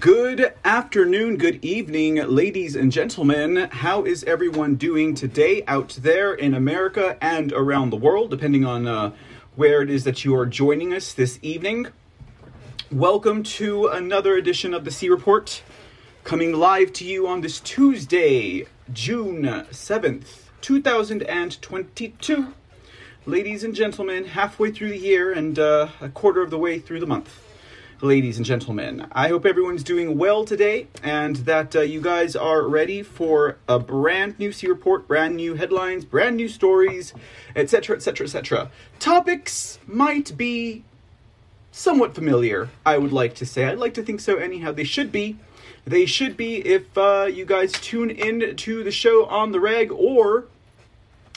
Good afternoon, good evening, ladies and gentlemen. How is everyone doing today out there in America and around the world, depending on uh, where it is that you are joining us this evening? Welcome to another edition of the C Report, coming live to you on this Tuesday, June 7th, 2022. Ladies and gentlemen, halfway through the year and uh, a quarter of the way through the month ladies and gentlemen. I hope everyone's doing well today and that uh, you guys are ready for a brand new C report, brand new headlines, brand new stories, etc., etc., etc. Topics might be somewhat familiar, I would like to say. I'd like to think so, anyhow. They should be. They should be if uh, you guys tune in to the show on the reg or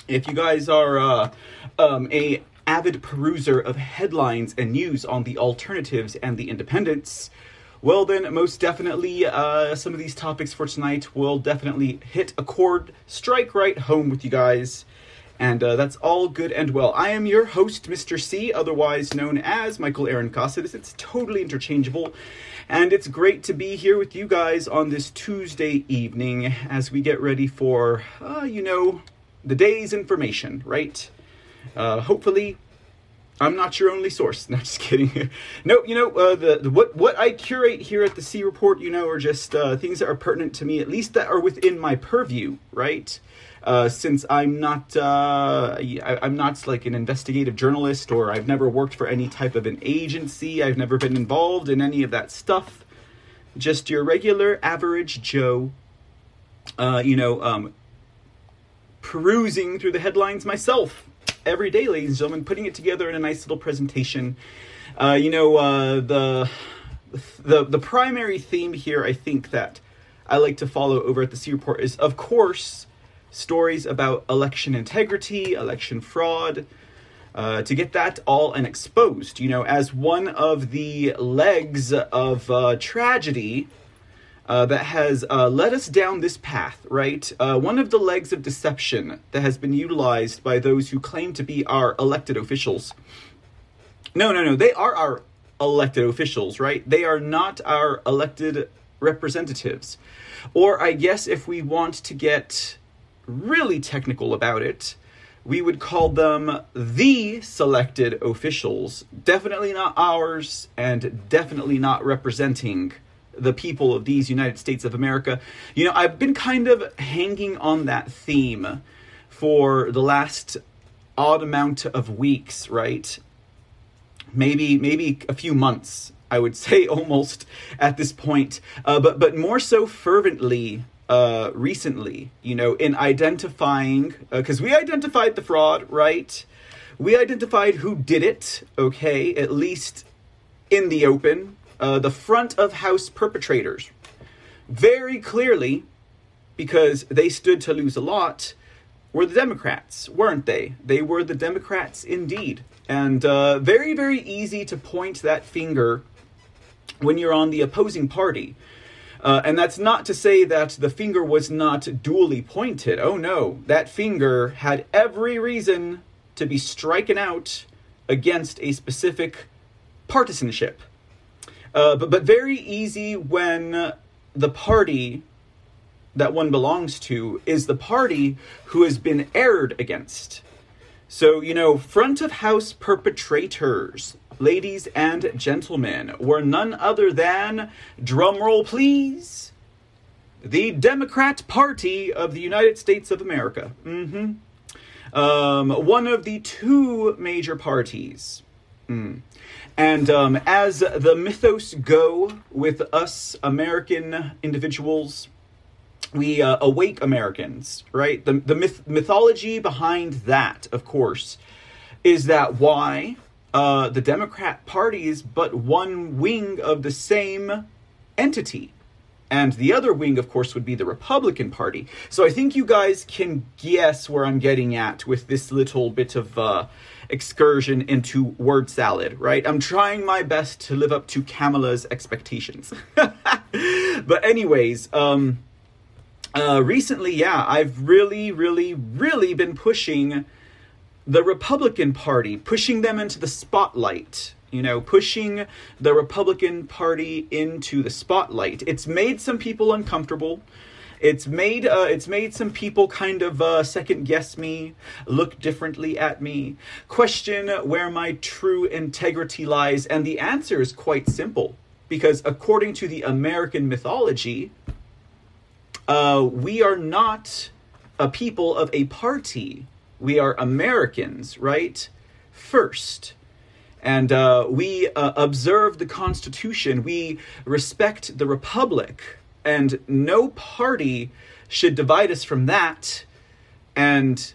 if you guys are uh, um, a avid peruser of headlines and news on the alternatives and the independents, well, then, most definitely, uh, some of these topics for tonight will definitely hit a chord, strike right home with you guys. And uh, that's all good and well. I am your host, Mr. C, otherwise known as Michael Aaron Casas. It's totally interchangeable. And it's great to be here with you guys on this Tuesday evening as we get ready for, uh, you know, the day's information, right? Uh, hopefully, I'm not your only source. No, just kidding. no, you know uh, the, the, what what I curate here at the C Report, you know, are just uh, things that are pertinent to me, at least that are within my purview, right? Uh, since I'm not uh, I, I'm not like an investigative journalist, or I've never worked for any type of an agency. I've never been involved in any of that stuff. Just your regular average Joe. Uh, you know, um, perusing through the headlines myself every day, ladies and gentlemen, putting it together in a nice little presentation. Uh, you know, uh, the the the primary theme here, I think that I like to follow over at the C Report is, of course, stories about election integrity, election fraud. Uh, to get that all and exposed. you know, as one of the legs of uh, tragedy uh, that has uh, led us down this path, right? Uh, one of the legs of deception that has been utilized by those who claim to be our elected officials. No, no, no. They are our elected officials, right? They are not our elected representatives. Or, I guess, if we want to get really technical about it, we would call them the selected officials. Definitely not ours, and definitely not representing the people of these United States of America. You know, I've been kind of hanging on that theme for the last odd amount of weeks, right? Maybe maybe a few months, I would say almost at this point, uh, but but more so fervently uh, recently. You know, in identifying because uh, we identified the fraud, right? We identified who did it, okay, at least in the open, uh, the front of house perpetrators very clearly, because they stood to lose a lot, were the Democrats, weren't they? They were the Democrats indeed. And uh, very, very easy to point that finger when you're on the opposing party. Uh, and that's not to say that the finger was not duly pointed. Oh no, that finger had every reason to be striking out against a specific partisanship. Uh, but but very easy when the party that one belongs to is the party who has been erred against. So, you know, front of house perpetrators, ladies and gentlemen, were none other than, drumroll please, the Democrat Party of the United States of America. Mm-hmm. Um, one of the two major parties. Mm. And um, as the mythos go with us American individuals, we uh, awake Americans, right? The, the myth- mythology behind that, of course, is that why uh, the Democrat Party is but one wing of the same entity. And the other wing, of course, would be the Republican Party. So I think you guys can guess where I'm getting at with this little bit of uh, excursion into word salad, right? I'm trying my best to live up to Kamala's expectations. but, anyways, um, uh, recently, yeah, I've really, really, really been pushing the Republican Party, pushing them into the spotlight. you know, pushing the Republican Party into the spotlight. It's made some people uncomfortable. It's made uh, it's made some people kind of uh, second guess me, look differently at me, question where my true integrity lies, and the answer is quite simple. Because according to the American mythology, uh, we are not a people of a party. We are Americans, right? First. And uh, we uh, observe the Constitution. We respect the Republic and no party should divide us from that, and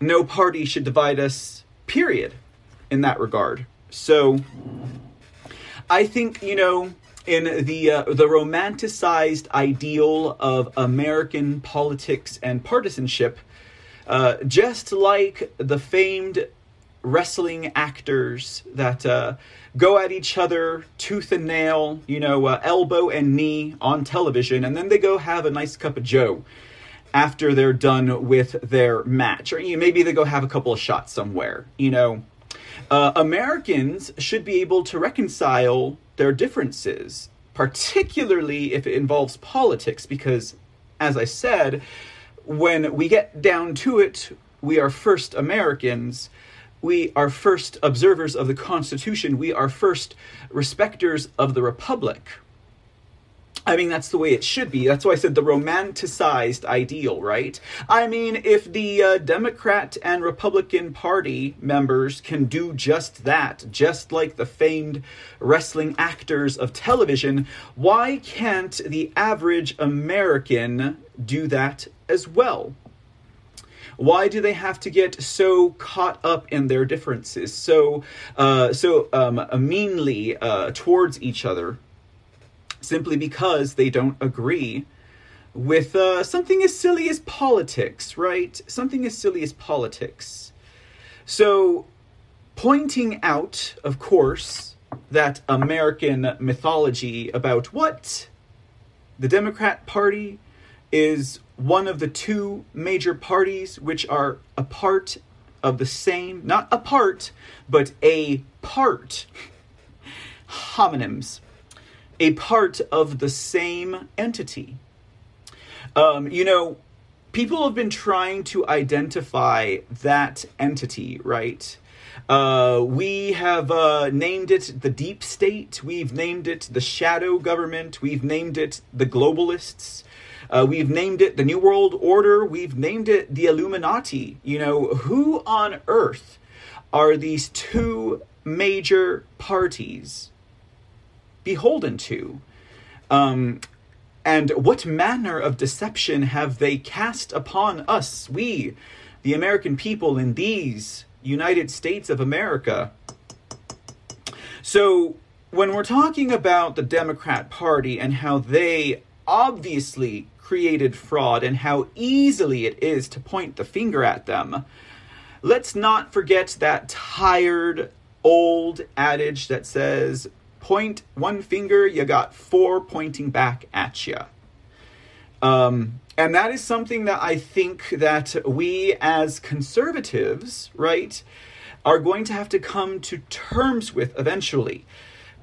no party should divide us, period, in that regard. So I think, you know, in the uh, the romanticized ideal of American politics and partisanship, uh, just like the famed wrestling actors that uh, go at each other tooth and nail, you know, uh, elbow and knee on television, and then they go have a nice cup of Joe after they're done with their match. Or you know, maybe they go have a couple of shots somewhere, you know. Uh, Americans should be able to reconcile their differences, particularly if it involves politics, because, as I said, when we get down to it, we are first Americans we are first observers of the Constitution. We are first respecters of the Republic. I mean, that's the way it should be. That's why I said the romanticized ideal, right? I mean, if the uh, Democrat and Republican Party members can do just that, just like the famed wrestling actors of television, why can't the average American do that as well? Why do they have to get so caught up in their differences, so uh, so um, meanly uh, towards each other, simply because they don't agree with uh, something as silly as politics, right? Something as silly as politics. So, pointing out, of course, that American mythology about what the Democrat Party is one of the two major parties which are a part of the same, not a part, but a part, homonyms, a part of the same entity. Um, you know, people have been trying to identify that entity, right? Uh, we have uh, named it the deep state. We've named it the shadow government. We've named it the globalists. Uh, we've named it the New World Order. We've named it the Illuminati. You know, who on earth are these two major parties beholden to? Um, and what manner of deception have they cast upon us, we, the American people, in these United States of America? So, when we're talking about the Democrat Party and how they obviously created fraud and how easily it is to point the finger at them, let's not forget that tired old adage that says, point one finger, you got four pointing back at you. Um, and that is something that I think that we as conservatives, right, are going to have to come to terms with eventually.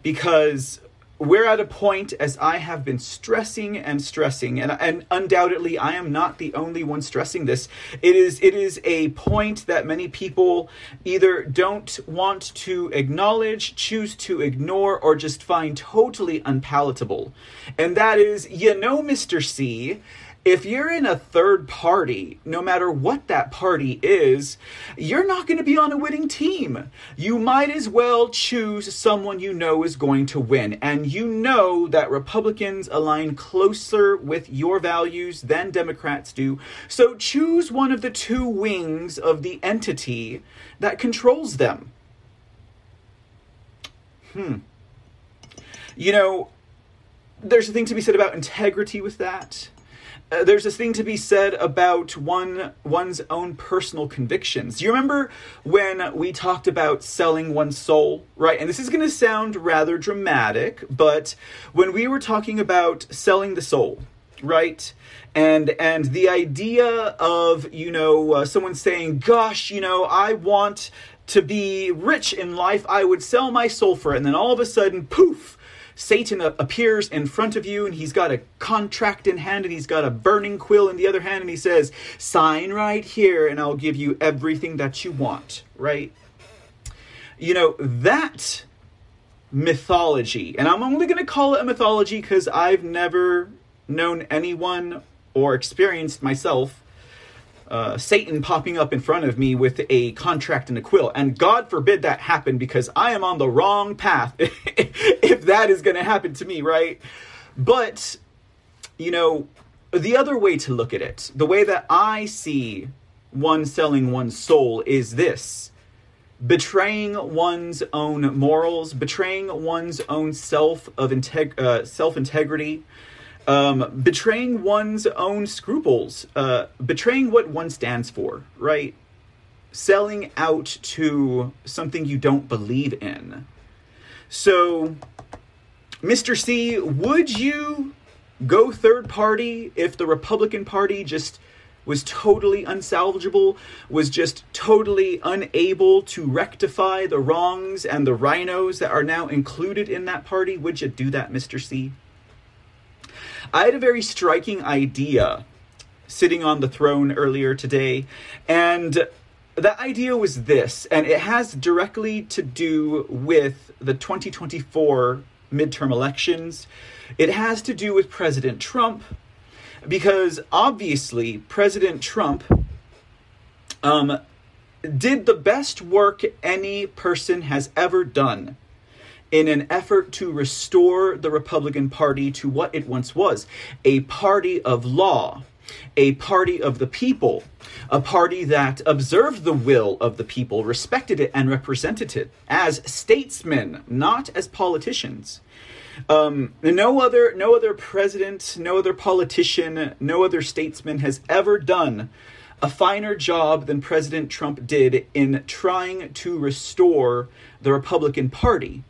Because we're at a point as I have been stressing and stressing, and, and undoubtedly I am not the only one stressing this. It is it is a point that many people either don't want to acknowledge, choose to ignore, or just find totally unpalatable. And that is, you know, Mr. C, if you're in a third party, no matter what that party is, you're not going to be on a winning team. You might as well choose someone you know is going to win. And you know that Republicans align closer with your values than Democrats do. So choose one of the two wings of the entity that controls them. Hmm. You know, there's a thing to be said about integrity with that uh, there's this thing to be said about one one's own personal convictions. You remember when we talked about selling one's soul, right? And this is going to sound rather dramatic, but when we were talking about selling the soul, right? And and the idea of you know uh, someone saying, "Gosh, you know, I want to be rich in life, I would sell my soul for it. And then all of a sudden, poof, Satan appears in front of you and he's got a contract in hand and he's got a burning quill in the other hand and he says, Sign right here and I'll give you everything that you want, right? You know, that mythology, and I'm only going to call it a mythology because I've never known anyone or experienced myself uh, Satan popping up in front of me with a contract and a quill. And God forbid that happen because I am on the wrong path if that is going to happen to me, right? But, you know, the other way to look at it, the way that I see one selling one's soul is this betraying one's own morals, betraying one's own self of integ- uh, self integrity, um, betraying one's own scruples, uh, betraying what one stands for, right? Selling out to something you don't believe in. So, Mr. C, would you go third party if the Republican Party just was totally unsalvageable, was just totally unable to rectify the wrongs and the rhinos that are now included in that party? Would you do that, Mr. C? I had a very striking idea sitting on the throne earlier today, and that idea was this, and it has directly to do with the 2024 midterm elections. It has to do with President Trump, because obviously, President Trump um, did the best work any person has ever done in an effort to restore the Republican Party to what it once was a party of law, a party of the people, a party that observed the will of the people, respected it, and represented it as statesmen, not as politicians. Um, no other, no other president, no other politician, no other statesman has ever done a finer job than President Trump did in trying to restore the Republican Party.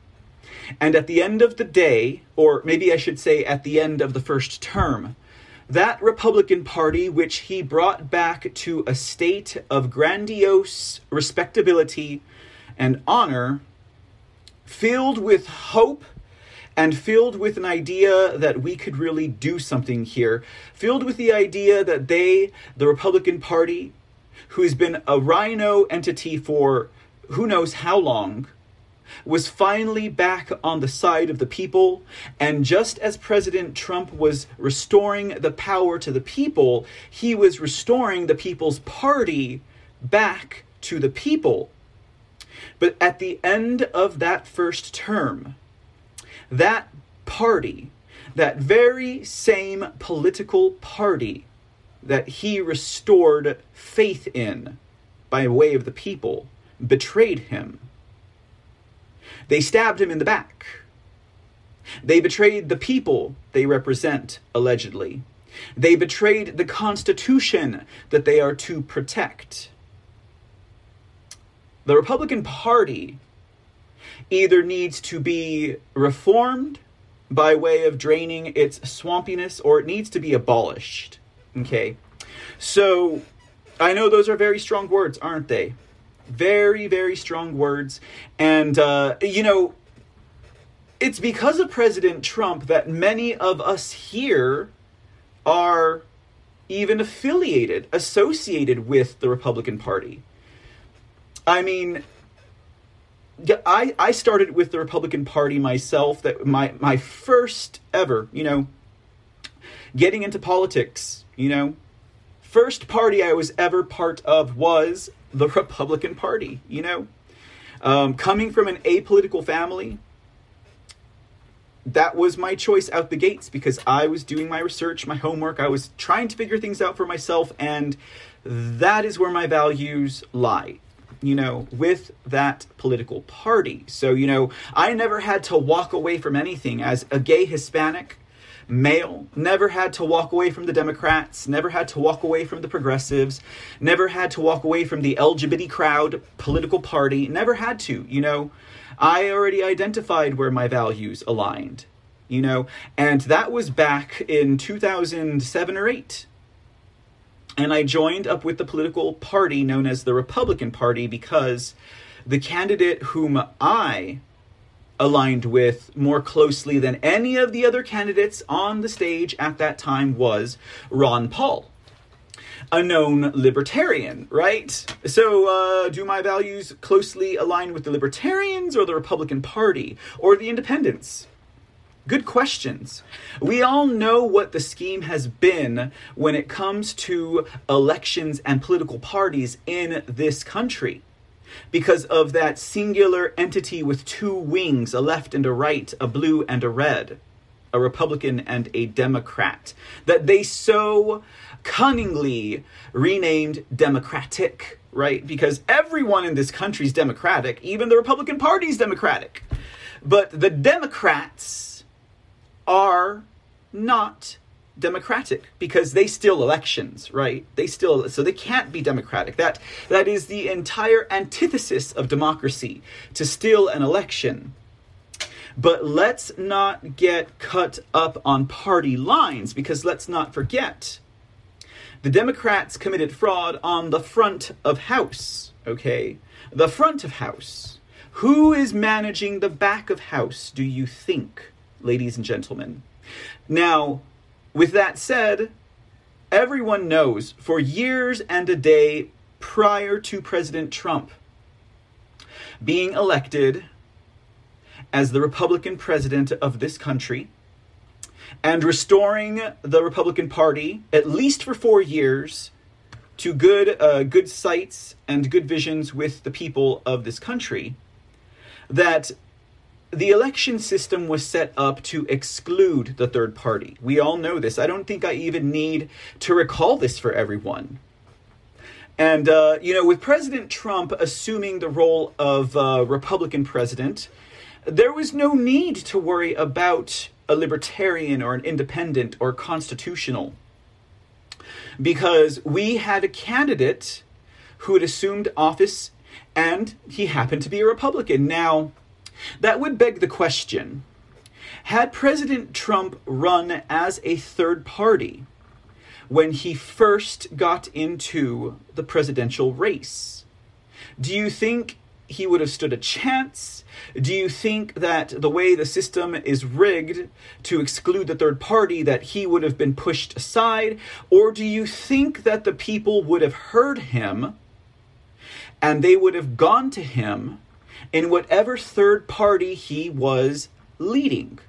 And at the end of the day, or maybe I should say at the end of the first term, that Republican Party, which he brought back to a state of grandiose respectability and honor, filled with hope and filled with an idea that we could really do something here, filled with the idea that they, the Republican Party, who's been a rhino entity for who knows how long, was finally back on the side of the people. And just as President Trump was restoring the power to the people, he was restoring the People's Party back to the people. But at the end of that first term, that party, that very same political party that he restored faith in by way of the people, betrayed him they stabbed him in the back. They betrayed the people they represent, allegedly. They betrayed the Constitution that they are to protect. The Republican Party either needs to be reformed by way of draining its swampiness or it needs to be abolished. Okay? So, I know those are very strong words, aren't they? Very, very strong words. And, uh, you know, it's because of President Trump that many of us here are even affiliated, associated with the Republican Party. I mean, I, I started with the Republican Party myself. That my my first ever, you know, getting into politics. You know, first party I was ever part of was the Republican Party, you know? Um, coming from an apolitical family, that was my choice out the gates because I was doing my research, my homework, I was trying to figure things out for myself, and that is where my values lie you know, with that political party. So, you know, I never had to walk away from anything as a gay Hispanic male, never had to walk away from the Democrats, never had to walk away from the progressives, never had to walk away from the LGBT crowd political party, never had to, you know. I already identified where my values aligned, you know, and that was back in 2007 or 8. And I joined up with the political party known as the Republican Party because the candidate whom I aligned with more closely than any of the other candidates on the stage at that time was Ron Paul, a known libertarian, right? So, uh, do my values closely align with the libertarians or the Republican Party or the independents? Good questions. We all know what the scheme has been when it comes to elections and political parties in this country because of that singular entity with two wings, a left and a right, a blue and a red, a Republican and a Democrat, that they so cunningly renamed Democratic, right? Because everyone in this country is Democratic, even the Republican Party is Democratic. But the Democrats are not democratic because they steal elections, right? They still so they can't be democratic. That that is the entire antithesis of democracy to steal an election. But let's not get cut up on party lines because let's not forget the Democrats committed fraud on the front of house, okay? The front of house. Who is managing the back of house, do you think, ladies and gentlemen? Now, with that said, everyone knows for years and a day prior to President Trump being elected as the Republican president of this country and restoring the Republican Party, at least for four years, to good, uh, good sights and good visions with the people of this country, that the election system was set up to exclude the third party. We all know this. I don't think I even need to recall this for everyone. And, uh, you know, with President Trump assuming the role of uh, Republican president, there was no need to worry about a libertarian or an independent or constitutional. Because we had a candidate who had assumed office and he happened to be a Republican. Now, that would beg the question had President Trump run as a third party when he first got into the presidential race, do you think he would have stood a chance? Do you think that the way the system is rigged to exclude the third party that he would have been pushed aside? Or do you think that the people would have heard him and they would have gone to him in whatever third party he was leading.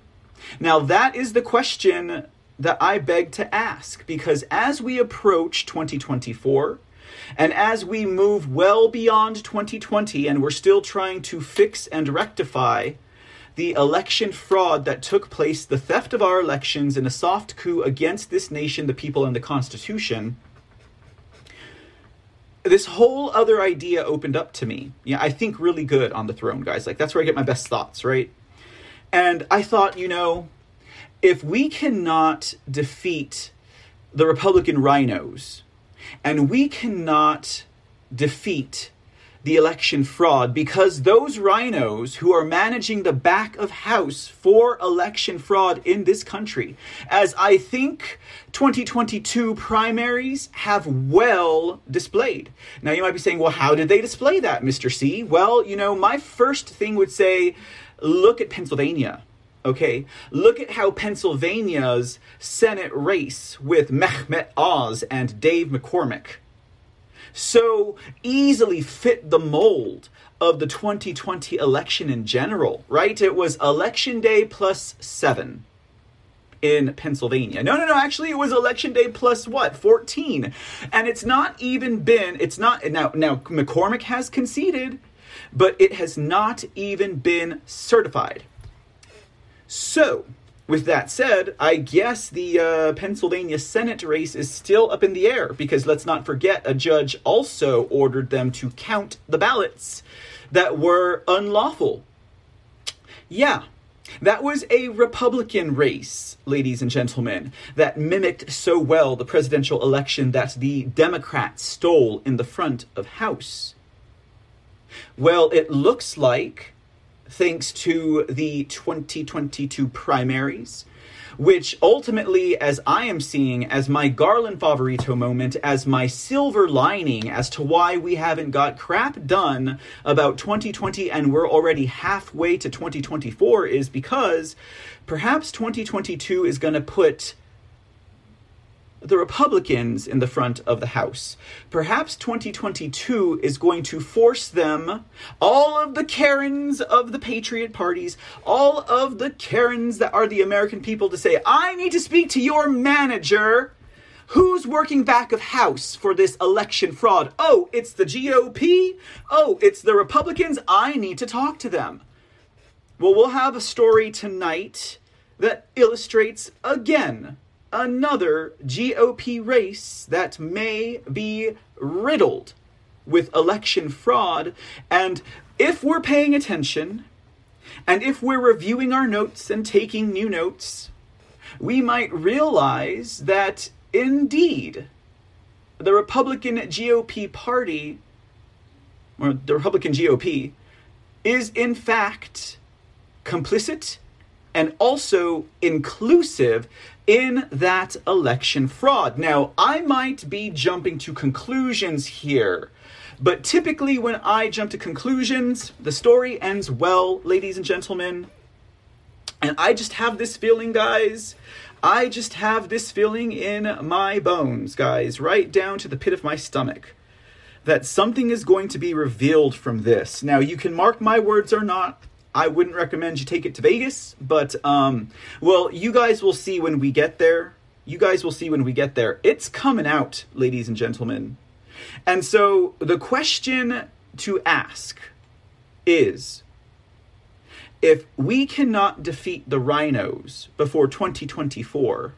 Now, that is the question that I beg to ask because as we approach 2024, and as we move well beyond 2020 and we're still trying to fix and rectify the election fraud that took place, the theft of our elections, in a soft coup against this nation, the people, and the Constitution, this whole other idea opened up to me. Yeah, I think really good on the throne, guys. Like that's where I get my best thoughts, right? And I thought, you know, if we cannot defeat the Republican rhinos and we cannot defeat the election fraud because those rhinos who are managing the back of house for election fraud in this country, as I think 2022 primaries have well displayed. Now, you might be saying, well, how did they display that, Mr. C? Well, you know, my first thing would say, look at Pennsylvania. Okay, look at how Pennsylvania's Senate race with Mehmet Oz and Dave McCormick so easily fit the mold of the 2020 election in general, right? It was election day plus seven in Pennsylvania. No, no, no, actually it was election day plus what? 14. And it's not even been, it's not, now, now McCormick has conceded, but it has not even been certified. So, with that said, I guess the uh, Pennsylvania Senate race is still up in the air because let's not forget a judge also ordered them to count the ballots that were unlawful. Yeah, that was a Republican race, ladies and gentlemen, that mimicked so well the presidential election that the Democrats stole in the front of House. Well, it looks like thanks to the 2022 primaries, which ultimately, as I am seeing, as my Garland Favorito moment, as my silver lining as to why we haven't got crap done about 2020 and we're already halfway to 2024 is because perhaps 2022 is going to put the Republicans in the front of the House. Perhaps 2022 is going to force them, all of the Karens of the Patriot parties, all of the Karens that are the American people, to say, I need to speak to your manager. Who's working back of house for this election fraud? Oh, it's the GOP? Oh, it's the Republicans? I need to talk to them. Well, we'll have a story tonight that illustrates again another GOP race that may be riddled with election fraud. And if we're paying attention, and if we're reviewing our notes and taking new notes, we might realize that indeed the Republican GOP party, or the Republican GOP, is in fact complicit and also inclusive in that election fraud. Now, I might be jumping to conclusions here, but typically when I jump to conclusions, the story ends well, ladies and gentlemen. And I just have this feeling, guys. I just have this feeling in my bones, guys, right down to the pit of my stomach, that something is going to be revealed from this. Now, you can mark my words or not. I wouldn't recommend you take it to Vegas, but um, well, you guys will see when we get there. You guys will see when we get there. It's coming out, ladies and gentlemen. And so the question to ask is if we cannot defeat the rhinos before 2024,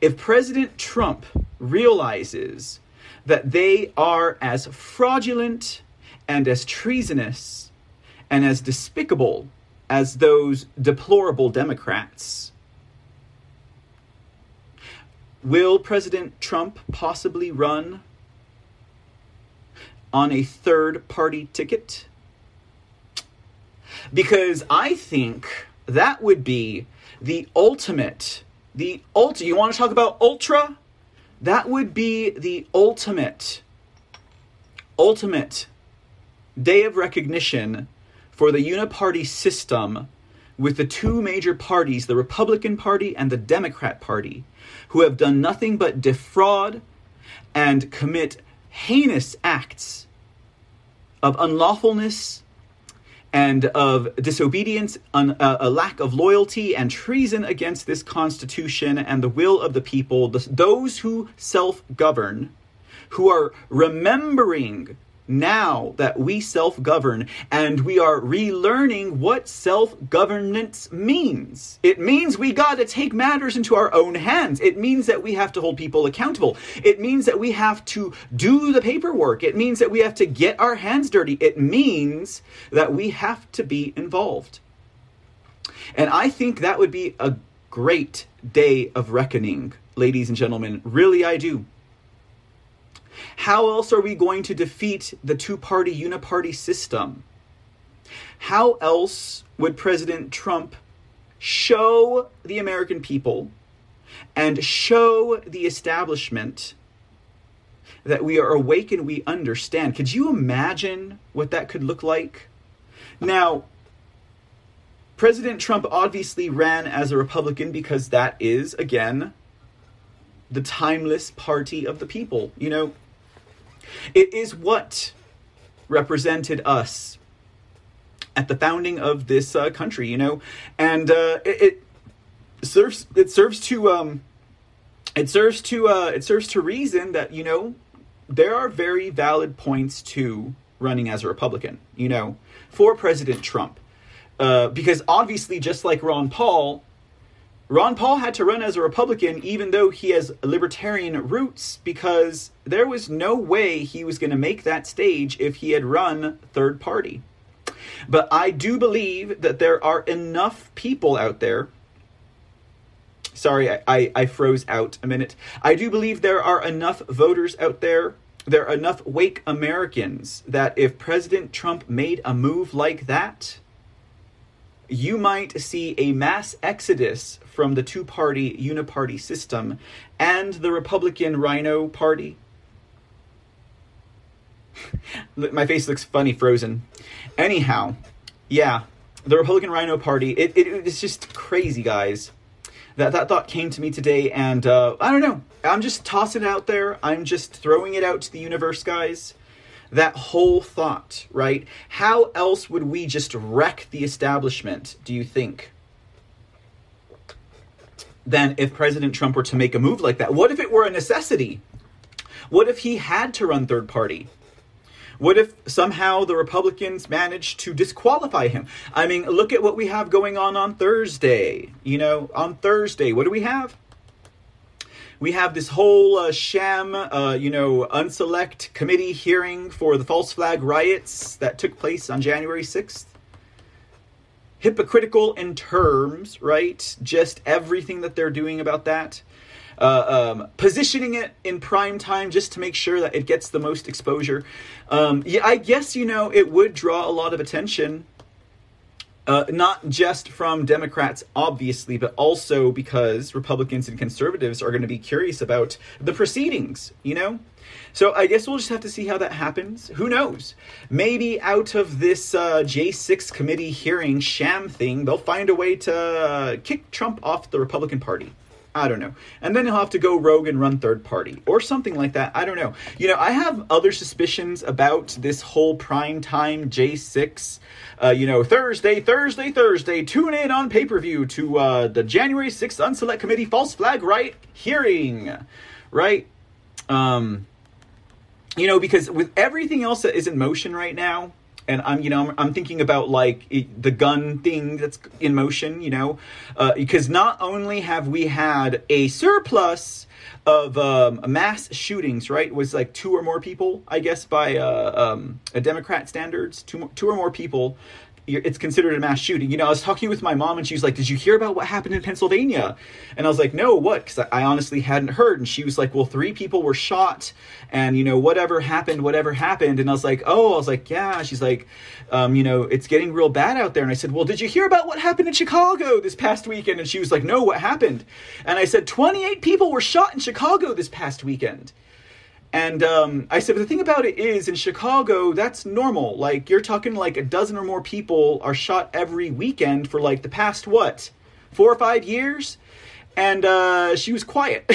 if President Trump realizes that they are as fraudulent and as treasonous and as despicable as those deplorable Democrats. Will President Trump possibly run on a third party ticket? Because I think that would be the ultimate, the ultimate, you want to talk about ultra? That would be the ultimate, ultimate day of recognition for the uniparty system with the two major parties, the Republican Party and the Democrat Party, who have done nothing but defraud and commit heinous acts of unlawfulness and of disobedience, un, uh, a lack of loyalty, and treason against this Constitution and the will of the people, the, those who self govern, who are remembering now that we self govern and we are relearning what self governance means. It means we got to take matters into our own hands. It means that we have to hold people accountable. It means that we have to do the paperwork. It means that we have to get our hands dirty. It means that we have to be involved. And I think that would be a great day of reckoning, ladies and gentlemen. Really, I do. How else are we going to defeat the two party uniparty system? How else would President Trump show the American people and show the establishment that we are awake and we understand? Could you imagine what that could look like? Now, President Trump obviously ran as a Republican because that is, again, the timeless party of the people. You know, it is what represented us at the founding of this uh, country, you know, and uh, it, it, serves it serves to um, it serves to uh, it serves to reason that you know there are very valid points to running as a Republican, you know, for President Trump, uh, because obviously, just like Ron Paul, Ron Paul had to run as a Republican even though he has libertarian roots because there was no way he was going to make that stage if he had run third party. But I do believe that there are enough people out there. Sorry, I, I, I froze out a minute. I do believe there are enough voters out there there are enough wake Americans that if President Trump made a move like that, you might see a mass exodus from the two party uniparty system and the Republican Rhino Party. My face looks funny frozen. Anyhow, yeah, the Republican Rhino Party, it, it, it's just crazy, guys. That, that thought came to me today, and uh, I don't know. I'm just tossing it out there. I'm just throwing it out to the universe, guys that whole thought, right? How else would we just wreck the establishment, do you think? Than if President Trump were to make a move like that? What if it were a necessity? What if he had to run third party? What if somehow the Republicans managed to disqualify him? I mean, look at what we have going on on Thursday. You know, on Thursday, what do we have? we have this whole uh, sham, uh, you know, unselect committee hearing for the false flag riots that took place on January 6th. Hypocritical in terms, right? Just everything that they're doing about that. Uh, um, positioning it in prime time just to make sure that it gets the most exposure. Um, yeah, I guess, you know, it would draw a lot of attention uh, not just from Democrats, obviously, but also because Republicans and conservatives are going to be curious about the proceedings, you know? So I guess we'll just have to see how that happens. Who knows? Maybe out of this uh, J6 committee hearing sham thing, they'll find a way to uh, kick Trump off the Republican Party. I don't know. And then he'll have to go rogue and run third party or something like that. I don't know. You know, I have other suspicions about this whole prime time J6. Uh, you know, Thursday, Thursday, Thursday, tune in on pay per view to uh, the January 6th Unselect Committee false flag right hearing. Right? Um, you know, because with everything else that is in motion right now, and I'm you know I'm, I'm thinking about like it, the gun thing that's in motion, you know, uh, because not only have we had a surplus of um, mass shootings, right? It was like two or more people, I guess, by uh, um, Democrat standards, two two or more people it's considered a mass shooting. You know, I was talking with my mom and she was like, Did you hear about what happened in Pennsylvania? And I was like, No, what? Because I honestly hadn't heard. And she was like, Well, three people were shot and, you know, whatever happened, whatever happened. And I was like, Oh, I was like, Yeah. She's like, um, You know, it's getting real bad out there. And I said, Well, did you hear about what happened in Chicago this past weekend? And she was like, No, what happened? And I said, 28 people were shot in Chicago this past weekend. And um, I said, but the thing about it is, in Chicago, that's normal. Like, you're talking like a dozen or more people are shot every weekend for like the past, what, four or five years? And uh, she was quiet.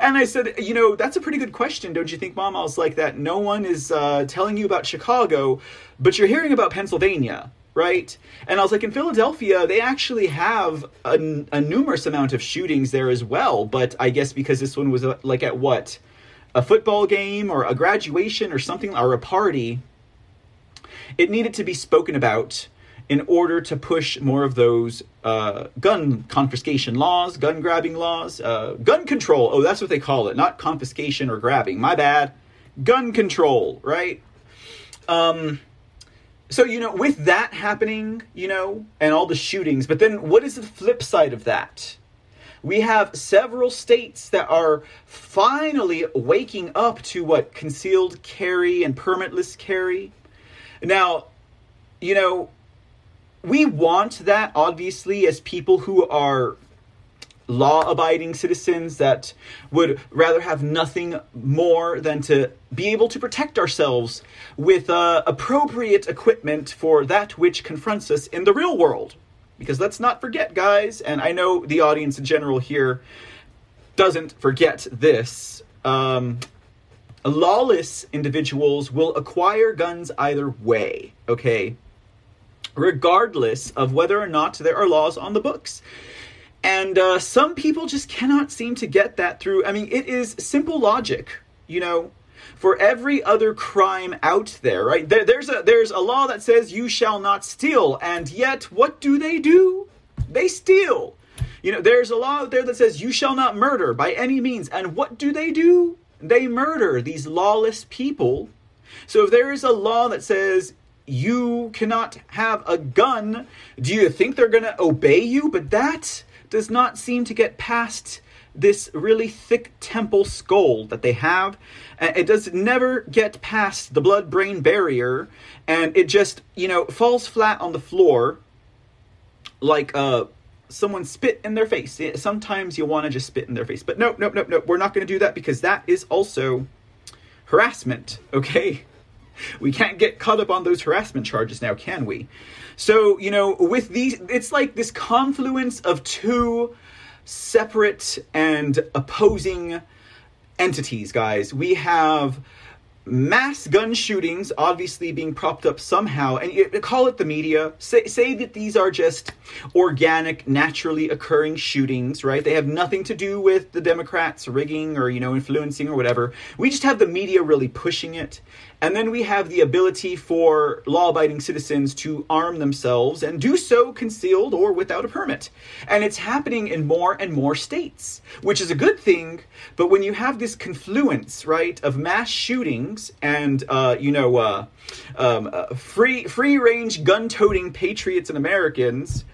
and I said, you know, that's a pretty good question, don't you think, Mom? I was like, that no one is uh, telling you about Chicago, but you're hearing about Pennsylvania right? And I was like, in Philadelphia, they actually have a, a, numerous amount of shootings there as well. But I guess because this one was uh, like at what a football game or a graduation or something or a party, it needed to be spoken about in order to push more of those uh, gun confiscation laws, gun grabbing laws, uh, gun control. Oh, that's what they call it, not confiscation or grabbing. My bad. Gun control, right? Um, so, you know, with that happening, you know, and all the shootings, but then what is the flip side of that? We have several states that are finally waking up to what concealed carry and permitless carry. Now, you know, we want that obviously as people who are law abiding citizens that would rather have nothing more than to be able to protect ourselves with uh, appropriate equipment for that which confronts us in the real world. Because let's not forget, guys, and I know the audience in general here doesn't forget this. Um, lawless individuals will acquire guns either way, okay? Regardless of whether or not there are laws on the books. And uh, some people just cannot seem to get that through. I mean, it is simple logic, you know? For every other crime out there, right? There, there's a there's a law that says you shall not steal, and yet what do they do? They steal. You know, there's a law out there that says you shall not murder by any means, and what do they do? They murder these lawless people. So if there is a law that says you cannot have a gun, do you think they're going to obey you? But that does not seem to get past this really thick temple skull that they have. It does never get past the blood brain barrier, and it just, you know, falls flat on the floor like a someone spit in their face. Sometimes you want to just spit in their face. But no, no, no, no. We're not going to do that because that is also harassment, okay? We can't get caught up on those harassment charges now, can we? So, you know, with these, it's like this confluence of two separate and opposing entities, guys. We have mass gun shootings obviously being propped up somehow and you call it the media. Say, say that these are just organic naturally occurring shootings right? They have nothing to do with the democrats rigging or you know influencing or whatever. We just have the media really pushing it and then we have the ability for law abiding citizens to arm themselves and do so concealed or without a permit. And it's happening in more and more states, which is a good thing. But when you have this confluence, right, of mass shootings and, uh, you know, uh, um, uh, free, free range gun toting patriots and Americans,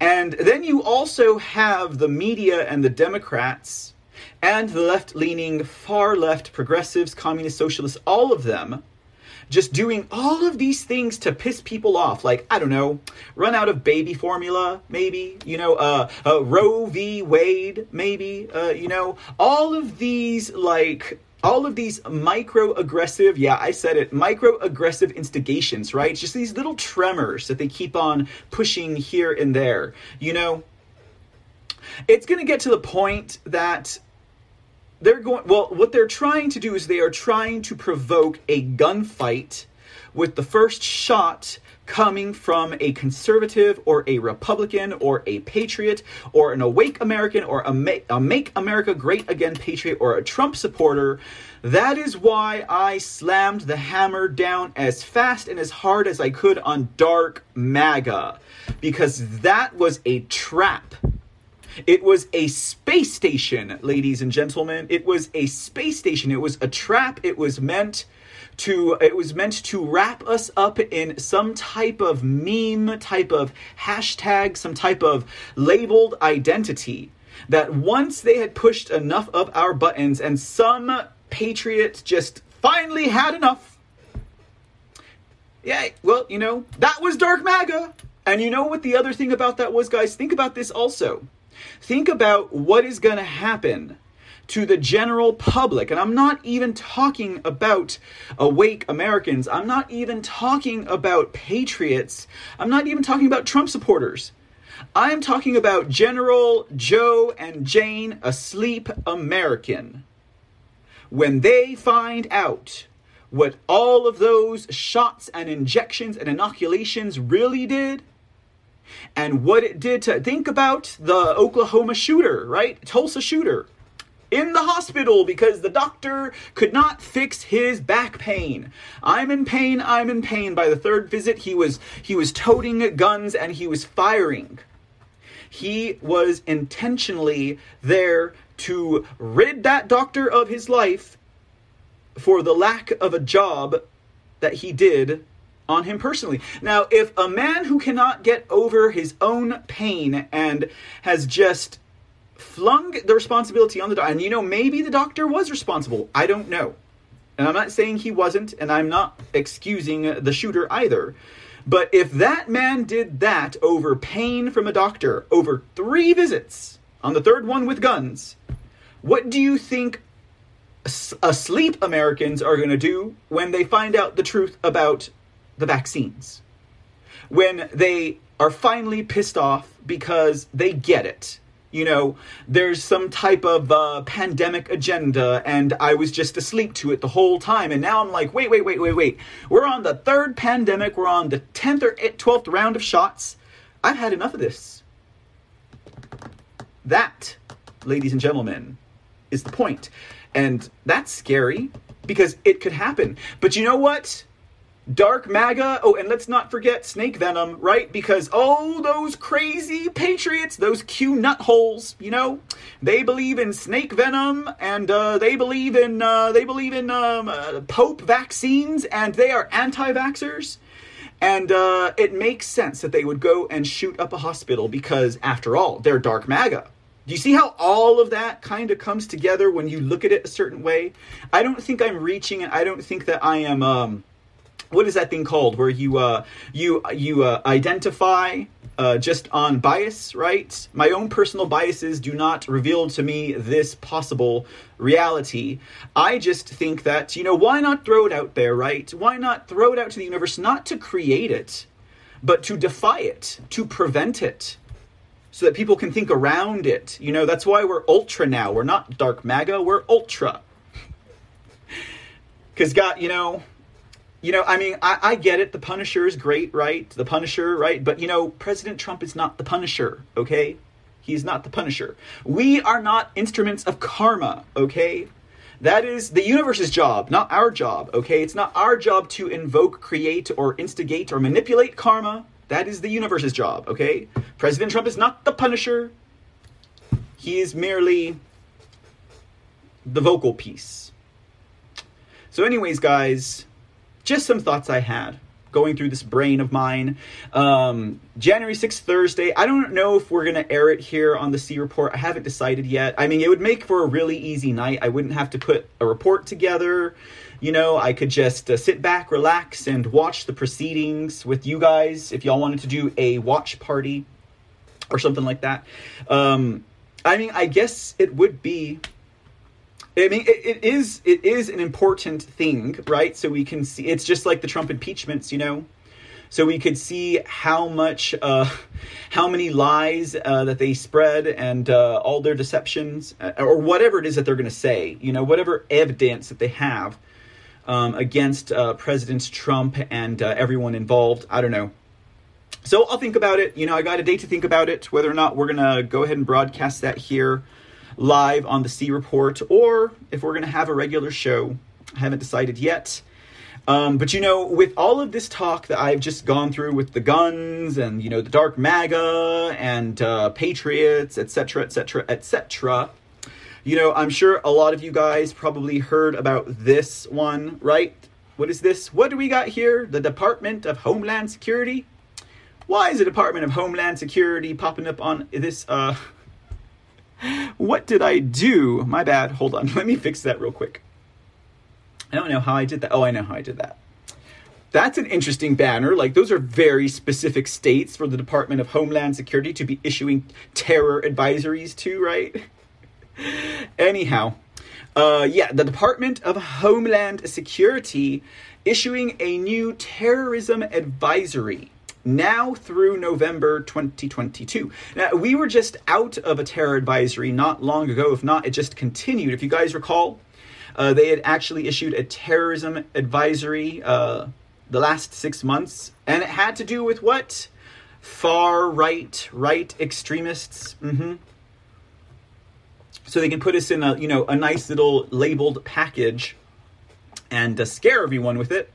and then you also have the media and the Democrats and the left leaning, far left progressives, communist socialists, all of them just doing all of these things to piss people off. Like, I don't know, run out of baby formula, maybe, you know, uh, uh Roe v. Wade, maybe, uh, you know, all of these, like, all of these micro aggressive, yeah, I said it, micro aggressive instigations, right? Just these little tremors that they keep on pushing here and there, you know? It's going to get to the point that they're going well what they're trying to do is they are trying to provoke a gunfight with the first shot coming from a conservative or a republican or a patriot or an awake american or a make, a make america great again patriot or a trump supporter. That is why i slammed the hammer down as fast and as hard as i could on dark maga because that was a trap it was a space station, ladies and gentlemen. It was a space station. It was a trap. It was meant to it was meant to wrap us up in some type of meme, type of hashtag, some type of labeled identity. That once they had pushed enough of our buttons and some patriot just finally had enough. Yeah, well, you know, that was Dark MAGA. And you know what the other thing about that was, guys? Think about this also. Think about what is going to happen to the general public. And I'm not even talking about awake Americans. I'm not even talking about patriots. I'm not even talking about Trump supporters. I'm talking about General Joe and Jane Asleep American. When they find out what all of those shots and injections and inoculations really did, and what it did to think about the Oklahoma shooter, right? Tulsa shooter in the hospital because the doctor could not fix his back pain. I'm in pain, I'm in pain. By the third visit, he was he was toting guns and he was firing. He was intentionally there to rid that doctor of his life for the lack of a job that he did on him personally. Now, if a man who cannot get over his own pain and has just flung the responsibility on the doctor, and you know, maybe the doctor was responsible, I don't know. And I'm not saying he wasn't, and I'm not excusing the shooter either. But if that man did that over pain from a doctor over three visits, on the third one with guns, what do you think asleep Americans are going to do when they find out the truth about the vaccines. When they are finally pissed off because they get it. You know, there's some type of uh, pandemic agenda, and I was just asleep to it the whole time. And now I'm like, wait, wait, wait, wait, wait. We're on the third pandemic. We're on the 10th or 12th round of shots. I've had enough of this. That, ladies and gentlemen, is the point. And that's scary because it could happen. But you know what? Dark MAGA. Oh, and let's not forget Snake Venom, right? Because oh, those crazy patriots, those Q nut holes, you know, they believe in Snake Venom, and uh, they believe in uh, they believe in um, uh, Pope vaccines, and they are anti-vaxxers. And uh, it makes sense that they would go and shoot up a hospital because, after all, they're Dark MAGA. Do you see how all of that kind of comes together when you look at it a certain way? I don't think I'm reaching, and I don't think that I am. Um, what is that thing called where you uh, you you uh, identify uh, just on bias, right? My own personal biases do not reveal to me this possible reality. I just think that, you know, why not throw it out there, right? Why not throw it out to the universe, not to create it, but to defy it, to prevent it, so that people can think around it. You know, that's why we're ultra now. We're not dark MAGA, we're ultra. Because, God, you know, you know, I mean, I, I get it. The Punisher is great, right? The Punisher, right? But, you know, President Trump is not the Punisher, okay? He's not the Punisher. We are not instruments of karma, okay? That is the universe's job, not our job, okay? It's not our job to invoke, create, or instigate or manipulate karma. That is the universe's job, okay? President Trump is not the Punisher. He is merely the vocal piece. So, anyways, guys, just some thoughts I had going through this brain of mine. Um, January 6th, Thursday. I don't know if we're going to air it here on the C Report. I haven't decided yet. I mean, it would make for a really easy night. I wouldn't have to put a report together. You know, I could just uh, sit back, relax, and watch the proceedings with you guys if y'all wanted to do a watch party or something like that. Um, I mean, I guess it would be I mean, it, it is it is an important thing, right? So we can see it's just like the Trump impeachments, you know. So we could see how much, uh, how many lies uh, that they spread and uh, all their deceptions, uh, or whatever it is that they're going to say. You know, whatever evidence that they have um, against uh, President Trump and uh, everyone involved. I don't know. So I'll think about it. You know, I got a day to think about it. Whether or not we're going to go ahead and broadcast that here live on the C Report or if we're going to have a regular show. I haven't decided yet. Um, but you know, with all of this talk that I've just gone through with the guns and you know the dark MAGA and uh, patriots, etc., etc., etc., you know, I'm sure a lot of you guys probably heard about this one, right? What is this? What do we got here? The Department of Homeland Security. Why is the Department of Homeland Security popping up on this uh, what did I do? My bad. Hold on. Let me fix that real quick. I don't know how I did that. Oh, I know how I did that. That's an interesting banner. Like, those are very specific states for the Department of Homeland Security to be issuing terror advisories to, right? Anyhow, uh, yeah, the Department of Homeland Security issuing a new terrorism advisory now through November 2022. Now, we were just out of a terror advisory not long ago. If not, it just continued. If you guys recall, uh, they had actually issued a terrorism advisory uh, the last six months, and it had to do with what? Far right, right extremists. Mm-hmm. So they can put us in a you know a nice little labeled package and uh, scare everyone with it.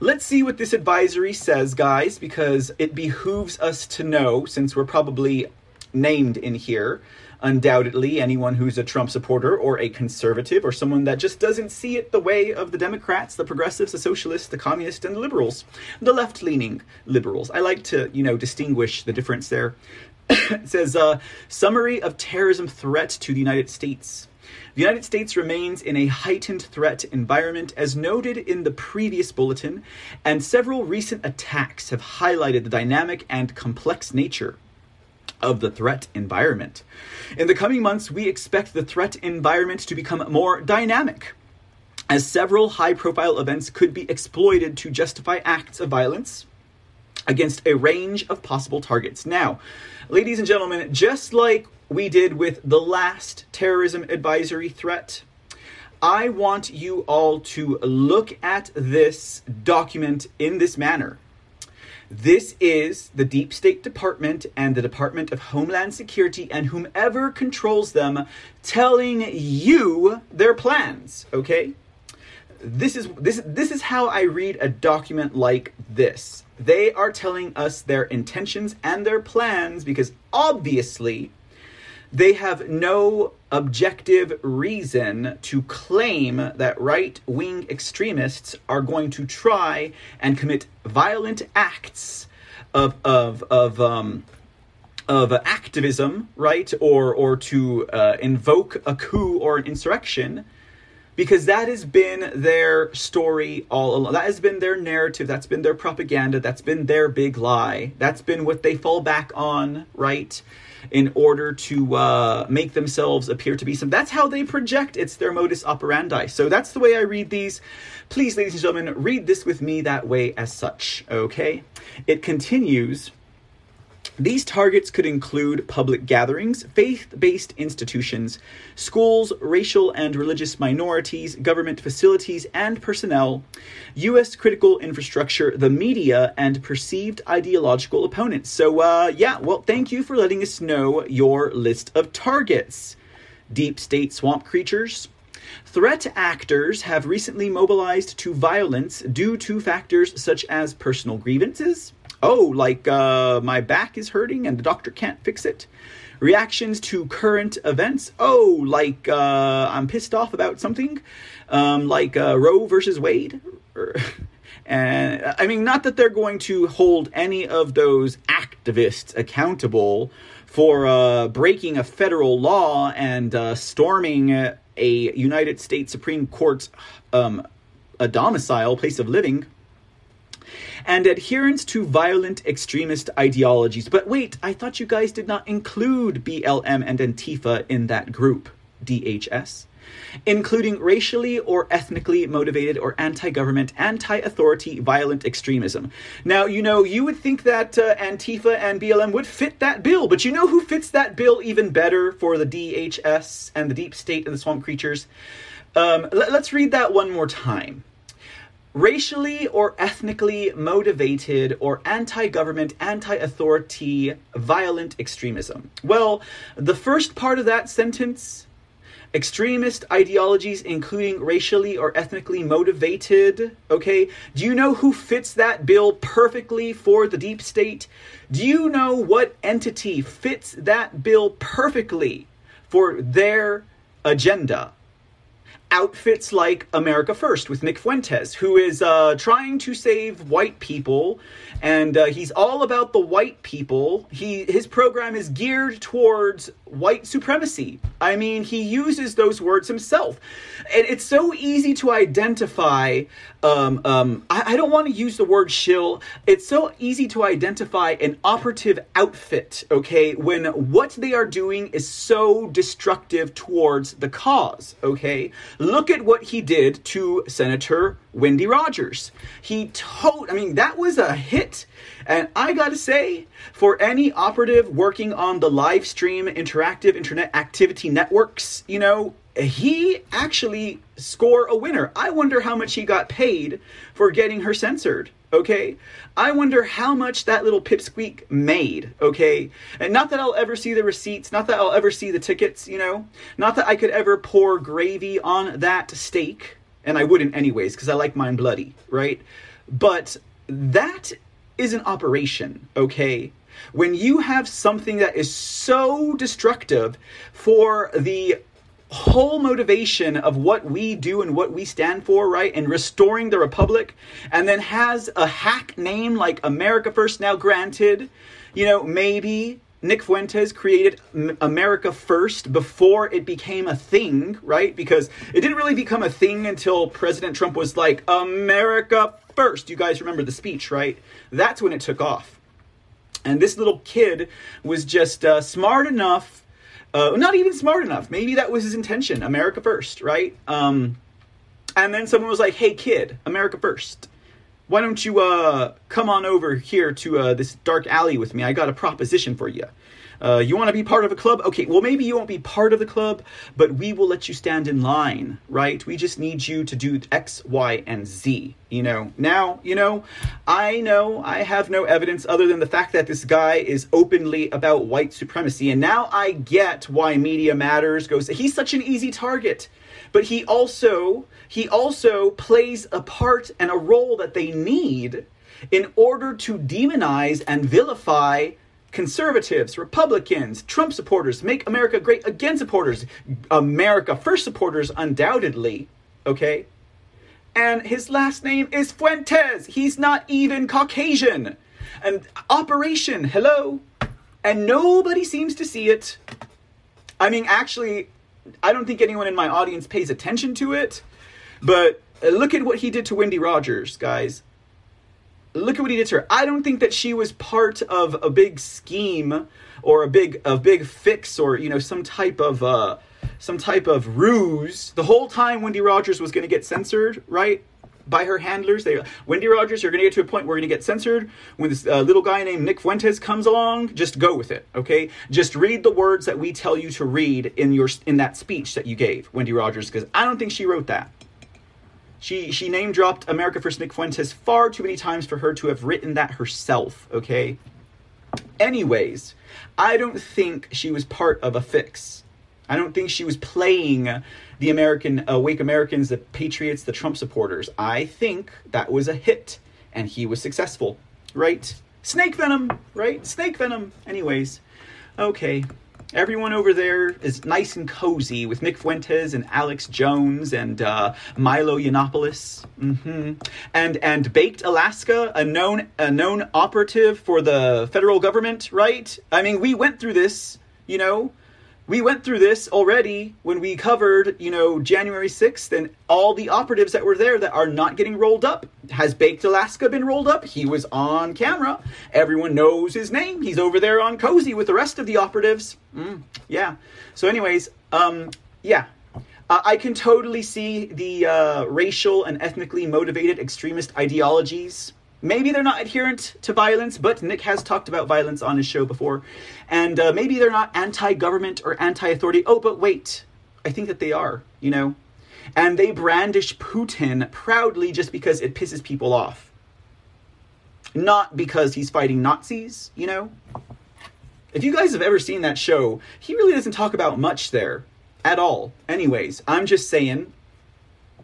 Let's see what this advisory says, guys, because it behooves us to know, since we're probably named in here, undoubtedly anyone who's a Trump supporter or a conservative or someone that just doesn't see it the way of the Democrats, the progressives, the socialists, the communists, and the liberals, the left leaning liberals. I like to, you know, distinguish the difference there. it says, uh, Summary of Terrorism Threat to the United States. The United States remains in a heightened threat environment, as noted in the previous bulletin, and several recent attacks have highlighted the dynamic and complex nature of the threat environment. In the coming months, we expect the threat environment to become more dynamic, as several high profile events could be exploited to justify acts of violence against a range of possible targets. Now, ladies and gentlemen, just like we did with the last terrorism advisory threat. I want you all to look at this document in this manner. This is the Deep State Department and the Department of Homeland Security and whomever controls them telling you their plans, okay? This is this this is how I read a document like this. They are telling us their intentions and their plans because obviously they have no objective reason to claim that right wing extremists are going to try and commit violent acts of, of, of, um, of activism, right, or or to uh, invoke a coup or an insurrection, because that has been their story all along. That has been their narrative. That's been their propaganda. That's been their big lie. That's been what they fall back on, right? In order to uh, make themselves appear to be some. That's how they project. It's their modus operandi. So that's the way I read these. Please, ladies and gentlemen, read this with me that way as such, okay? It continues. These targets could include public gatherings, faith based institutions, schools, racial and religious minorities, government facilities and personnel, U.S. critical infrastructure, the media, and perceived ideological opponents. So, uh, yeah, well, thank you for letting us know your list of targets. Deep state swamp creatures, Threat actors have recently mobilized to violence due to factors such as personal grievances, oh, like uh, my back is hurting and the doctor can't fix it. Reactions to current events, oh, like uh, I'm pissed off about something, um, like uh, Roe versus Wade. and I mean, not that they're going to hold any of those activists accountable for uh, breaking a federal law and uh, storming a United States Supreme Court um, a domicile, place of living and adherence to violent extremist ideologies. But wait, I thought you guys did not include BLM and Antifa in that group, DHS including racially or ethnically motivated or anti government, anti authority violent extremism. Now, you know, you would think that uh, Antifa and BLM would fit that bill, but you know who fits that bill even better for the DHS and the deep state and the swamp creatures? Um, let's read that one more time racially or ethnically motivated or anti government, anti authority, violent extremism. Well, the first part of that sentence extremist ideologies, including racially or ethnically motivated. Okay, do you know who fits that bill perfectly for the deep state? Do you know what entity fits that bill perfectly for their agenda? Outfits like America First with Nick Fuentes, who is uh, trying to save white people, and uh, he's all about the white people. He his program is geared towards white supremacy. I mean, he uses those words himself, and it's so easy to identify. Um, um, I, I don't want to use the word shill. It's so easy to identify an operative outfit. Okay, when what they are doing is so destructive towards the cause. Okay Look at what he did to Senator Wendy Rogers. He told, I mean, that was a hit. And I gotta say, for any operative working on the live stream interactive internet activity networks, you know, he actually score a winner. I wonder how much he got paid for getting her censored okay? I wonder how much that little pipsqueak made, okay? And not that I'll ever see the receipts, not that I'll ever see the tickets, you know? Not that I could ever pour gravy on that steak, and I wouldn't anyways, because I like mine bloody, right? But that is an operation, okay? When you have something that is so destructive for the whole motivation of what we do and what we stand for, right, and restoring the republic, and then has a hack name like America First. Now, granted, you know, maybe Nick Fuentes created America First before it became a thing, right? Because it didn't really become a thing until President Trump was like, America First. You guys remember the speech, right? That's when it took off. And this little kid was just uh, smart enough uh, not even smart enough. Maybe that was his intention. America first, right? Um, and then someone was like, "Hey, kid, America first. Why don't you uh, come on over here to uh, this dark alley with me? I got a proposition for you." Uh, you want to be part of a club? Okay, well, maybe you won't be part of the club, but we will let you stand in line, right? We just need you to do X, Y, and Z, you know? Now, you know, I know I have no evidence other than the fact that this guy is openly about white supremacy, and now I get why Media Matters goes, he's such an easy target but he also he also plays a part and a role that they need in order to demonize and vilify conservatives, Republicans, Trump supporters, Make America Great Again supporters, America First supporters, undoubtedly, okay? And his last name is Fuentes. He's not even Caucasian. And Operation, hello? And nobody seems to see it. I mean, actually, I don't think anyone in my audience pays attention to it, but uh, look at what he did to Wendy Rogers, guys. Look at what he did to her. I don't think that she was part of a big scheme or a big a big fix or you know some type of uh, some type of ruse. The whole time Wendy Rogers was going to get censored, right? By her handlers, they Wendy Rogers, you're going to get to a point where you're going to get censored. When this uh, little guy named Nick Fuentes comes along, just go with it, okay? Just read the words that we tell you to read in your in that speech that you gave, Wendy Rogers, because I don't think she wrote that. She she name dropped America First Nick Fuentes far too many times for her to have written that herself, okay? Anyways, I don't think she was part of a fix. I don't think she was playing the American uh, Wake Americans, the Patriots, the Trump supporters. I think that was a hit, and he was successful, right? Snake venom, right? Snake venom. Anyways, okay. Everyone over there is nice and cozy with Nick Fuentes and Alex Jones and uh, Milo Yiannopoulos, mm-hmm. and and Baked Alaska, a known a known operative for the federal government, right? I mean, we went through this, you know we went through this already when we covered, you know, January 6th and all the operatives that were there that are not getting rolled up. Has Baked Alaska been rolled up? He was on camera. Everyone knows his name. He's over there on Cozy with the rest of the operatives. Mm, yeah. So, anyways, um, yeah. Uh, I can totally see the uh, racial and ethnically motivated extremist ideologies Maybe they're not adherent to violence, but Nick has talked about violence on his show before. And uh, maybe they're not anti government or anti authority. Oh, but wait, I think that they are, you know? And they brandish Putin proudly just because it pisses people off. Not because he's fighting Nazis, you know? If you guys have ever seen that show, he really doesn't talk about much there at all. Anyways, I'm just saying,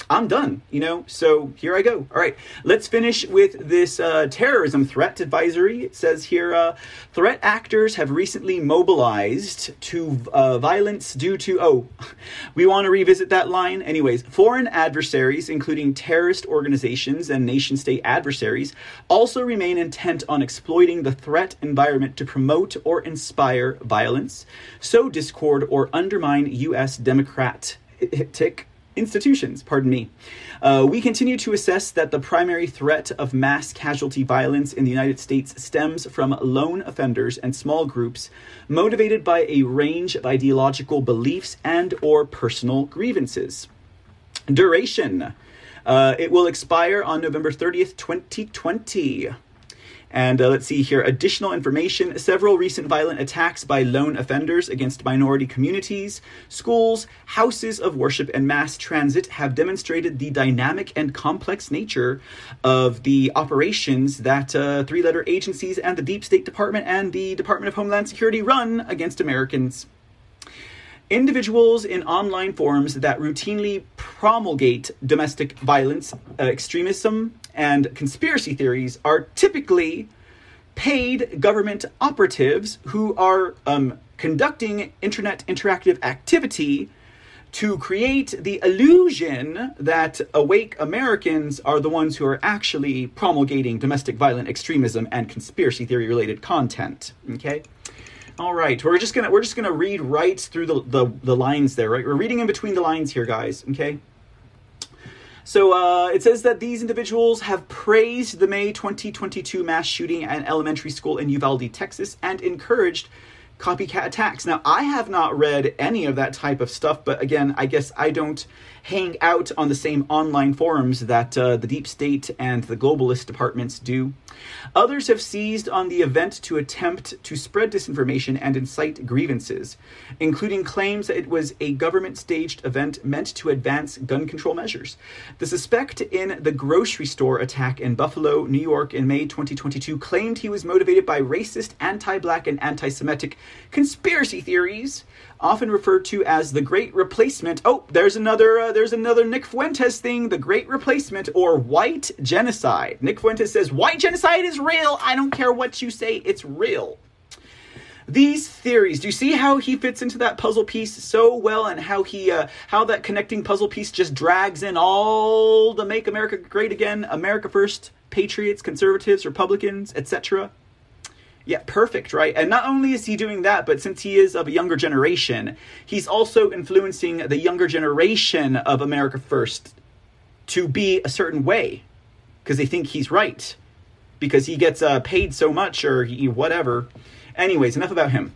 I'm done, you know? So here I go. All right, let's finish with this uh, terrorism threat advisory. It says here uh, threat actors have recently mobilized to uh, violence due to, oh, we want to revisit that line. Anyways, foreign adversaries, including terrorist organizations and nation state adversaries, also remain intent on exploiting the threat environment to promote or inspire violence, sow discord, or undermine U.S. democratic institutions, pardon me. Uh, we continue to assess that the primary threat of mass casualty violence in the United States stems from lone offenders and small groups motivated by a range of ideological beliefs and or personal grievances. Duration. Uh, it will expire on November 30th, 2020. And uh, let's see here additional information. Several recent violent attacks by lone offenders against minority communities, schools, houses of worship, and mass transit have demonstrated the dynamic and complex nature of the operations that uh, three letter agencies and the Deep State Department and the Department of Homeland Security run against Americans. Individuals in online forums that routinely promulgate domestic violence, uh, extremism, and conspiracy theories are typically paid government operatives who are um, conducting internet interactive activity to create the illusion that awake Americans are the ones who are actually promulgating domestic violent extremism and conspiracy theory related content. Okay? All right, we're just gonna we're just gonna read right through the, the, the lines there, right? We're reading in between the lines here, guys. Okay. So uh, it says that these individuals have praised the May 2022 mass shooting at an elementary school in Uvalde, Texas, and encouraged copycat attacks. Now, I have not read any of that type of stuff, but again, I guess I don't hang out on the same online forums that uh, the deep state and the globalist departments do. Others have seized on the event to attempt to spread disinformation and incite grievances, including claims that it was a government staged event meant to advance gun control measures. The suspect in the grocery store attack in Buffalo, New York in May 2022 claimed he was motivated by racist, anti black, and anti Semitic conspiracy theories often referred to as the Great Replacement. Oh, there's another uh, there's another Nick Fuentes thing, the Great Replacement or white genocide. Nick Fuentes says white genocide is real. I don't care what you say, it's real. These theories, do you see how he fits into that puzzle piece so well and how he uh, how that connecting puzzle piece just drags in all the make America great again, America first, patriots, conservatives, republicans, etc. Yeah, perfect, right? And not only is he doing that, but since he is of a younger generation, he's also influencing the younger generation of America First to be a certain way because they think he's right because he gets uh, paid so much or he, whatever. Anyways, enough about him.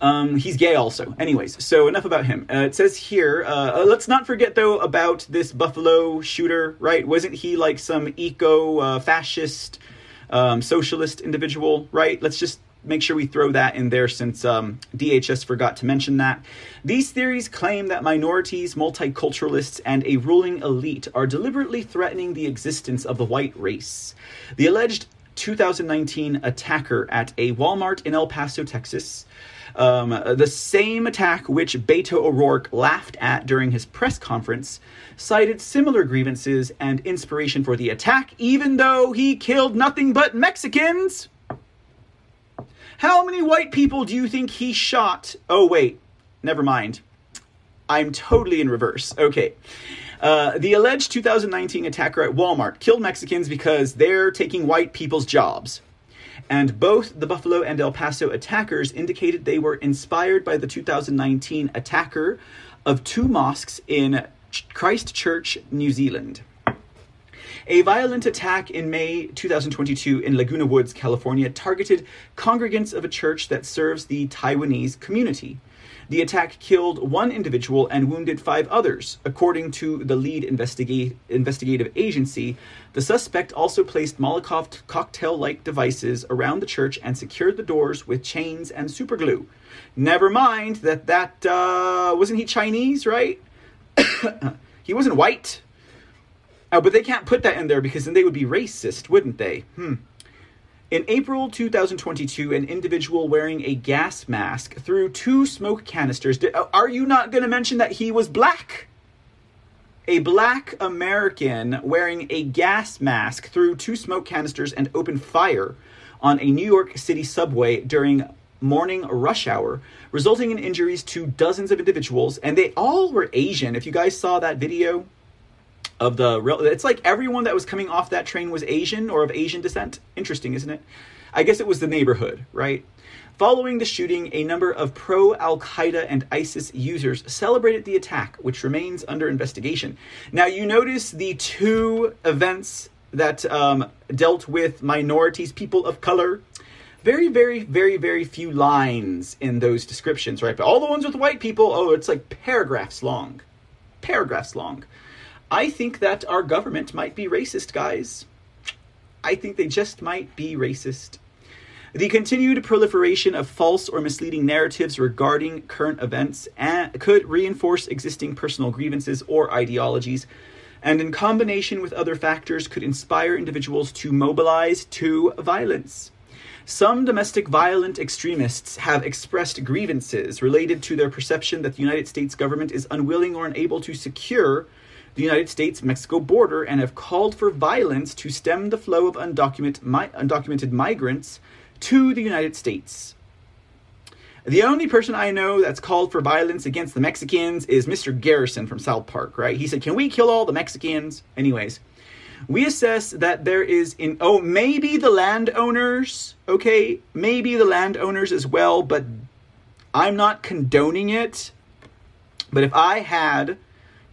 Um, he's gay also. Anyways, so enough about him. Uh, it says here, uh, uh, let's not forget though about this Buffalo shooter, right? Wasn't he like some eco uh, fascist, um, socialist individual, right? Let's just make sure we throw that in there since um, DHS forgot to mention that. These theories claim that minorities, multiculturalists, and a ruling elite are deliberately threatening the existence of the white race. The alleged 2019 attacker at a Walmart in El Paso, Texas, um, the same attack which Beto O'Rourke laughed at during his press conference, cited similar grievances and inspiration for the attack, even though he killed nothing but Mexicans. How many white people do you think he shot? Oh, wait, never mind. I'm totally in reverse. Okay. Uh, the alleged 2019 attacker at Walmart killed Mexicans because they're taking white people's jobs. And both the Buffalo and El Paso attackers indicated they were inspired by the 2019 attacker of two mosques in Christchurch, New Zealand. A violent attack in May 2022 in Laguna Woods, California, targeted congregants of a church that serves the Taiwanese community. The attack killed one individual and wounded five others. According to the lead investigative agency, the suspect also placed Molotov cocktail like devices around the church and secured the doors with chains and superglue. Never mind that that uh, wasn't he Chinese, right? he wasn't white. Oh, but they can't put that in there because then they would be racist, wouldn't they? Hmm. In April 2022, an individual wearing a gas mask threw two smoke canisters. Uh, are you not going to mention that he was black? A black American wearing a gas mask threw two smoke canisters and opened fire on a New York City subway during morning rush hour, resulting in injuries to dozens of individuals, and they all were Asian. If you guys saw that video, of the real. it's like everyone that was coming off that train was Asian or of Asian descent. Interesting, isn't it? I guess it was the neighborhood, right? Following the shooting, a number of pro Al Qaeda and ISIS users celebrated the attack, which remains under investigation. Now, you notice the two events that um, dealt with minorities, people of color. Very, very, very, very few lines in those descriptions, right? But all the ones with white people, oh, it's like paragraphs long. Paragraphs long. I think that our government might be racist, guys. I think they just might be racist. The continued proliferation of false or misleading narratives regarding current events could reinforce existing personal grievances or ideologies, and in combination with other factors, could inspire individuals to mobilize to violence. Some domestic violent extremists have expressed grievances related to their perception that the United States government is unwilling or unable to secure the United States Mexico border and have called for violence to stem the flow of undocumented, mi- undocumented migrants to the United States. The only person I know that's called for violence against the Mexicans is Mr. Garrison from South Park, right? He said, Can we kill all the Mexicans? Anyways, we assess that there is in oh maybe the landowners okay maybe the landowners as well but i'm not condoning it but if i had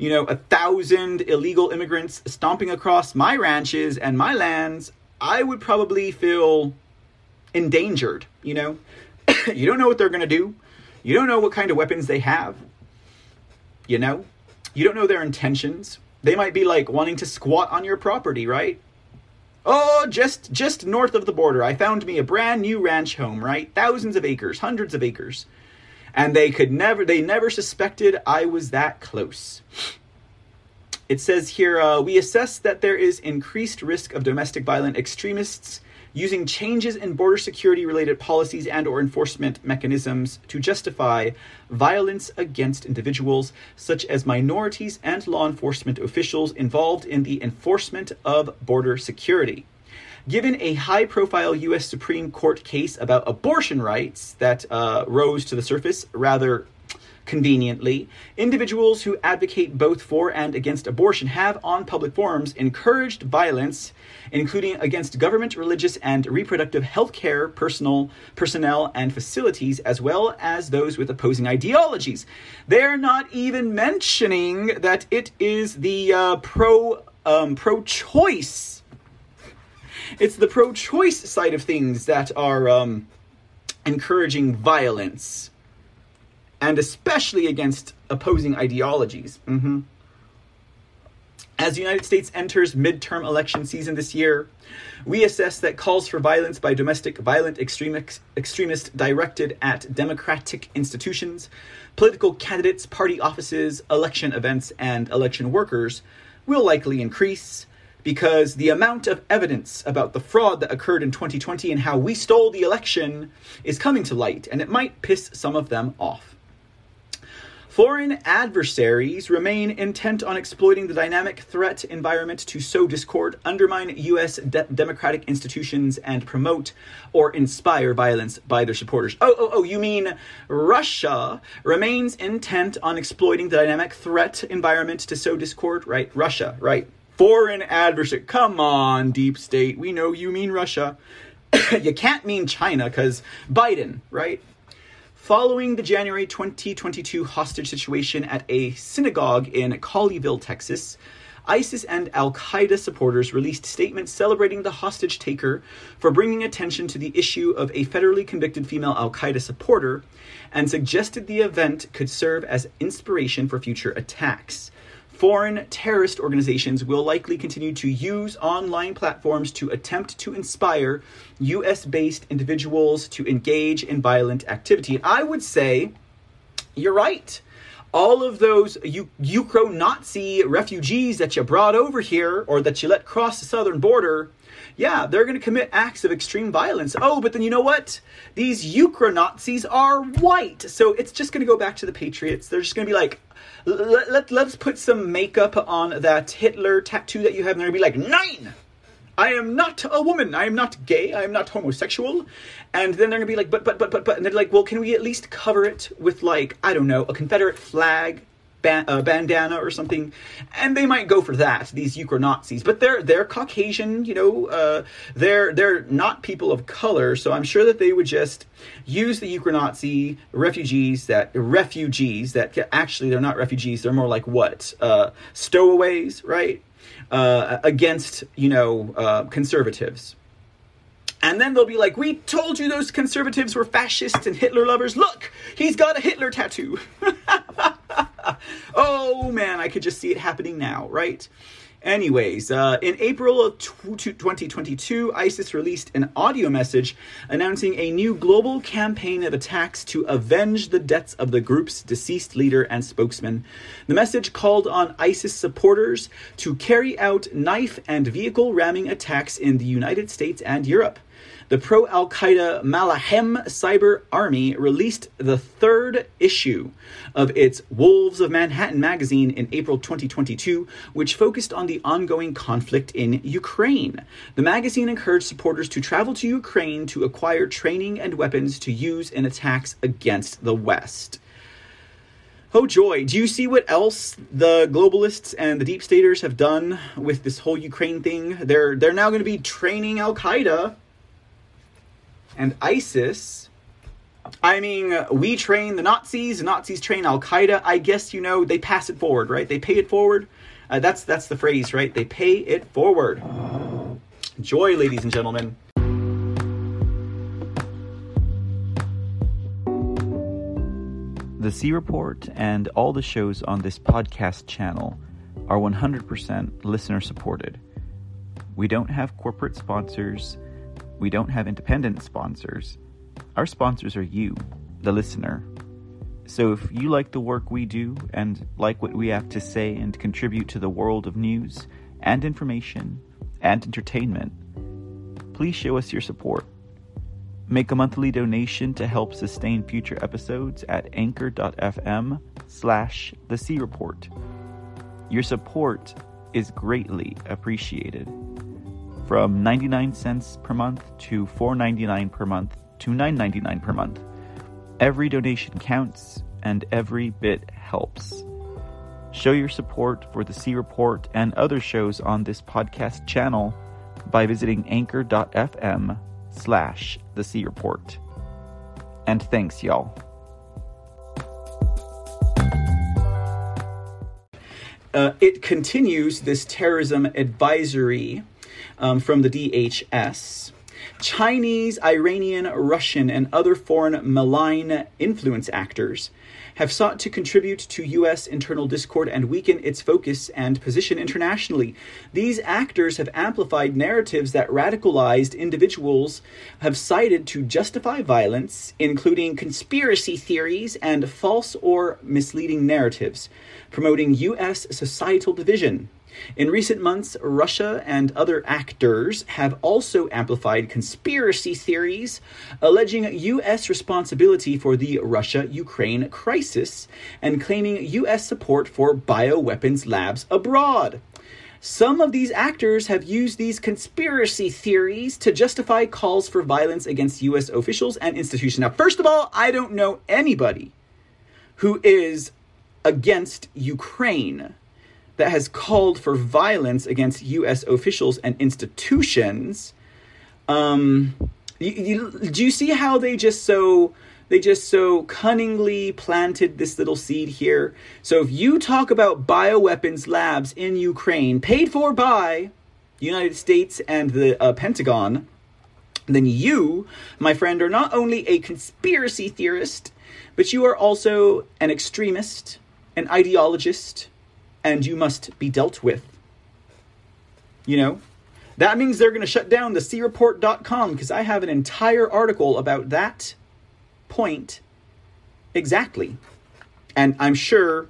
you know, a thousand illegal immigrants stomping across my ranches and my lands, I would probably feel endangered, you know? you don't know what they're going to do. You don't know what kind of weapons they have. You know? You don't know their intentions. They might be like wanting to squat on your property, right? Oh, just just north of the border, I found me a brand new ranch home, right? Thousands of acres, hundreds of acres and they could never they never suspected I was that close. It says here uh, we assess that there is increased risk of domestic violent extremists using changes in border security related policies and or enforcement mechanisms to justify violence against individuals such as minorities and law enforcement officials involved in the enforcement of border security. Given a high profile U.S. Supreme Court case about abortion rights that uh, rose to the surface rather Conveniently, individuals who advocate both for and against abortion have, on public forums, encouraged violence, including against government, religious, and reproductive health care personal, personnel and facilities, as well as those with opposing ideologies. They're not even mentioning that it is the uh, pro um, pro-choice. It's the pro-choice side of things that are um, encouraging violence and especially against opposing ideologies. Mm-hmm. As the United States enters midterm election season this year, we assess that calls for violence by domestic violent extremists, extremists directed at democratic institutions, political candidates, party offices, election events, and election workers will likely increase because the amount of evidence about the fraud that occurred in 2020 and how we stole the election is coming to light, and it might piss some of them off. Foreign adversaries remain intent on exploiting the dynamic threat environment to sow discord, undermine U.S. De- democratic institutions, and promote or inspire violence by their supporters. Oh, oh, oh, you mean Russia remains intent on exploiting the dynamic threat environment to sow discord? Right? Russia, right. Foreign adversary. Come on, deep state. We know you mean Russia. you can't mean China because Biden, right? Following the January 2022 hostage situation at a synagogue in Colleyville, Texas, ISIS and Al Qaeda supporters released statements celebrating the hostage taker for bringing attention to the issue of a federally convicted female Al Qaeda supporter and suggested the event could serve as inspiration for future attacks foreign terrorist organizations will likely continue to use online platforms to attempt to inspire US based individuals to engage in violent activity. And I would say you're right. All of those U- Ukro Nazi refugees that you brought over here or that you let cross the southern border, yeah, they're going to commit acts of extreme violence. Oh, but then you know what? These Ukro Nazis are white. So it's just going to go back to the Patriots. They're just going to be like, let, let, let's put some makeup on that Hitler tattoo that you have, and they're gonna be like, nine! I am not a woman. I am not gay. I am not homosexual. And then they're gonna be like, but, but, but, but, but. And they're like, well, can we at least cover it with, like, I don't know, a Confederate flag ban- uh, bandana or something, and they might go for that. These Ukro Nazis, but they're they're Caucasian, you know, uh, they're they're not people of color, so I'm sure that they would just use the Nazi refugees that refugees that actually they're not refugees, they're more like what uh, stowaways, right? Uh, against you know uh, conservatives. And then they'll be like, We told you those conservatives were fascists and Hitler lovers. Look, he's got a Hitler tattoo. oh man, I could just see it happening now, right? Anyways, uh, in April of 2022, ISIS released an audio message announcing a new global campaign of attacks to avenge the deaths of the group's deceased leader and spokesman. The message called on ISIS supporters to carry out knife and vehicle ramming attacks in the United States and Europe. The pro Al Qaeda Malahem Cyber Army released the third issue of its Wolves of Manhattan magazine in April 2022, which focused on the ongoing conflict in Ukraine. The magazine encouraged supporters to travel to Ukraine to acquire training and weapons to use in attacks against the West. Oh joy! Do you see what else the globalists and the deep staters have done with this whole Ukraine thing? They're they're now going to be training Al Qaeda and ISIS. I mean, we train the Nazis, the Nazis train Al Qaeda. I guess you know they pass it forward, right? They pay it forward. Uh, that's that's the phrase, right? They pay it forward. Joy, ladies and gentlemen. The C Report and all the shows on this podcast channel are 100% listener supported. We don't have corporate sponsors we don't have independent sponsors. Our sponsors are you, the listener. So if you like the work we do and like what we have to say and contribute to the world of news and information and entertainment, please show us your support. Make a monthly donation to help sustain future episodes at anchor.fm slash the C Report. Your support is greatly appreciated from 99 cents per month to 4.99 per month to 9.99 per month. Every donation counts and every bit helps. Show your support for the C Report and other shows on this podcast channel by visiting anchor.fm slash the C Report. And thanks, y'all. Uh, it continues this terrorism advisory um, from the DHS. Chinese, Iranian, Russian, and other foreign malign influence actors have sought to contribute to U.S. internal discord and weaken its focus and position internationally. These actors have amplified narratives that radicalized individuals have cited to justify violence, including conspiracy theories and false or misleading narratives, promoting U.S. societal division. In recent months, Russia and other actors have also amplified conspiracy theories alleging U.S. responsibility for the Russia Ukraine crisis and claiming U.S. support for bioweapons labs abroad. Some of these actors have used these conspiracy theories to justify calls for violence against U.S. officials and institutions. Now, first of all, I don't know anybody who is against Ukraine that has called for violence against U.S. officials and institutions. Um, you, you, do you see how they just so they just so cunningly planted this little seed here? So if you talk about bioweapons labs in Ukraine, paid for by the United States and the uh, Pentagon, then you, my friend, are not only a conspiracy theorist, but you are also an extremist, an ideologist and you must be dealt with. You know? That means they're going to shut down the creport.com because I have an entire article about that point exactly. And I'm sure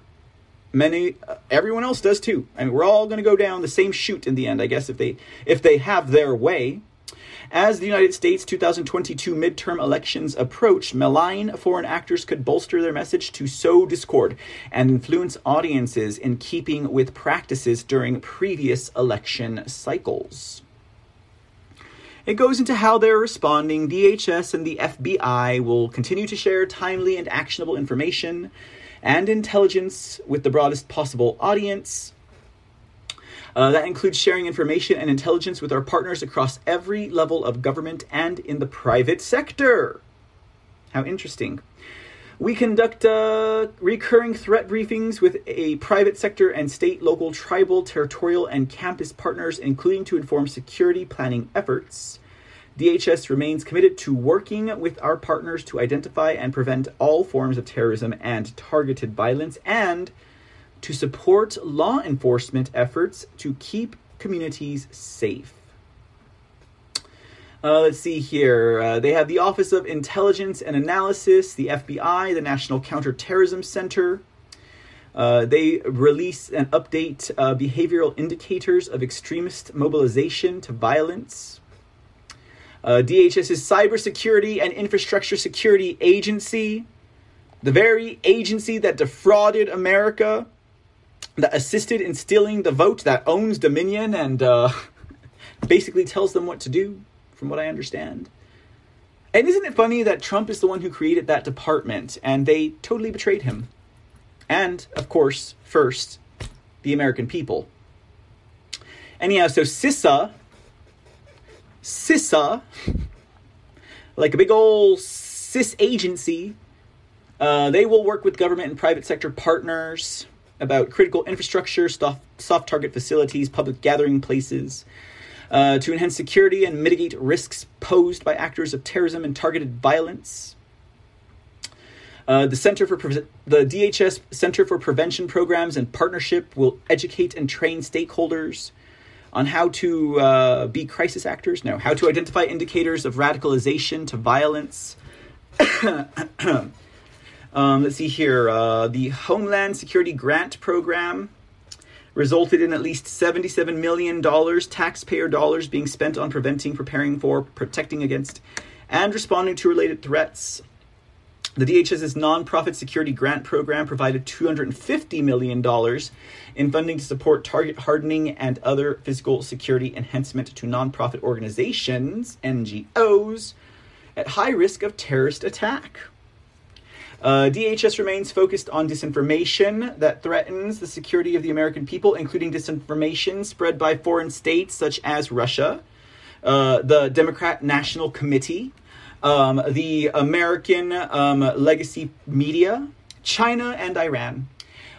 many uh, everyone else does too. I mean, we're all going to go down the same chute in the end, I guess if they if they have their way. As the United States 2022 midterm elections approach, malign foreign actors could bolster their message to sow discord and influence audiences in keeping with practices during previous election cycles. It goes into how they're responding. DHS and the FBI will continue to share timely and actionable information and intelligence with the broadest possible audience. Uh, that includes sharing information and intelligence with our partners across every level of government and in the private sector. How interesting. We conduct uh, recurring threat briefings with a private sector and state, local, tribal, territorial, and campus partners, including to inform security planning efforts. DHS remains committed to working with our partners to identify and prevent all forms of terrorism and targeted violence and to support law enforcement efforts to keep communities safe. Uh, let's see here. Uh, they have the Office of Intelligence and Analysis, the FBI, the National Counterterrorism Center. Uh, they release and update uh, behavioral indicators of extremist mobilization to violence. Uh, DHS's Cybersecurity and Infrastructure Security Agency, the very agency that defrauded America that assisted in stealing the vote, that owns Dominion, and uh, basically tells them what to do, from what I understand. And isn't it funny that Trump is the one who created that department and they totally betrayed him? And, of course, first, the American people. Anyhow, so CISA, CISA, like a big old cis agency, uh, they will work with government and private sector partners about critical infrastructure, soft, soft target facilities, public gathering places, uh, to enhance security and mitigate risks posed by actors of terrorism and targeted violence. Uh, the Center for Pre- the DHS Center for Prevention Programs and Partnership will educate and train stakeholders on how to uh, be crisis actors. No, how to identify indicators of radicalization to violence. Um, let's see here. Uh, the Homeland Security Grant Program resulted in at least $77 million taxpayer dollars being spent on preventing, preparing for, protecting against, and responding to related threats. The DHS's nonprofit security grant program provided $250 million in funding to support target hardening and other physical security enhancement to nonprofit organizations, NGOs, at high risk of terrorist attack. Uh, DHS remains focused on disinformation that threatens the security of the American people, including disinformation spread by foreign states such as Russia, uh, the Democrat National Committee, um, the American um, legacy media, China, and Iran,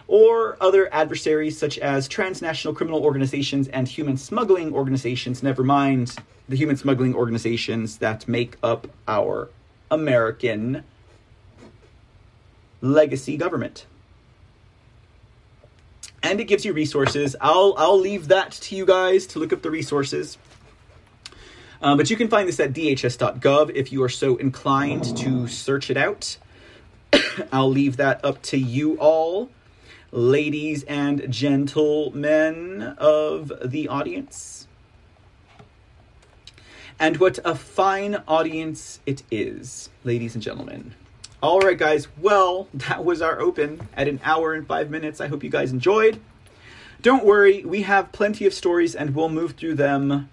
or other adversaries such as transnational criminal organizations and human smuggling organizations, never mind the human smuggling organizations that make up our American legacy government. And it gives you resources. I'll I'll leave that to you guys to look up the resources. Um, but you can find this at dhs.gov if you are so inclined to search it out. I'll leave that up to you all, ladies and gentlemen of the audience. And what a fine audience it is, ladies and gentlemen. All right, guys. Well, that was our open at an hour and five minutes. I hope you guys enjoyed. Don't worry, we have plenty of stories and we'll move through them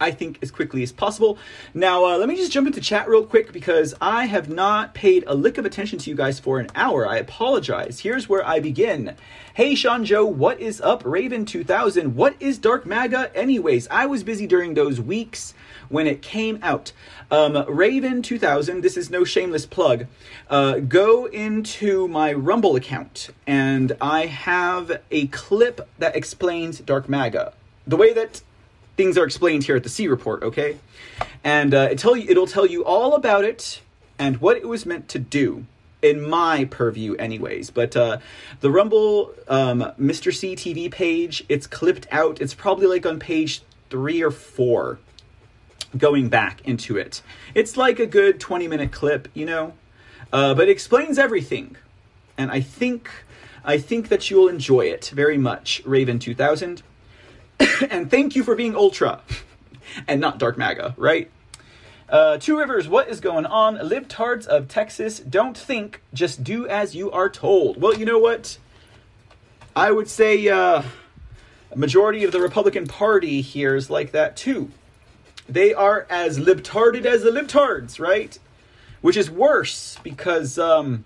I think, as quickly as possible. Now, uh, let me just jump into chat real quick because I have not paid a lick of attention to you guys for an hour. I apologize. Here's where I begin. Hey, Sean Joe, what is up? Raven 2000, what is Dark MAGA? Anyways, I was busy during those weeks when it came out. Um, Raven 2000, this is no shameless plug. Uh, go into my Rumble account and I have a clip that explains Dark MAGA. The way that things are explained here at the C report, okay? And uh, it tell you, it'll tell you all about it and what it was meant to do in my purview anyways. But uh, the rumble um, mr c tv page it's clipped out. It's probably like on page three or four going back into it. It's like a good 20 minute clip you know? Uh, but it explains everything. And i think i think that you'll enjoy it very much. Raven 2000 and thank you for being Ultra and not Dark MAGA, right? Uh, Two Rivers, what is going on? Libtards of Texas, don't think, just do as you are told. Well, you know what? I would say uh, a majority of the Republican Party here is like that too. They are as libtarded as the libtards, right? Which is worse because um,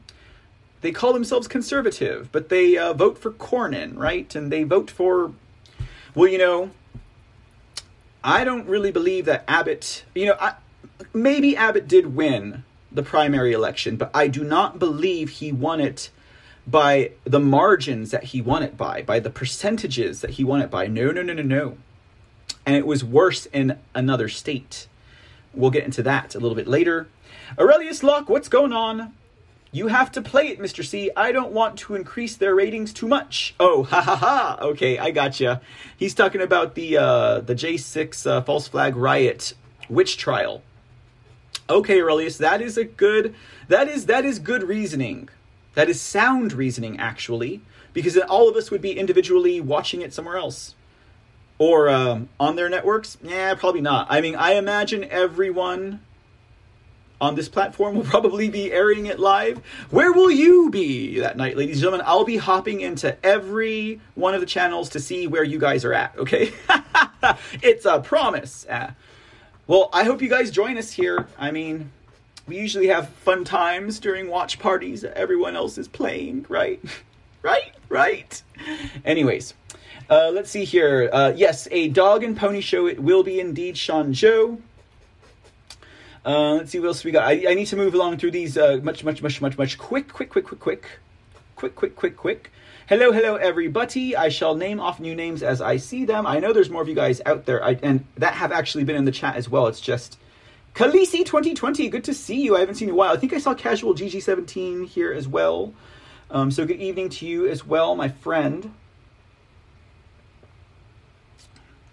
they call themselves conservative, but they uh, vote for Cornyn, right? And they vote for well, you know, I don't really believe that Abbott, you know, I, maybe Abbott did win the primary election, but I do not believe he won it by the margins that he won it by, by the percentages that he won it by. No, no, no, no, no. And it was worse in another state. We'll get into that a little bit later. Aurelius Locke, what's going on? You have to play it, Mr. C. I don't want to increase their ratings too much. Oh, ha ha ha. Okay, I gotcha. He's talking about the uh, the J6 uh, false flag riot witch trial. Okay, Aurelius, that is a good that is that is good reasoning. That is sound reasoning, actually, because then all of us would be individually watching it somewhere else. Or um, on their networks? Yeah, probably not. I mean, I imagine everyone on this platform We'll probably be airing it live. Where will you be that night, ladies and gentlemen? I'll be hopping into every one of the channels to see where you guys are at, okay? it's a promise. Uh, well, I hope you guys join us here. I mean, we usually have fun times during watch parties everyone else is playing, right? right? Right? Anyways, uh, let's see here. Uh, yes, a dog and pony show. It will be indeed Sean Joe. Uh, let's see what else we got. I, I need to move along through these uh, much, much, much, much, much quick, quick, quick, quick, quick, quick, quick, quick, quick. Hello, hello, everybody. I shall name off new names as I see them. I know there's more of you guys out there, I, and that have actually been in the chat as well. It's just Khaleesi 2020. Good to see you. I haven't seen you in a while. I think I saw Casual GG17 here as well. Um, so good evening to you as well, my friend.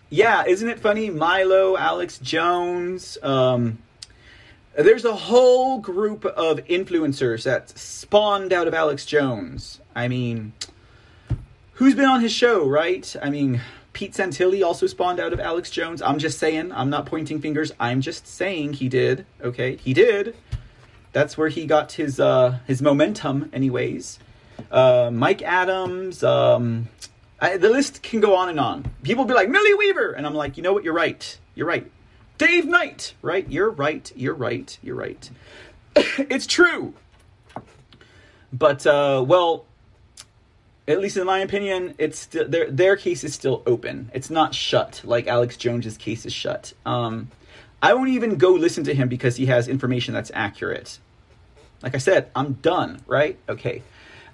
Yeah, isn't it funny? Milo, Alex Jones. Um, there's a whole group of influencers that spawned out of Alex Jones. I mean, who's been on his show, right? I mean, Pete Santilli also spawned out of Alex Jones. I'm just saying, I'm not pointing fingers. I'm just saying he did. Okay, he did. That's where he got his uh his momentum anyways. Uh Mike Adams, um I, the list can go on and on. People be like Millie Weaver and I'm like, "You know what? You're right. You're right. Dave Knight, right? You're right. You're right. You're right. it's true. But uh, well, at least in my opinion, it's still, their their case is still open. It's not shut like Alex Jones's case is shut. Um, I won't even go listen to him because he has information that's accurate. Like I said, I'm done. Right? Okay.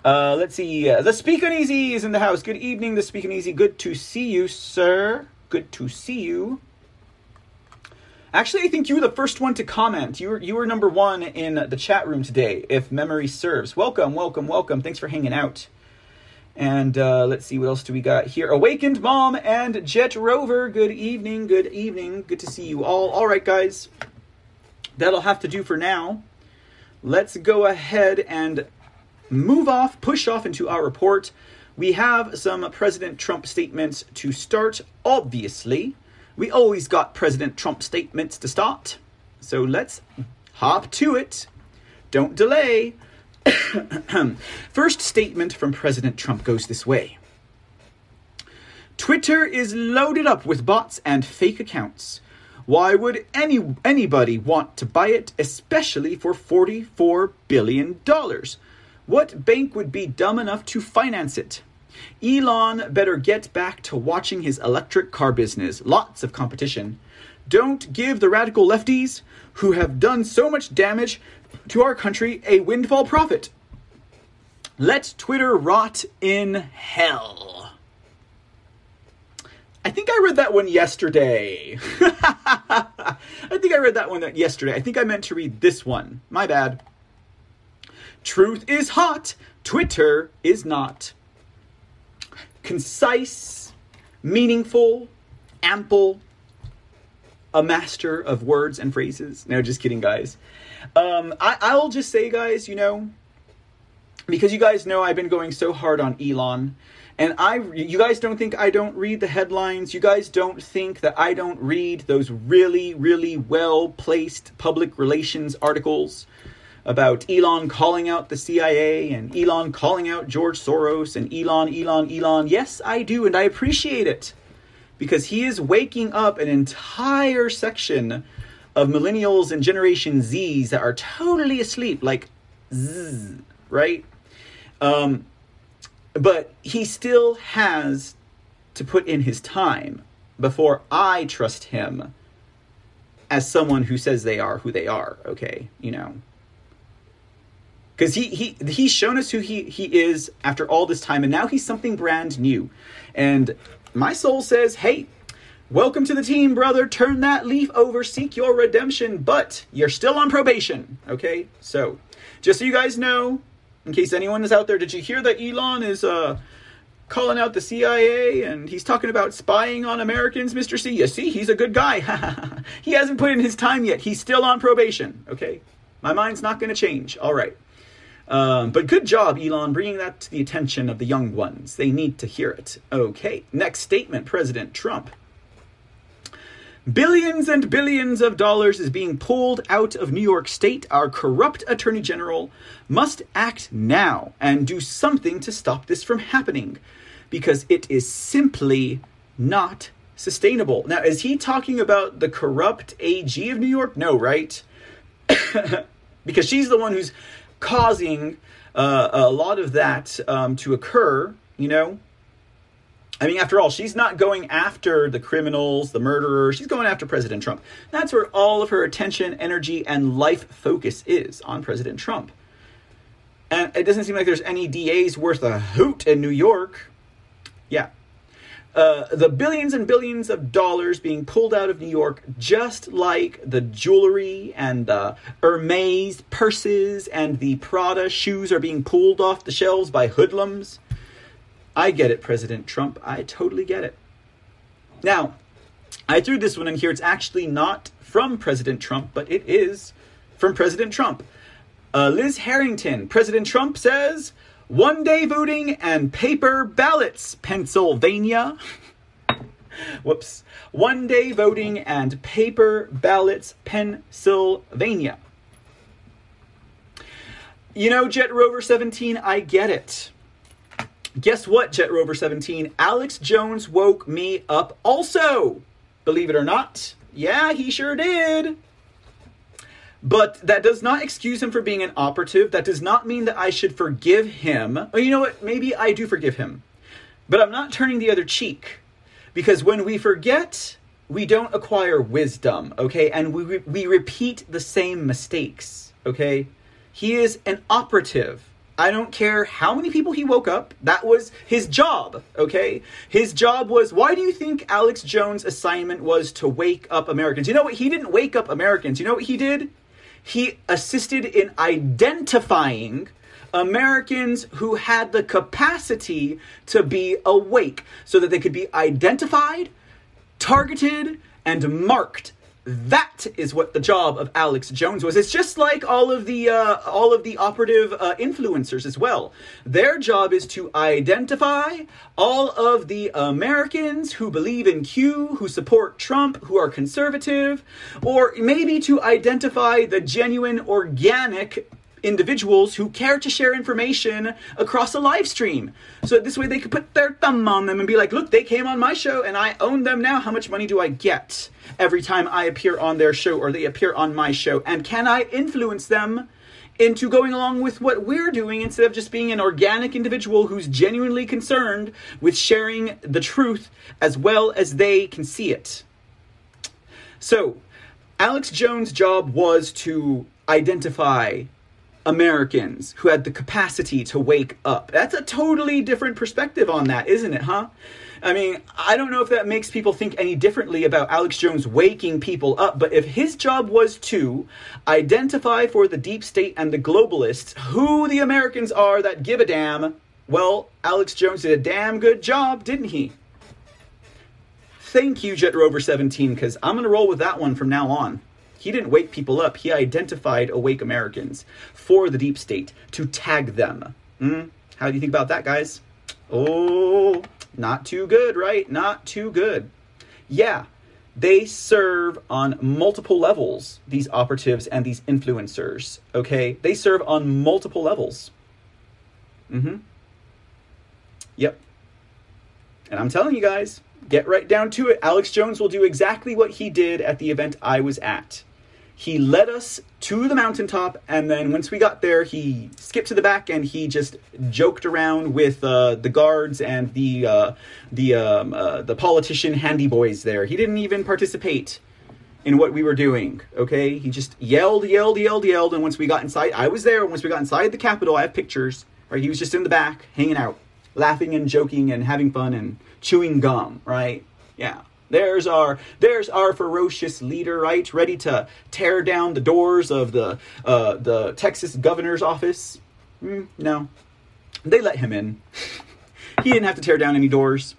Uh, let's see. Uh, the Speak Uneasy is in the house. Good evening, the Speak Uneasy. Good to see you, sir. Good to see you. Actually, I think you were the first one to comment. You were you were number one in the chat room today, if memory serves. Welcome, welcome, welcome. Thanks for hanging out. And uh, let's see what else do we got here. Awakened Mom and Jet Rover. Good evening. Good evening. Good to see you all. All right, guys. That'll have to do for now. Let's go ahead and move off, push off into our report. We have some President Trump statements to start, obviously. We always got President Trump statements to start. So let's hop to it. Don't delay. First statement from President Trump goes this way Twitter is loaded up with bots and fake accounts. Why would any anybody want to buy it, especially for $44 billion? What bank would be dumb enough to finance it? Elon better get back to watching his electric car business. Lots of competition. Don't give the radical lefties, who have done so much damage to our country, a windfall profit. Let Twitter rot in hell. I think I read that one yesterday. I think I read that one yesterday. I think I meant to read this one. My bad. Truth is hot, Twitter is not. Concise, meaningful, ample, a master of words and phrases. No, just kidding, guys. Um, I, I'll just say, guys, you know, because you guys know I've been going so hard on Elon. And I, you guys don't think I don't read the headlines. You guys don't think that I don't read those really, really well placed public relations articles about Elon calling out the CIA and Elon calling out George Soros and Elon, Elon, Elon. Yes, I do, and I appreciate it because he is waking up an entire section of millennials and Generation Zs that are totally asleep, like zzz, right? Um, but he still has to put in his time before I trust him as someone who says they are who they are, okay? You know because he he he's shown us who he he is after all this time, and now he's something brand new. And my soul says, "Hey, welcome to the team, brother. Turn that leaf over, seek your redemption, but you're still on probation." Okay, so just so you guys know, in case anyone is out there, did you hear that Elon is uh calling out the CIA and he's talking about spying on Americans, Mr. C. You see, he's a good guy. he hasn't put in his time yet. He's still on probation. Okay. My mind's not going to change. All right. Um, but good job, Elon, bringing that to the attention of the young ones. They need to hear it. Okay, next statement President Trump. Billions and billions of dollars is being pulled out of New York State. Our corrupt Attorney General must act now and do something to stop this from happening because it is simply not sustainable. Now, is he talking about the corrupt AG of New York? No, right? because she's the one who's causing uh, a lot of that um, to occur, you know? I mean, after all, she's not going after the criminals, the murderers. She's going after President Trump. That's where all of her attention, energy, and life focus is on President Trump. And it doesn't seem like there's any DAs worth a hoot in New York. Yeah, uh, the billions and billions of dollars being pulled out of New York, just like the jewelry and the Hermes purses and the Prada shoes are being pulled off the shelves by hoodlums. I get it, President Trump. I totally get it. Now, I threw this one in here. It's actually not from President Trump, but it is from President Trump. Uh, Liz Harrington, President Trump says, one day voting and paper ballots, Pennsylvania. Whoops. One day voting and paper ballots, Pennsylvania. You know, Jet Rover 17, I get it. Guess what, Jet Rover 17? Alex Jones woke me up also. Believe it or not. Yeah, he sure did. But that does not excuse him for being an operative. That does not mean that I should forgive him. Or you know what? Maybe I do forgive him. But I'm not turning the other cheek. Because when we forget, we don't acquire wisdom, okay? And we, we repeat the same mistakes, okay? He is an operative. I don't care how many people he woke up. That was his job, okay? His job was why do you think Alex Jones' assignment was to wake up Americans? You know what? He didn't wake up Americans. You know what he did? He assisted in identifying Americans who had the capacity to be awake so that they could be identified, targeted, and marked that is what the job of Alex Jones was. It's just like all of the uh, all of the operative uh, influencers as well. Their job is to identify all of the Americans who believe in Q, who support Trump, who are conservative, or maybe to identify the genuine organic individuals who care to share information across a live stream. So this way they could put their thumb on them and be like, look, they came on my show and I own them now. How much money do I get every time I appear on their show or they appear on my show? And can I influence them? into going along with what we're doing instead of just being an organic individual who's genuinely concerned with sharing the truth as well as they can see it. So, Alex Jones' job was to identify Americans who had the capacity to wake up. That's a totally different perspective on that, isn't it, huh? I mean, I don't know if that makes people think any differently about Alex Jones waking people up, but if his job was to identify for the deep state and the globalists who the Americans are that give a damn, well, Alex Jones did a damn good job, didn't he? Thank you, Jet Rover 17, because I'm going to roll with that one from now on. He didn't wake people up. He identified awake Americans for the deep state to tag them. Mm, how do you think about that, guys? Oh, not too good, right? Not too good. Yeah, they serve on multiple levels, these operatives and these influencers, okay? They serve on multiple levels. Mm hmm. Yep. And I'm telling you guys, get right down to it. Alex Jones will do exactly what he did at the event I was at he led us to the mountaintop and then once we got there he skipped to the back and he just joked around with uh, the guards and the uh, the um, uh, the politician handy boys there. He didn't even participate in what we were doing okay? He just yelled yelled yelled yelled and once we got inside i was there once we got inside the capitol i have pictures right? He was just in the back hanging out laughing and joking and having fun and chewing gum right? Yeah there's our there's our ferocious leader, right? Ready to tear down the doors of the uh, the Texas governor's office. Mm, no, they let him in. he didn't have to tear down any doors.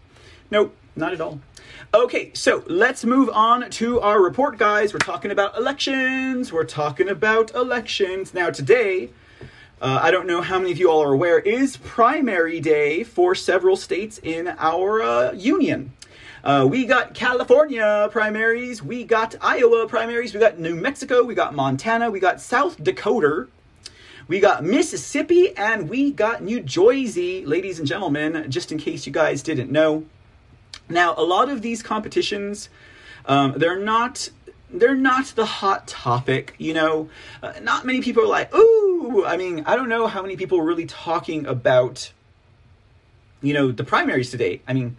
Nope, not at all. Okay, so let's move on to our report, guys. We're talking about elections. We're talking about elections. Now, today, uh, I don't know how many of you all are aware, is primary day for several states in our uh, union. Uh, we got California primaries, we got Iowa primaries, we got New Mexico, we got Montana, we got South Dakota, we got Mississippi, and we got New Jersey, ladies and gentlemen, just in case you guys didn't know. Now, a lot of these competitions, um, they're not they're not the hot topic, you know. Uh, not many people are like, "Ooh!" I mean, I don't know how many people are really talking about, you know, the primaries today. I mean,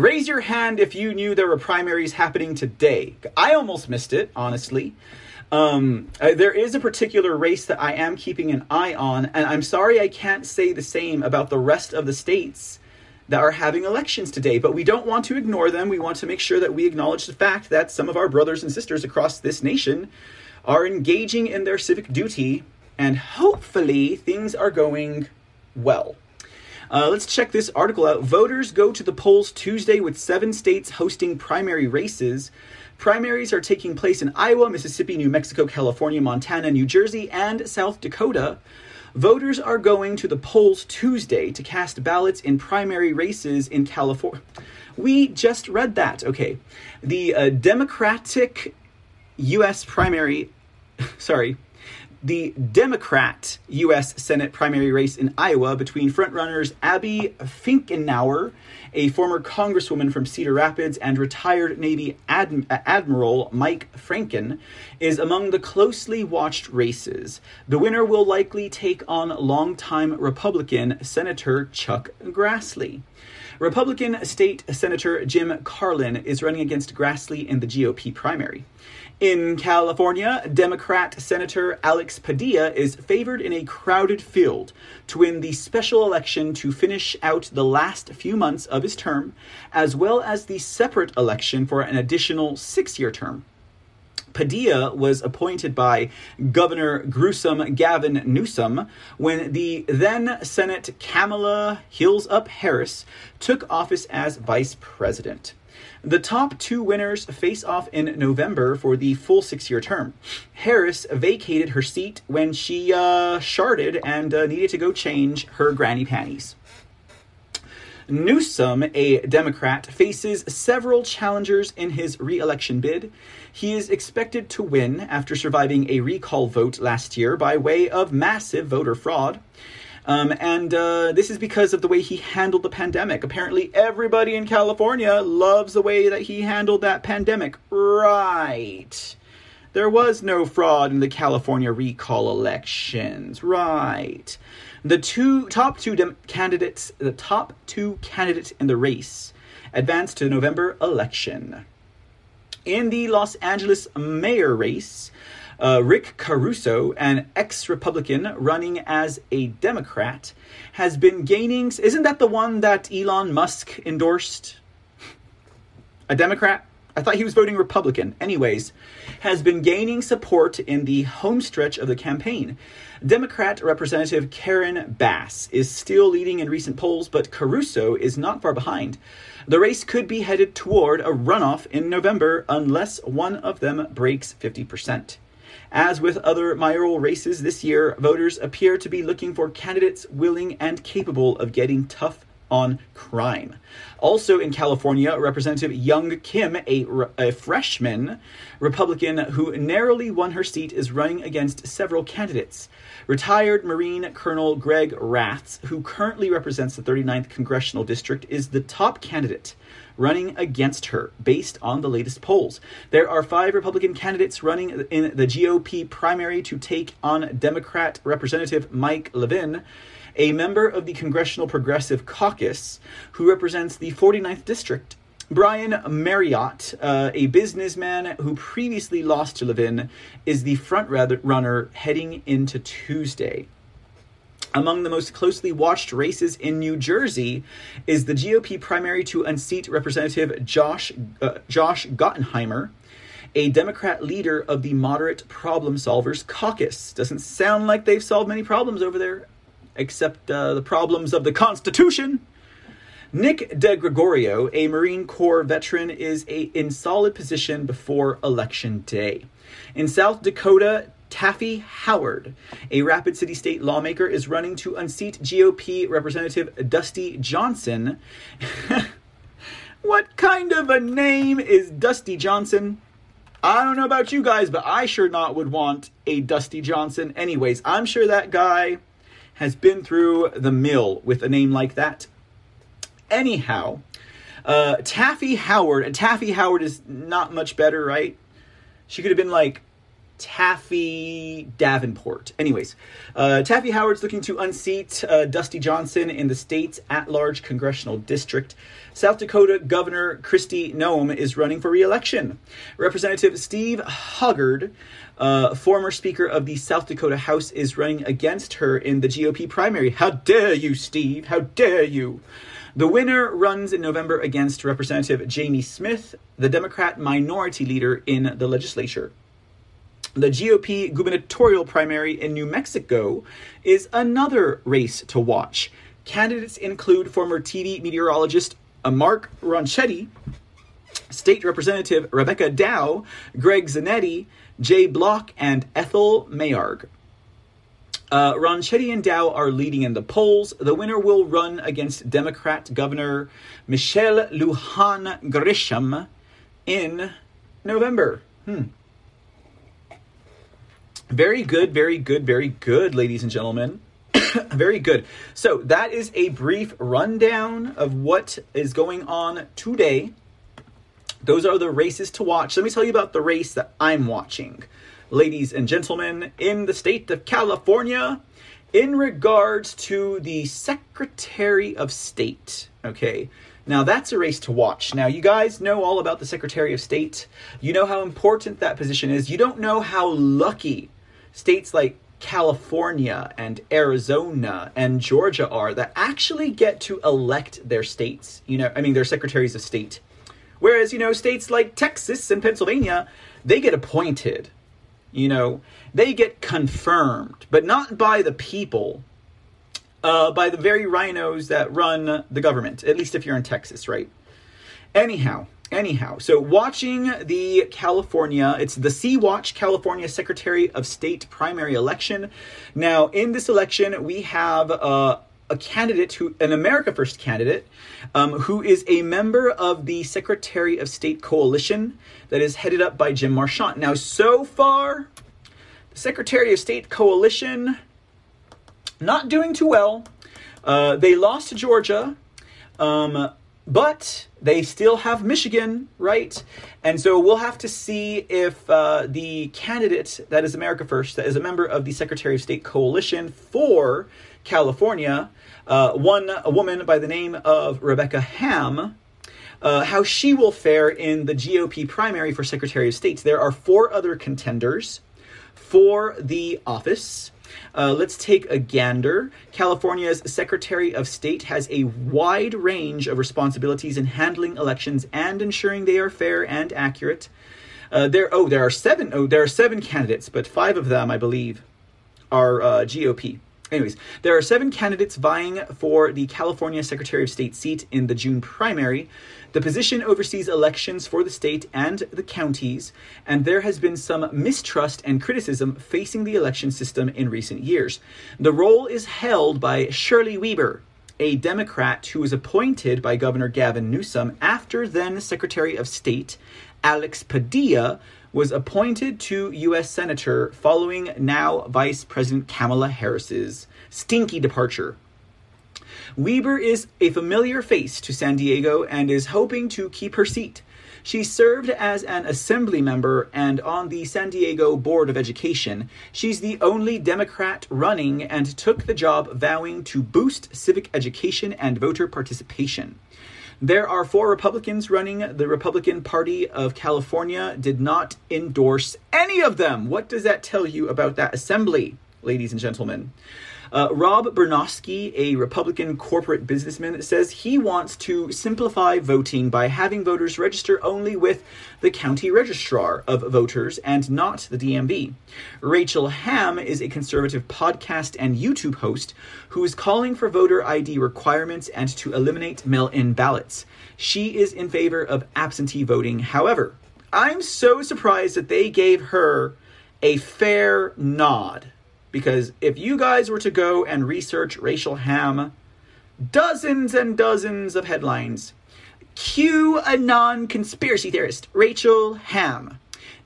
Raise your hand if you knew there were primaries happening today. I almost missed it, honestly. Um, uh, there is a particular race that I am keeping an eye on, and I'm sorry I can't say the same about the rest of the states that are having elections today, but we don't want to ignore them. We want to make sure that we acknowledge the fact that some of our brothers and sisters across this nation are engaging in their civic duty, and hopefully things are going well. Uh, let's check this article out. Voters go to the polls Tuesday with seven states hosting primary races. Primaries are taking place in Iowa, Mississippi, New Mexico, California, Montana, New Jersey, and South Dakota. Voters are going to the polls Tuesday to cast ballots in primary races in California. We just read that. Okay. The uh, Democratic U.S. primary, sorry, the Democrat U.S. Senate primary race in Iowa between frontrunners Abby Finkenauer, a former congresswoman from Cedar Rapids, and retired Navy Adm- Admiral Mike Franken, is among the closely watched races. The winner will likely take on longtime Republican Senator Chuck Grassley. Republican State Senator Jim Carlin is running against Grassley in the GOP primary. In California, Democrat Senator Alex Padilla is favored in a crowded field to win the special election to finish out the last few months of his term, as well as the separate election for an additional six year term. Padilla was appointed by Governor Gruesome Gavin Newsom when the then Senate Kamala Hills Up Harris took office as vice president. The top two winners face off in November for the full six year term. Harris vacated her seat when she uh, sharded and uh, needed to go change her granny panties. Newsom, a Democrat, faces several challengers in his re election bid. He is expected to win after surviving a recall vote last year by way of massive voter fraud. Um, and uh, this is because of the way he handled the pandemic. Apparently, everybody in California loves the way that he handled that pandemic. Right. There was no fraud in the California recall elections. Right. The two top two dem- candidates, the top two candidates in the race, advanced to the November election. In the Los Angeles mayor race, uh, Rick Caruso, an ex Republican running as a Democrat, has been gaining. Isn't that the one that Elon Musk endorsed? A Democrat? I thought he was voting Republican. Anyways, has been gaining support in the homestretch of the campaign. Democrat Representative Karen Bass is still leading in recent polls, but Caruso is not far behind. The race could be headed toward a runoff in November unless one of them breaks 50%. As with other mayoral races this year, voters appear to be looking for candidates willing and capable of getting tough on crime. Also in California, Representative Young Kim, a, a, freshman Republican who narrowly won her seat, is running against several candidates. Retired Marine Colonel Greg Raths, who currently represents the 39th Congressional District, is the top candidate running against her based on the latest polls. There are five Republican candidates running in the GOP primary to take on Democrat Representative Mike Levin, a member of the Congressional Progressive Caucus who represents the 49th District. Brian Maryott, uh, a businessman who previously lost to Levin, is the front runner heading into Tuesday. Among the most closely watched races in New Jersey is the GOP primary to unseat Representative Josh uh, Josh Gottheimer, a Democrat leader of the Moderate Problem Solvers Caucus. Doesn't sound like they've solved many problems over there, except uh, the problems of the Constitution. Nick DeGregorio, a Marine Corps veteran, is a, in solid position before Election Day. In South Dakota, Taffy Howard, a Rapid City State lawmaker, is running to unseat GOP Representative Dusty Johnson. what kind of a name is Dusty Johnson? I don't know about you guys, but I sure not would want a Dusty Johnson. Anyways, I'm sure that guy has been through the mill with a name like that. Anyhow, uh, Taffy Howard, and Taffy Howard is not much better, right? She could have been like Taffy Davenport. Anyways, uh, Taffy Howard's looking to unseat uh, Dusty Johnson in the state's at large congressional district. South Dakota Governor Kristi Noem is running for re election. Representative Steve Haugaard, uh, former Speaker of the South Dakota House, is running against her in the GOP primary. How dare you, Steve? How dare you? The winner runs in November against Representative Jamie Smith, the Democrat minority leader in the legislature. The GOP gubernatorial primary in New Mexico is another race to watch. Candidates include former TV meteorologist Mark Ronchetti, State Representative Rebecca Dow, Greg Zanetti, Jay Block, and Ethel Maharg. Uh, Ronchetti and Dow are leading in the polls. The winner will run against Democrat Governor Michelle Lujan Grisham in November. Hmm. Very good, very good, very good, ladies and gentlemen. very good. So, that is a brief rundown of what is going on today. Those are the races to watch. Let me tell you about the race that I'm watching. Ladies and gentlemen, in the state of California, in regards to the Secretary of State, okay? Now, that's a race to watch. Now, you guys know all about the Secretary of State. You know how important that position is. You don't know how lucky states like California and Arizona and Georgia are that actually get to elect their states, you know, I mean, their secretaries of state. Whereas, you know, states like Texas and Pennsylvania, they get appointed. You know, they get confirmed, but not by the people, uh, by the very rhinos that run the government, at least if you're in Texas, right? Anyhow, anyhow, so watching the California, it's the Sea Watch California Secretary of State primary election. Now, in this election, we have uh, a candidate who, an America First candidate, um, who is a member of the Secretary of State coalition that is headed up by Jim Marchant. Now, so far, the Secretary of State coalition not doing too well. Uh, they lost to Georgia, um, but they still have Michigan, right? And so we'll have to see if uh, the candidate that is America First, that is a member of the Secretary of State coalition for California, uh, one a woman by the name of Rebecca Hamm, uh, how she will fare in the GOP primary for Secretary of State. There are four other contenders for the office. Uh, let's take a gander. California's Secretary of State has a wide range of responsibilities in handling elections and ensuring they are fair and accurate. Uh, there, oh, there are seven. Oh, there are seven candidates, but five of them, I believe, are uh, GOP. Anyways, there are seven candidates vying for the California Secretary of State seat in the June primary. The position oversees elections for the state and the counties, and there has been some mistrust and criticism facing the election system in recent years. The role is held by Shirley Weber, a Democrat who was appointed by Governor Gavin Newsom after then Secretary of State Alex Padilla was appointed to U.S. Senator following now Vice President Kamala Harris's stinky departure. Weber is a familiar face to San Diego and is hoping to keep her seat. She served as an assembly member and on the San Diego Board of Education. She's the only Democrat running and took the job vowing to boost civic education and voter participation. There are four Republicans running. The Republican Party of California did not endorse any of them. What does that tell you about that assembly, ladies and gentlemen? Uh, Rob Bernosky, a Republican corporate businessman, says he wants to simplify voting by having voters register only with the county registrar of voters and not the DMV. Rachel Hamm is a conservative podcast and YouTube host who is calling for voter ID requirements and to eliminate mail in ballots. She is in favor of absentee voting. However, I'm so surprised that they gave her a fair nod because if you guys were to go and research Rachel Hamm, dozens and dozens of headlines. QAnon conspiracy theorist Rachel Hamm.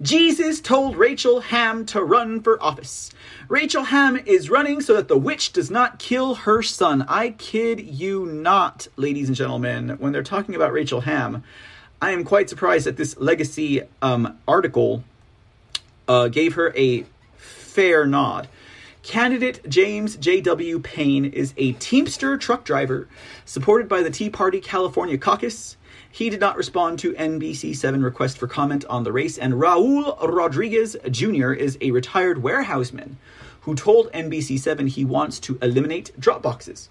Jesus told Rachel Hamm to run for office. Rachel Hamm is running so that the witch does not kill her son. I kid you not, ladies and gentlemen. When they're talking about Rachel Hamm. I am quite surprised that this legacy um, article uh, gave her a fair nod. Candidate James J.W. Payne is a Teamster truck driver supported by the Tea Party California caucus. He did not respond to NBC7 request for comment on the race, and Raul Rodriguez Jr. is a retired warehouseman who told NBC7 he wants to eliminate drop boxes.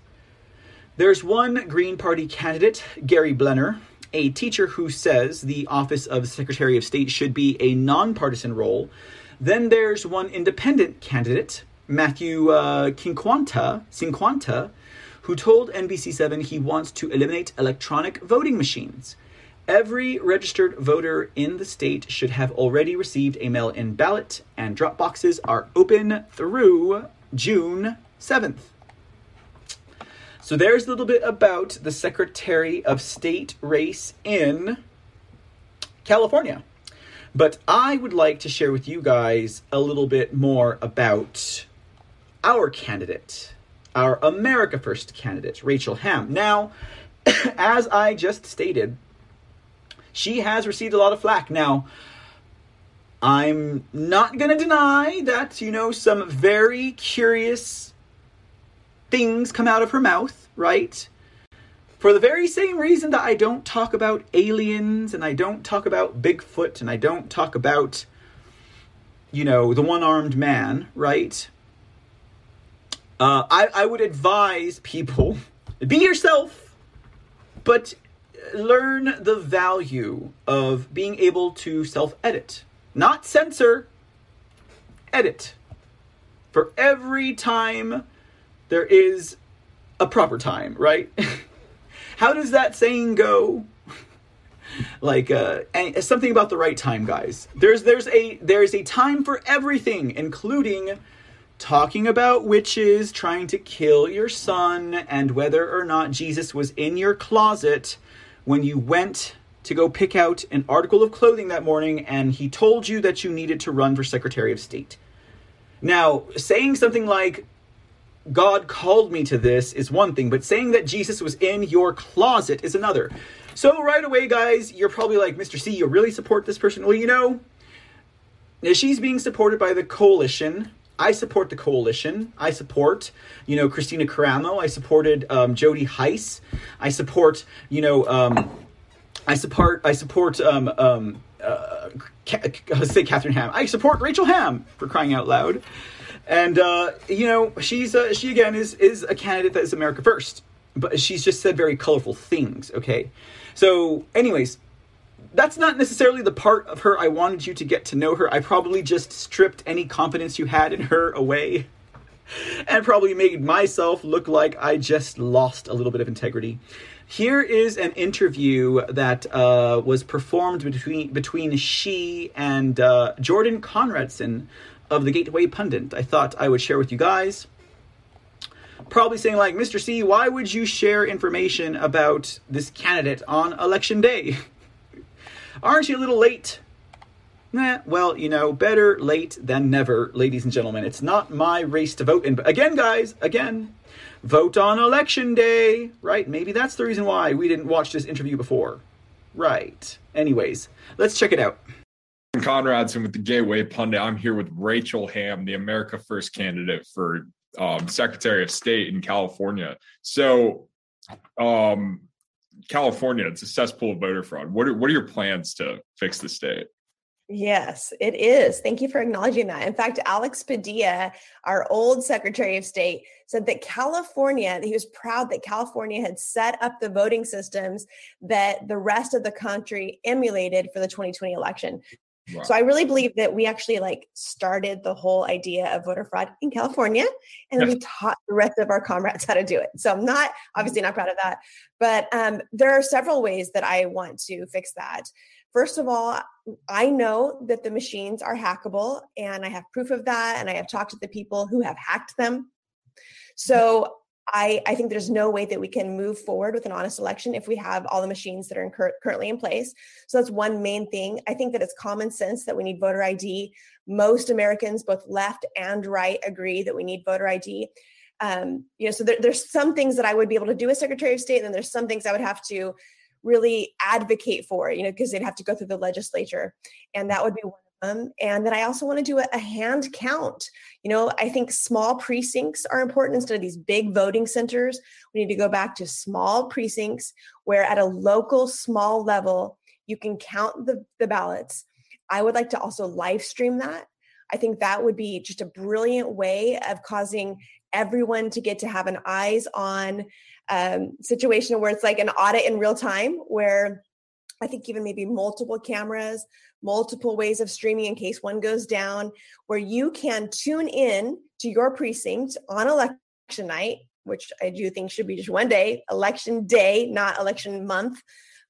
There's one Green Party candidate, Gary Blenner, a teacher who says the office of Secretary of State should be a nonpartisan role. Then there's one independent candidate, Matthew uh, Cinquanta, Cinquanta, who told NBC7 he wants to eliminate electronic voting machines. Every registered voter in the state should have already received a mail in ballot, and drop boxes are open through June 7th. So there's a little bit about the Secretary of State race in California. But I would like to share with you guys a little bit more about our candidate, our America First candidate, Rachel Hamm. Now, as I just stated, she has received a lot of flack. Now, I'm not going to deny that, you know, some very curious things come out of her mouth, right? For the very same reason that I don't talk about aliens and I don't talk about Bigfoot and I don't talk about, you know, the one armed man, right? Uh, I, I would advise people be yourself, but learn the value of being able to self edit, not censor, edit. For every time there is a proper time, right? How does that saying go? like uh, something about the right time, guys. There's there's a there's a time for everything, including talking about witches trying to kill your son and whether or not Jesus was in your closet when you went to go pick out an article of clothing that morning and he told you that you needed to run for Secretary of State. Now, saying something like, God called me to this is one thing, but saying that Jesus was in your closet is another. So, right away, guys, you're probably like, Mr. C, you really support this person? Well, you know, she's being supported by the coalition. I support the coalition. I support, you know, Kristina Karamo. I supported um, Jody Hice. I support, you know, um, I support, I support, um, um, uh, let's say Catherine Ham. I support Rachel Hamm for crying out loud and uh, you know she's uh, she again is is a candidate that is America first, but she's just said very colorful things. Okay, so anyways, that's not necessarily the part of her I wanted you to get to know her. I probably just stripped any confidence you had in her away. And probably made myself look like I just lost a little bit of integrity. Here is an interview that uh, was performed between between she and uh, Jordan Conradson of the Gateway Pundit. I thought I would share with you guys. Probably saying, like, Mr. C, why would you share information about this candidate on election day? Aren't you a little late? Nah, well, you know, better late than never, ladies and gentlemen. It's not my race to vote in. But again, guys, again, vote on election day, right? Maybe that's the reason why we didn't watch this interview before. Right. Anyways, let's check it out. Conradson with the Gateway Pundit. I'm here with Rachel Hamm, the America First candidate for um, Secretary of State in California. So, um, California, it's a cesspool of voter fraud. What are, what are your plans to fix the state? Yes, it is. Thank you for acknowledging that. In fact, Alex Padilla, our old Secretary of State, said that California, he was proud that California had set up the voting systems that the rest of the country emulated for the 2020 election. Wow. So I really believe that we actually like started the whole idea of voter fraud in California and then yes. we taught the rest of our comrades how to do it. So I'm not obviously not proud of that, but um, there are several ways that I want to fix that. First of all, I know that the machines are hackable and I have proof of that and I have talked to the people who have hacked them. So I, I think there's no way that we can move forward with an honest election if we have all the machines that are in cur- currently in place. So that's one main thing. I think that it's common sense that we need voter ID. Most Americans, both left and right, agree that we need voter ID. Um, you know, so there, there's some things that I would be able to do as Secretary of State, and then there's some things I would have to really advocate for, you know, because they'd have to go through the legislature, and that would be one um, and then I also want to do a, a, hand count. You know, I think small precincts are important instead of these big voting centers. We need to go back to small precincts where, at a local, small level, you can count the, the ballots. I would like to also live stream that. I think that would be just a brilliant way of causing everyone to get to have an eyes on um, situation where it's like an audit in real time, where I think even maybe multiple cameras, multiple ways of streaming in case one goes down, where you can tune in to your precinct on election night, which I do think should be just one day, election day, not election month.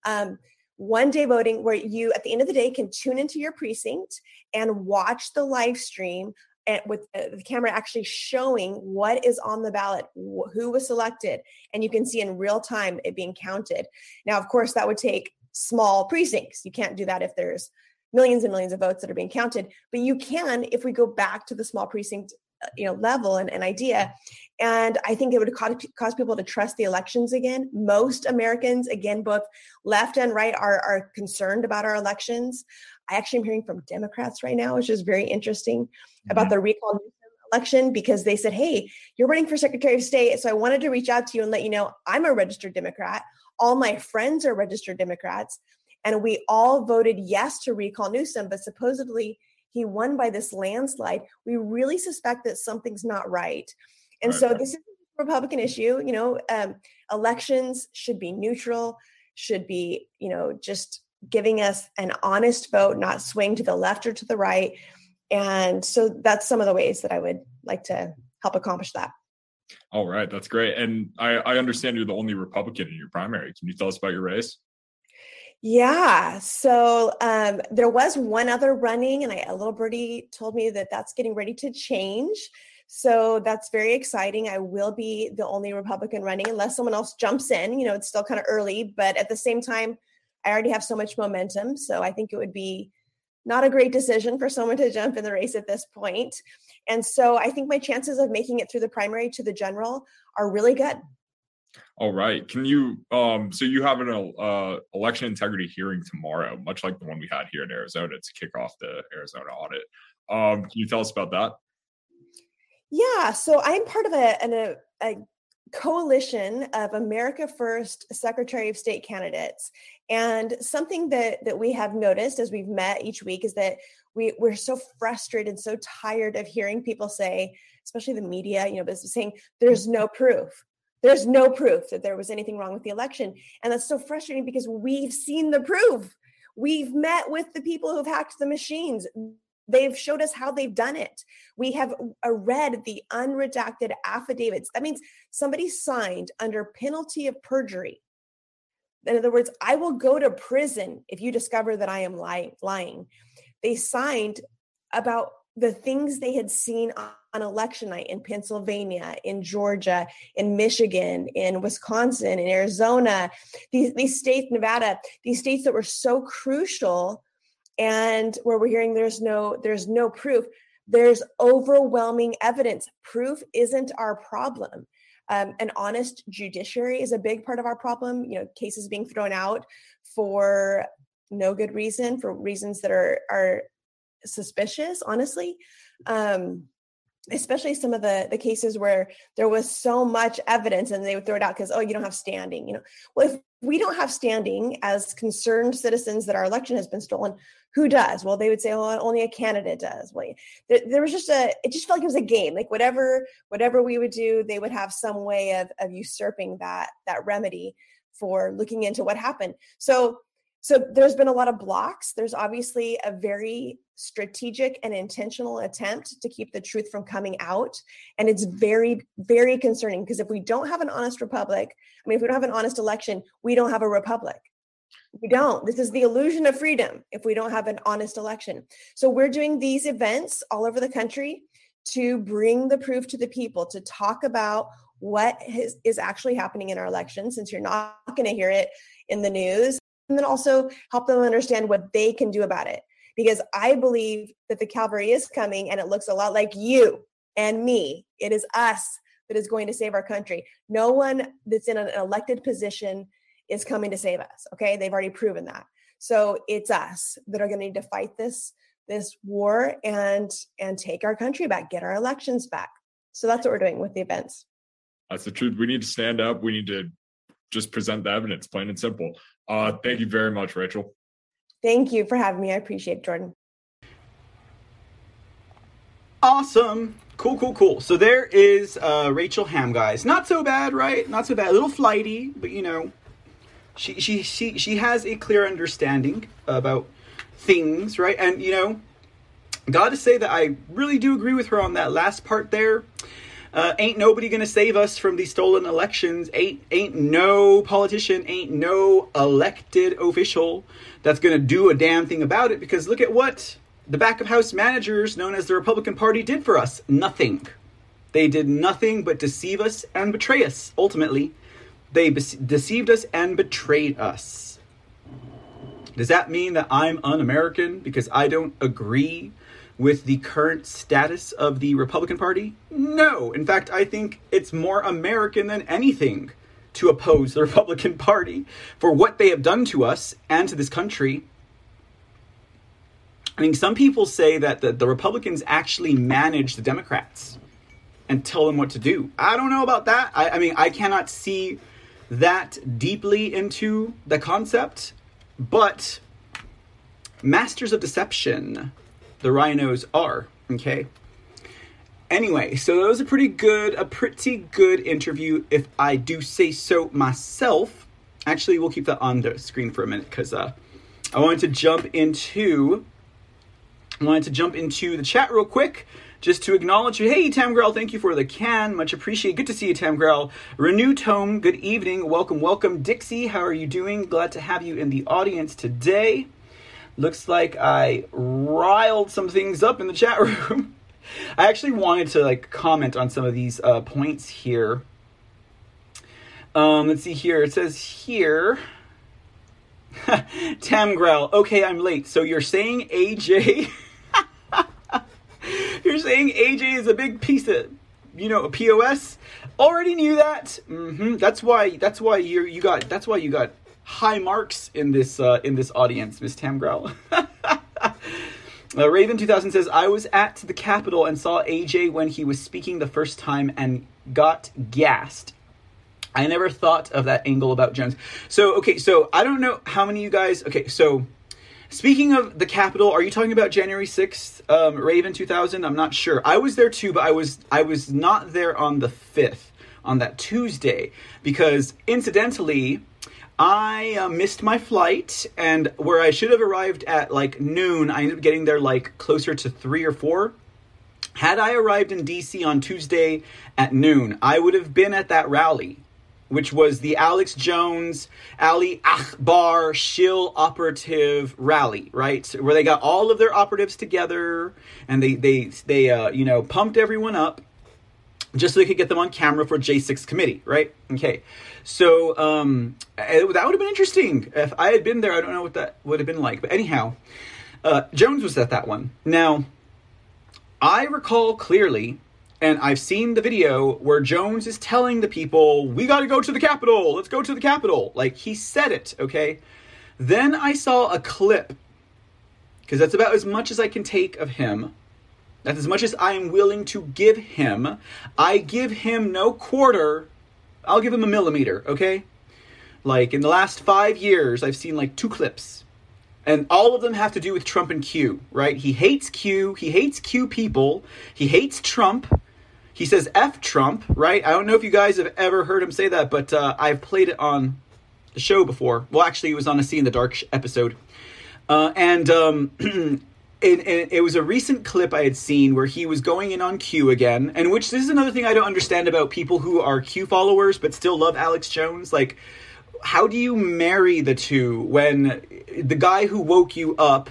Um, one day voting where you at the end of the day can tune into your precinct and watch the live stream and with the camera actually showing what is on the ballot who was selected and you can see in real time it being counted now of course that would take small precincts. You can't do that if there's millions and millions of votes that are being counted. But you can, if we go back to the small precinct uh, you know level and, and idea and i think it would cause, cause people to trust the elections again most americans again both left and right are, are concerned about our elections i actually am hearing from democrats right now which is very interesting mm-hmm. about the recall election because they said hey you're running for secretary of state so i wanted to reach out to you and let you know i'm a registered democrat all my friends are registered democrats and we all voted yes to recall newsom but supposedly he won by this landslide. We really suspect that something's not right. And right. so this is a republican issue you know um, elections should be neutral should be you know just giving us an honest vote not swing to the left or to the right. And so that's some of the ways that i would like to help accomplish that. All right that's great. And i, I understand you're the only republican in your primary. Can you tell us about your race yeah. So um, there was one other running, and I, a little birdie told me that that's getting ready to change. So that's very exciting. I will be the only Republican running unless someone else jumps in. You know, it's still kind of early, but at the same time, I already have so much momentum. So I think it would be not a great decision for someone to jump in the race at this point. And so I think my chances of making it through the primary to the general are really good. All right. Can you um so you have an uh election integrity hearing tomorrow, much like the one we had here in Arizona to kick off the Arizona audit. Um can you tell us about that? Yeah, so I'm part of a an, a, a coalition of America First Secretary of State candidates. And something that that we have noticed as we've met each week is that we we're so frustrated, so tired of hearing people say, especially the media, you know, saying there's no proof there's no proof that there was anything wrong with the election. And that's so frustrating because we've seen the proof. We've met with the people who've hacked the machines. They've showed us how they've done it. We have read the unredacted affidavits. That means somebody signed under penalty of perjury. In other words, I will go to prison if you discover that I am lying. They signed about the things they had seen on election night in Pennsylvania, in Georgia, in Michigan, in Wisconsin, in Arizona, these, these states, Nevada, these states that were so crucial and where we're hearing there's no there's no proof. There's overwhelming evidence. Proof isn't our problem. Um, an honest judiciary is a big part of our problem you know cases being thrown out for no good reason for reasons that are are suspicious, honestly. Um, especially some of the the cases where there was so much evidence and they would throw it out because oh you don't have standing you know? Well if we don't have standing as concerned citizens that our election has been stolen who does? Well they would say oh only a candidate does. Well there, there was just a it just felt like it was a game like whatever whatever we would do they would have some way of of usurping that that remedy for looking into what happened. So so there's been a lot of blocks. There's obviously a very strategic and intentional attempt to keep the truth from coming out. And it's very, very concerning because if we don't have an honest republic, I mean, if we don't have an honest election, we don't have a republic. We don't. This is the illusion of freedom if we don't have an honest election. So we're doing these events all over the country to bring the proof to the people, to talk about what is, actually happening in our election, since you're not going to hear it in the news and then also help them understand what they can do about it. Because I believe that the cavalry is coming and it looks a lot like you and me. It is us that is going to save our country. No one that's in an elected position is coming to save us. Okay. They've already proven that. So it's us that are going to need to fight this this war and and take our country back, get our elections back. So that's what we're doing with the events. That's the truth. We need to stand up. We need to just present the evidence, plain and simple. Uh, thank you very much, Rachel. Thank you for having me. I appreciate it, Jordan. Awesome. Cool, cool, cool. So there is uh, Rachel Hamm, guys. Not so bad, right? Not so bad. A little flighty, but you know, she she she she has a clear understanding about things, right? And you know, got to say that I really do agree with her on that last part there. Uh, ain't nobody gonna save us from these stolen elections. Ain't ain't no politician, ain't no elected official that's gonna do a damn thing about it. Because look at what the back of house managers, known as the Republican Party, did for us. Nothing. They did nothing but deceive us and betray us. Ultimately, they be- deceived us and betrayed us. Does that mean that I'm un American because I don't agree with the current status of the Republican Party? No. In fact, I think it's more American than anything to oppose the Republican Party for what they have done to us and to this country. I mean, some people say that the, the Republicans actually manage the Democrats and tell them what to do. I don't know about that. I, I mean, I cannot see that deeply into the concept, but masters of deception, the rhinos are. Okay. Anyway, so that was a pretty good, a pretty good interview, if I do say so myself. Actually, we'll keep that on the screen for a minute because uh, I wanted to jump into, I wanted to jump into the chat real quick just to acknowledge you. Hey, Tamgrel, thank you for the can. Much appreciated. Good to see you, Tamgrel. Renew Tome, good evening. Welcome, welcome. Dixie, how are you doing? Glad to have you in the audience today. Looks like I riled some things up in the chat room. I actually wanted to like comment on some of these uh, points here. Um, let's see here. It says here. Tam Tamgrel, okay, I'm late. So you're saying AJ You're saying AJ is a big piece of, you know, a POS. Already knew that. Mm-hmm. That's why. That's why you you got. That's why you got high marks in this uh, in this audience, Miss Tamgrel. Uh, Raven 2000 says, I was at the Capitol and saw AJ when he was speaking the first time and got gassed. I never thought of that angle about Jones. So, okay, so I don't know how many of you guys. Okay, so Speaking of the Capitol, are you talking about January sixth, um, Raven two thousand? I'm not sure. I was there too, but I was I was not there on the fifth, on that Tuesday, because incidentally, I uh, missed my flight, and where I should have arrived at like noon, I ended up getting there like closer to three or four. Had I arrived in DC on Tuesday at noon, I would have been at that rally which was the Alex Jones, Ali Akbar Shill operative rally, right? Where they got all of their operatives together and they they they uh, you know pumped everyone up just so they could get them on camera for J6 committee, right? Okay, so um, it, that would have been interesting if I had been there. I don't know what that would have been like, but anyhow, uh, Jones was at that one. Now, I recall clearly and I've seen the video where Jones is telling the people, we got to go to the Capitol. Let's go to the Capitol. Like he said it, okay? Then I saw a clip, because that's about as much as I can take of him. That's as much as I am willing to give him. I give him no quarter, I'll give him a millimeter, okay? Like in the last five years, I've seen like two clips. And all of them have to do with Trump and Q, right? He hates Q. He hates Q people. He hates Trump. He says F Trump, right? I don't know if you guys have ever heard him say that, but uh, I've played it on the show before. Well, actually, it was on a See in the Dark episode. Uh, and um, it, was a recent clip I had seen where he was going in on Q again, and which this is another thing I don't understand about people who are Q followers but still love Alex Jones. Like, how do you marry the two when the guy who woke you up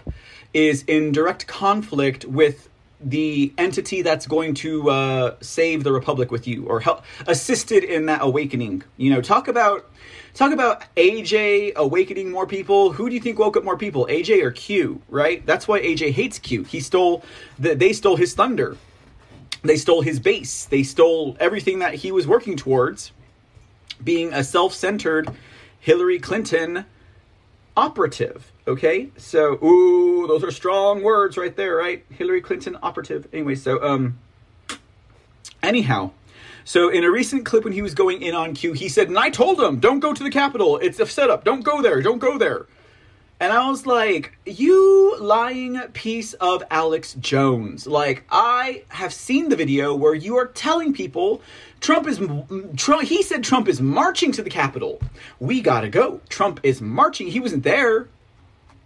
is in direct conflict with the entity that's going to uh, save the republic with you or help assisted in that awakening you know talk about talk about aj awakening more people. Who do you think woke up more people aj or q right? That's why aj hates q. He stole the, they stole his thunder. They stole his base they stole everything that he was working towards being a self-centered hillary clinton operative Okay, so ooh, those are strong words right there, right? Hillary Clinton operative. Anyway, so um, anyhow, so in a recent clip when he was going in on Q, he said, and I told him, don't go to the Capitol. It's a setup. Don't go there. Don't go there. And I was like, you lying piece of Alex Jones. Like, I have seen the video where you are telling people Trump is, Trump, he said Trump is marching to the Capitol. We gotta go. Trump is marching. He wasn't there.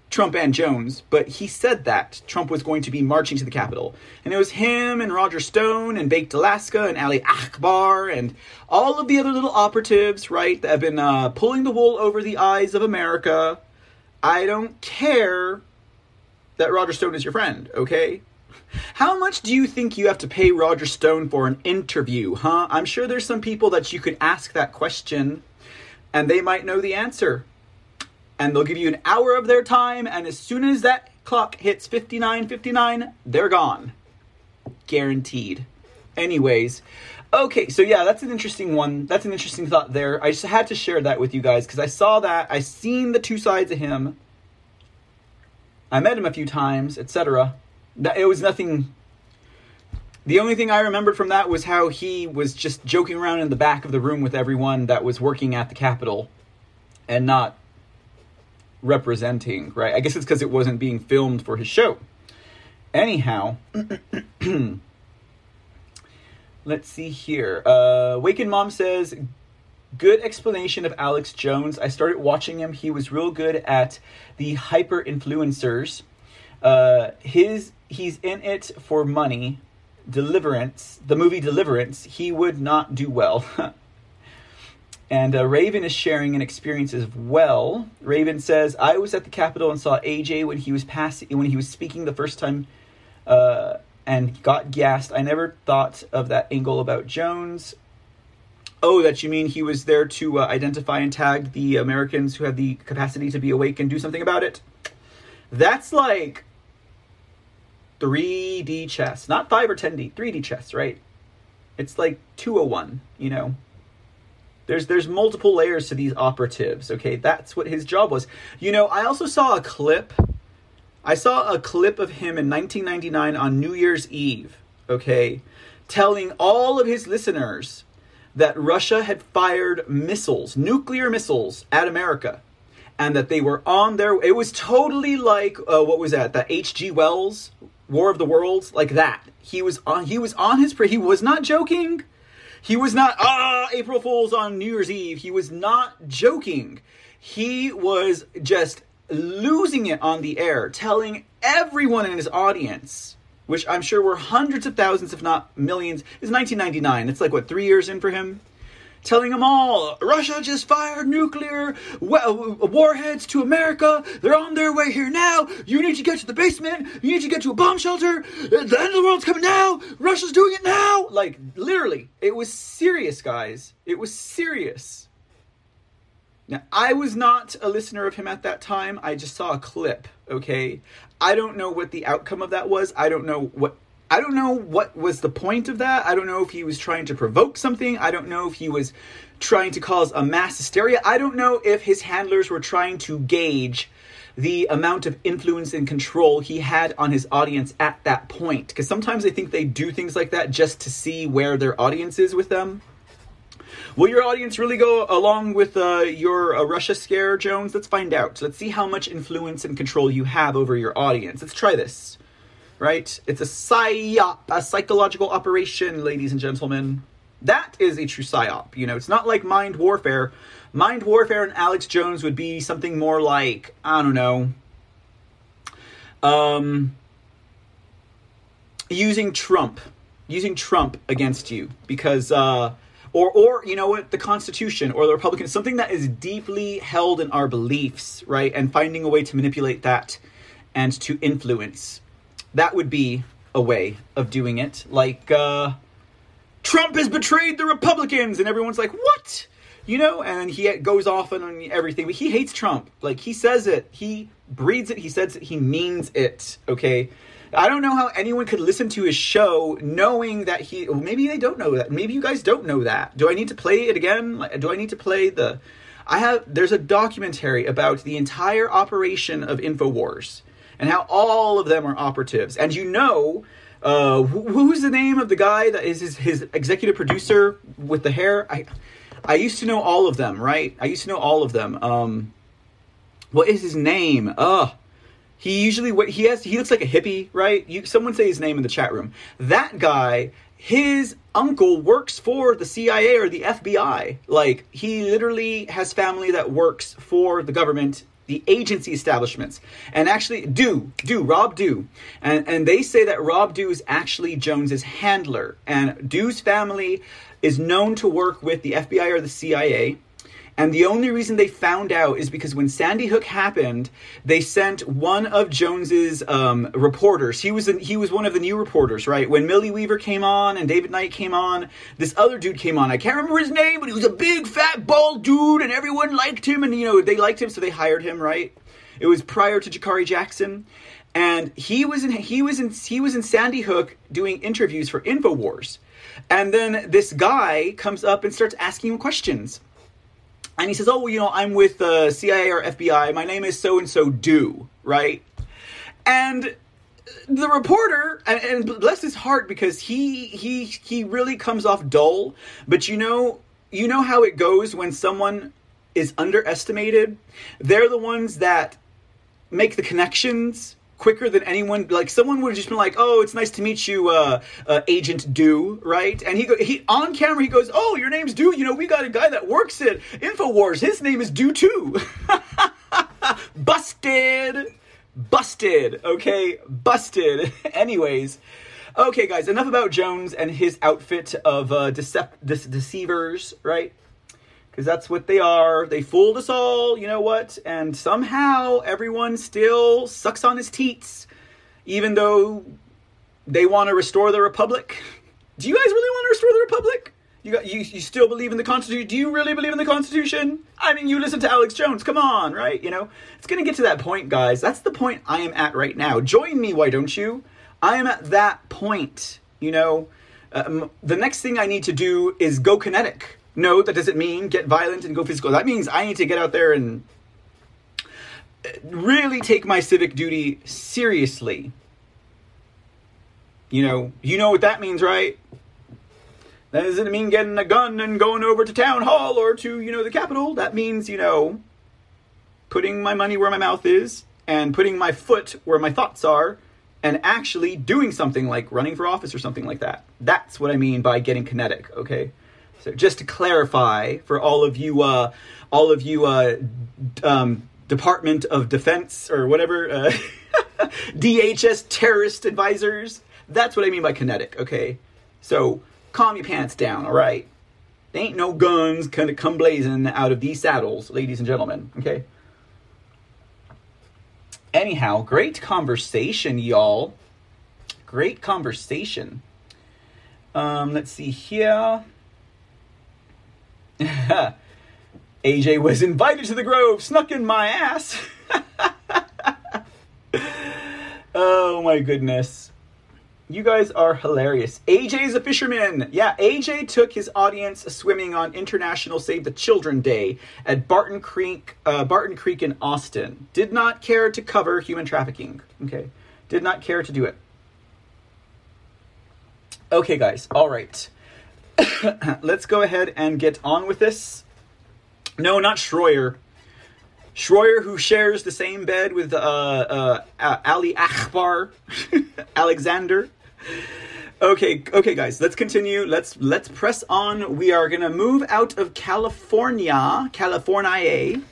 Trump and Jones, but he said that Trump was going to be marching to the Capitol. And it was him and Roger Stone and Baked Alaska and Ali Akbar and all of the other little operatives, right, that have been uh, pulling the wool over the eyes of America. I don't care that Roger Stone is your friend, okay? How much do you think you have to pay Roger Stone for an interview, huh? I'm sure there's some people that you could ask that question and they might know the answer. And they'll give you an hour of their time, and as soon as that clock hits 59.59, they're gone. Guaranteed. Anyways, okay, so yeah, that's an interesting one. That's an interesting thought there. I just had to share that with you guys because I saw that. I seen the two sides of him. I met him a few times, etc. It was nothing. The only thing I remembered from that was how he was just joking around in the back of the room with everyone that was working at the Capitol and not representing, right? I guess it's because it wasn't being filmed for his show. Anyhow, let's see here. Uh, Waken Mom says, good explanation of Alex Jones. I started watching him. He was real good at the hyper influencers. Uh, his he's in it for money. Deliverance, the movie Deliverance, he would not do well. and uh, Raven is sharing an experience as well. Raven says, "I was at the Capitol and saw AJ when he was passing when he was speaking the first time." Uh, and got gassed. I never thought of that angle about Jones. Oh, that you mean he was there to uh, identify and tag the Americans who had the capacity to be awake and do something about it? That's like 3D chess, not 5 or 10D, 3D chess, right? It's like 201, you know. There's there's multiple layers to these operatives, okay? That's what his job was. You know, I also saw a clip I saw a clip of him in 1999 on New Year's Eve, okay, telling all of his listeners that Russia had fired missiles, nuclear missiles, at America, and that they were on their. It was totally like uh, what was that? The H.G. Wells War of the Worlds, like that. He was on. He was on his. He was not joking. He was not ah April Fools on New Year's Eve. He was not joking. He was just losing it on the air, telling everyone in his audience, which I'm sure were hundreds of thousands, if not millions, is 1999. It's like, what, three years in for him? Telling them all, Russia just fired nuclear warheads to America. They're on their way here now. You need to get to the basement. You need to get to a bomb shelter. The end of the world's coming now. Russia's doing it now. Like, literally, it was serious, guys. It was serious. Now, I was not a listener of him at that time. I just saw a clip, okay? I don't know what the outcome of that was. I don't know what I don't know what was the point of that. I don't know if he was trying to provoke something. I don't know if he was trying to cause a mass hysteria. I don't know if his handlers were trying to gauge the amount of influence and control he had on his audience at that point. Because sometimes I think they do things like that just to see where their audience is with them. Will your audience really go along with uh, your uh, Russia scare, Jones? Let's find out. Let's see how much influence and control you have over your audience. Let's try this. Right? It's a psyop, a psychological operation, ladies and gentlemen. That is a true psyop. You know, it's not like mind warfare. Mind warfare and Alex Jones would be something more like, I don't know, um, using Trump, using Trump against you because uh, or or you know what the constitution or the republican something that is deeply held in our beliefs right and finding a way to manipulate that and to influence that would be a way of doing it like uh trump has betrayed the republicans and everyone's like what you know and he goes off on everything but he hates trump like he says it he breathes it he says it he means it okay I don't know how anyone could listen to his show knowing that he. Well, maybe they don't know that. Maybe you guys don't know that. Do I need to play it again? Do I need to play the? I have. There's a documentary about the entire operation of Infowars and how all of them are operatives. And you know, uh, who's the name of the guy that is his, his executive producer with the hair? I I used to know all of them, right? I used to know all of them. Um, what is his name? Ugh. He usually he has he looks like a hippie, right? You someone say his name in the chat room. That guy, his uncle works for the CIA or the FBI. Like he literally has family that works for the government the agency establishments. And actually do do Rob Dew and and they say that Rob Dew is actually jones's handler. And Dew's family is known to work with the fbi or the cia And the only reason they found out is because when Sandy Hook happened, they sent one of Jones's um, reporters. He was he was one of the new reporters, right? When Millie Weaver came on and David Knight came on, this other dude came on. I can't remember his name, but he was a big fat bald dude, and everyone liked him, and you know they liked him, so they hired him, right? It was prior to Jakari Jackson, and he was in he was in he was in Sandy Hook doing interviews for Infowars, and then this guy comes up and starts asking him questions and he says, "Oh, well, you know, I'm with the uh, CIA or FBI. My name is so and so. Dew right?" And the reporter, and, and bless his heart, because he he he really comes off dull. But you know, you know how it goes when someone is underestimated. They're the ones that make the connections quicker than anyone. Like someone would have just been like, "Oh, it's nice to meet you, uh, uh, Agent Dew," right? And he go, he on camera he goes, "Oh, your name's Dew. You know, we got a guy that works at Infowars. His name is Dew too." busted, busted. Okay, busted. Anyways. Okay, guys, enough about Jones and his outfit of uh, decep- de- deceivers, right? Because that's what they are. They fooled us all, you know what? And somehow everyone still sucks on his teats, even though they want to restore the republic. Do you guys really want to restore the republic? You got you, you still believe in the Constitution? Do you really believe in the Constitution? I mean, you listen to Alex Jones. Come on, right? You know, it's gonna get to that point, guys. That's the point I am at right now. Join me, why don't you? I am at that point. You know, um, the next thing I need to do is go kinetic no, that doesn't mean get violent and go physical. That means I need to get out there and uh, really take my civic duty seriously. You know, you know what that means, right? That doesn't mean getting a gun and going over to town hall or to, you know, the Capitol. That means, you know, putting my money where my mouth is and putting my foot where my thoughts are and actually doing something like running for office or something like that. That's what I mean by getting kinetic, okay? So just to clarify for all of you, uh, all of you, uh, um, Department of Defense or whatever, uh, DHS terrorist advisors. That's what I mean by kinetic. Okay, so calm your pants down. All right, ain't no guns of come blazing out of these saddles, ladies and gentlemen. Okay. Anyhow, great conversation, y'all. Great conversation. Um, let's see here. AJ was invited to the Grove, snuck in my ass. oh my goodness. You guys are hilarious. AJ's a fisherman. Yeah, AJ took his audience swimming on International Save the Children Day at Barton Creek, uh, Barton Creek in Austin. Did not care to cover human trafficking. Okay, did not care to do it. Okay, guys. All right. let's go ahead and get on with this. No, not Shroyer. Shroyer, who shares the same bed with uh, uh, Ali Akbar, Alexander. Okay, okay, guys, let's continue. Let's let's press on. We are gonna move out of California, California,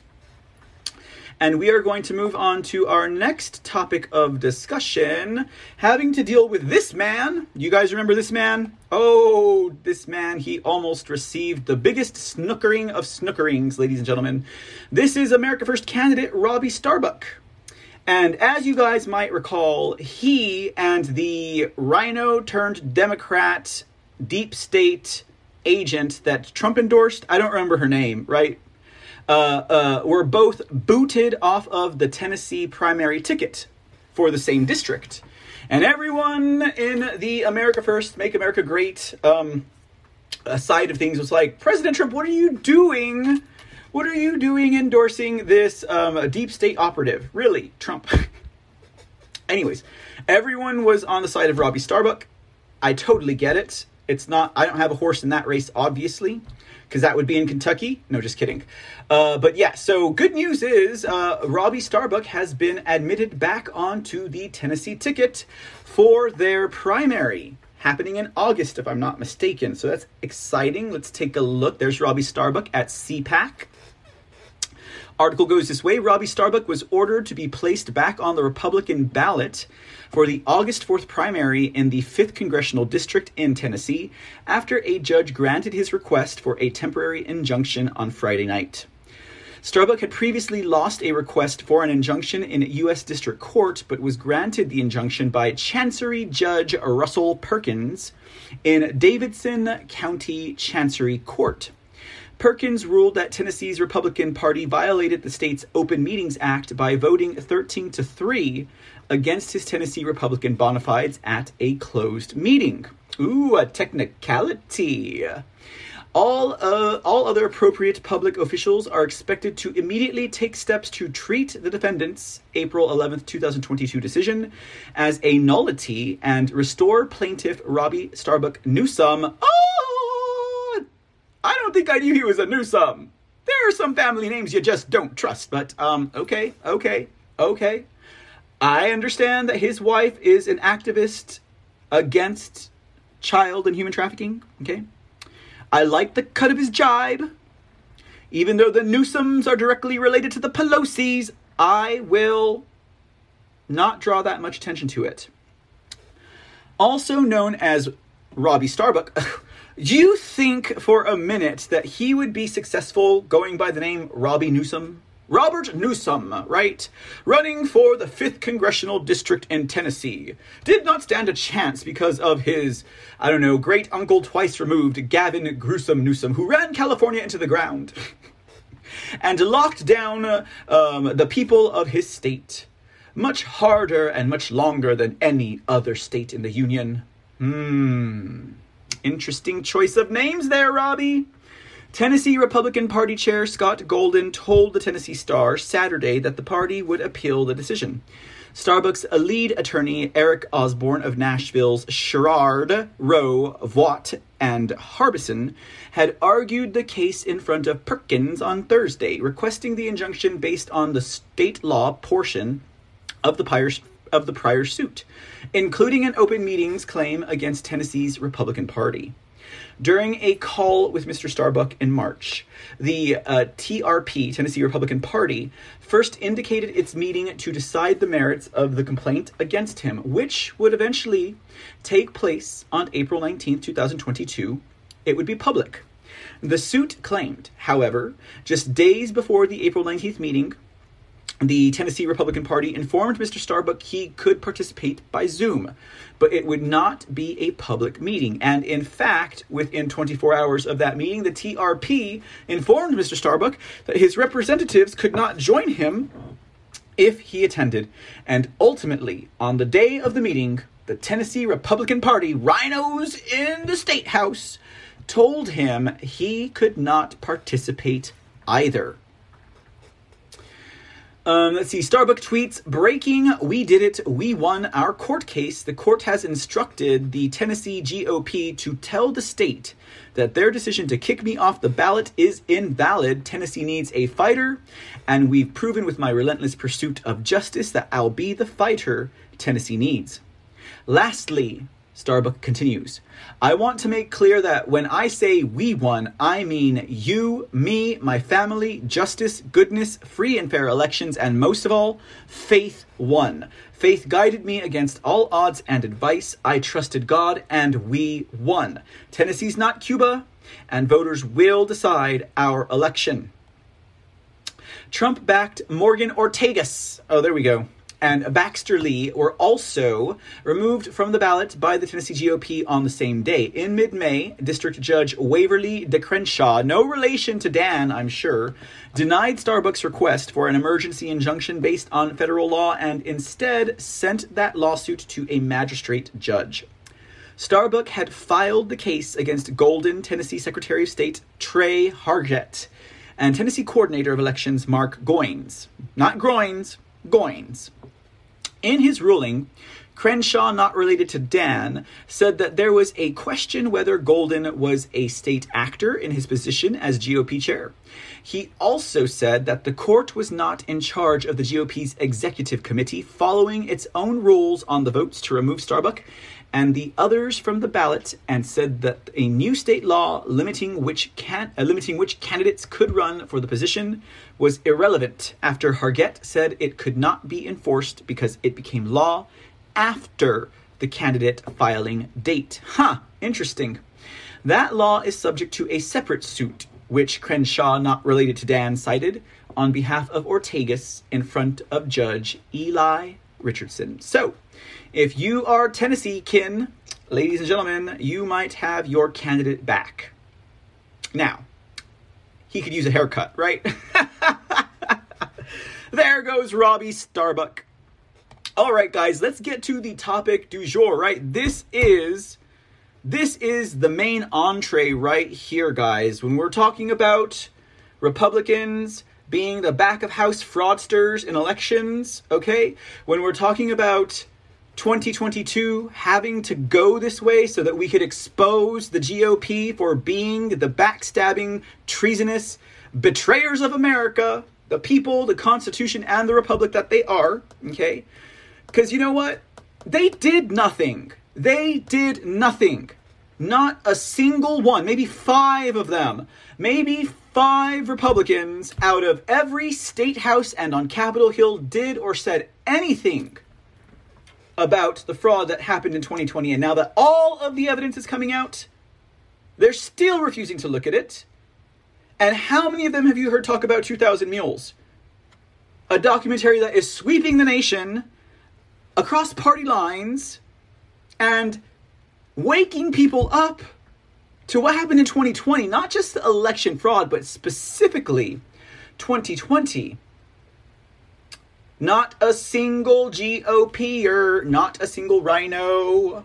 and we are going to move on to our next topic of discussion, having to deal with this man. You guys remember this man? Oh, this man, he almost received the biggest snookering of snookerings, ladies and gentlemen. This is America First candidate Robbie Starbuck. And as you guys might recall, he and the rhino turned Democrat deep state agent that Trump endorsed, I don't remember her name, right? Uh, uh, were both booted off of the Tennessee primary ticket for the same district. And everyone in the America First, Make America Great um, side of things was like, President Trump, what are you doing? What are you doing endorsing this um, deep state operative? Really, Trump. Anyways, everyone was on the side of Robbie Starbuck. I totally get it. It's not, I don't have a horse in that race, obviously because that would be in Kentucky. No, just kidding. Uh, but yeah, so good news is uh, Robbie Starbuck has been admitted back onto the Tennessee ticket for their primary happening in August, if I'm not mistaken. So that's exciting. Let's take a look. There's Robbie Starbuck at CPAC. Article goes this way Robbie Starbuck was ordered to be placed back on the Republican ballot for the August 4th primary in the 5th Congressional District in Tennessee after a judge granted his request for a temporary injunction on Friday night. Starbuck had previously lost a request for an injunction in U.S. District Court, but was granted the injunction by Chancery Judge Russell Perkins in Davidson County Chancery Court. Perkins ruled that Tennessee's Republican Party violated the state's Open Meetings Act by voting 13 to 3 against his Tennessee Republican bona fides at a closed meeting. Ooh, a technicality. All, uh, all other appropriate public officials are expected to immediately take steps to treat the defendant's April 11th, 2022 decision as a nullity and restore plaintiff Robbie Starbuck Newsom. Oh, I don't think I knew he was a Newsom. There are some family names you just don't trust, but um, okay, okay, okay. I understand that his wife is an activist against child and human trafficking. Okay, I like the cut of his jibe. Even though the Newsoms are directly related to the Pelosi's, I will not draw that much attention to it. Also known as Robbie Starbuck, do you think for a minute that he would be successful going by the name Robbie Newsom? Robert Newsom, right? Running for the 5th Congressional District in Tennessee. Did not stand a chance because of his, I don't know, great uncle twice removed, Gavin Gruesome Newsom, who ran California into the ground and locked down um, the people of his state. Much harder and much longer than any other state in the Union. Hmm. Interesting choice of names there, Robbie. Tennessee Republican Party Chair Scott Golden told the Tennessee Star Saturday that the party would appeal the decision. Starbucks lead attorney Eric Osborne of Nashville's Sherrard, Roe, Voigt, and Harbison had argued the case in front of Perkins on Thursday, requesting the injunction based on the state law portion of the prior, of the prior suit, including an open meetings claim against Tennessee's Republican Party. During a call with Mr. Starbuck in March, the uh, TRP, Tennessee Republican Party, first indicated its meeting to decide the merits of the complaint against him, which would eventually take place on April 19, 2022. It would be public. The suit claimed, however, just days before the April 19th meeting, the Tennessee Republican Party informed Mr. Starbuck he could participate by Zoom, but it would not be a public meeting. And in fact, within 24 hours of that meeting, the TRP informed Mr. Starbuck that his representatives could not join him if he attended. And ultimately, on the day of the meeting, the Tennessee Republican Party rhinos in the State House told him he could not participate either. Um, let's see. Starbuck tweets breaking. We did it. We won our court case. The court has instructed the Tennessee GOP to tell the state that their decision to kick me off the ballot is invalid. Tennessee needs a fighter, and we've proven with my relentless pursuit of justice that I'll be the fighter Tennessee needs. Lastly, Starbuck continues, I want to make clear that when I say we won, I mean you, me, my family, justice, goodness, free and fair elections, and most of all, faith won. Faith guided me against all odds and advice. I trusted God, and we won. Tennessee's not Cuba, and voters will decide our election. Trump backed Morgan Ortagus. Oh, there we go and Baxter Lee were also removed from the ballot by the Tennessee GOP on the same day. In mid May, District Judge Waverly de Crenshaw, no relation to Dan, I'm sure, denied Starbucks' request for an emergency injunction based on federal law and instead sent that lawsuit to a magistrate judge. Starbuck had filed the case against Golden, Tennessee Secretary of State Tre Hargett, and Tennessee Coordinator of Elections Mark Goines. Not Groins, Goines. In his ruling, Crenshaw, not related to Dan, said that there was a question whether Golden was a state actor in his position as GOP chair. He also said that the court was not in charge of the GOP's executive committee, following its own rules on the votes to remove Starbuck and the others from the ballot, and said that a new state law limiting which can, uh, limiting which candidates could run for the position was irrelevant. After Hargett said it could not be enforced because it became law after the candidate filing date. Huh, interesting. That law is subject to a separate suit, which Crenshaw, not related to Dan, cited on behalf of Ortagus in front of Judge Eli Richardson. So, if you are Tennessee kin, ladies and gentlemen, you might have your candidate back. Now, he could use a haircut, right? there goes Robbie Starbuck. All right, guys, let's get to the topic du jour, right? This is this is the main entree right here, guys. When we're talking about Republicans being the back of house fraudsters in elections, okay? When we're talking about 2022 having to go this way so that we could expose the GOP for being the backstabbing, treasonous betrayers of America, the people, the Constitution, and the Republic that they are, okay? Because you know what? They did nothing. They did nothing. Not a single one, maybe five of them, maybe five Republicans out of every state house and on Capitol Hill did or said anything about the fraud that happened in 2020. And now that all of the evidence is coming out, they're still refusing to look at it. And how many of them have you heard talk about 2000 Mules? A documentary that is sweeping the nation across party lines and waking people up to what happened in 2020, not just election fraud, but specifically 2020. Not a single GOP or not a single rhino.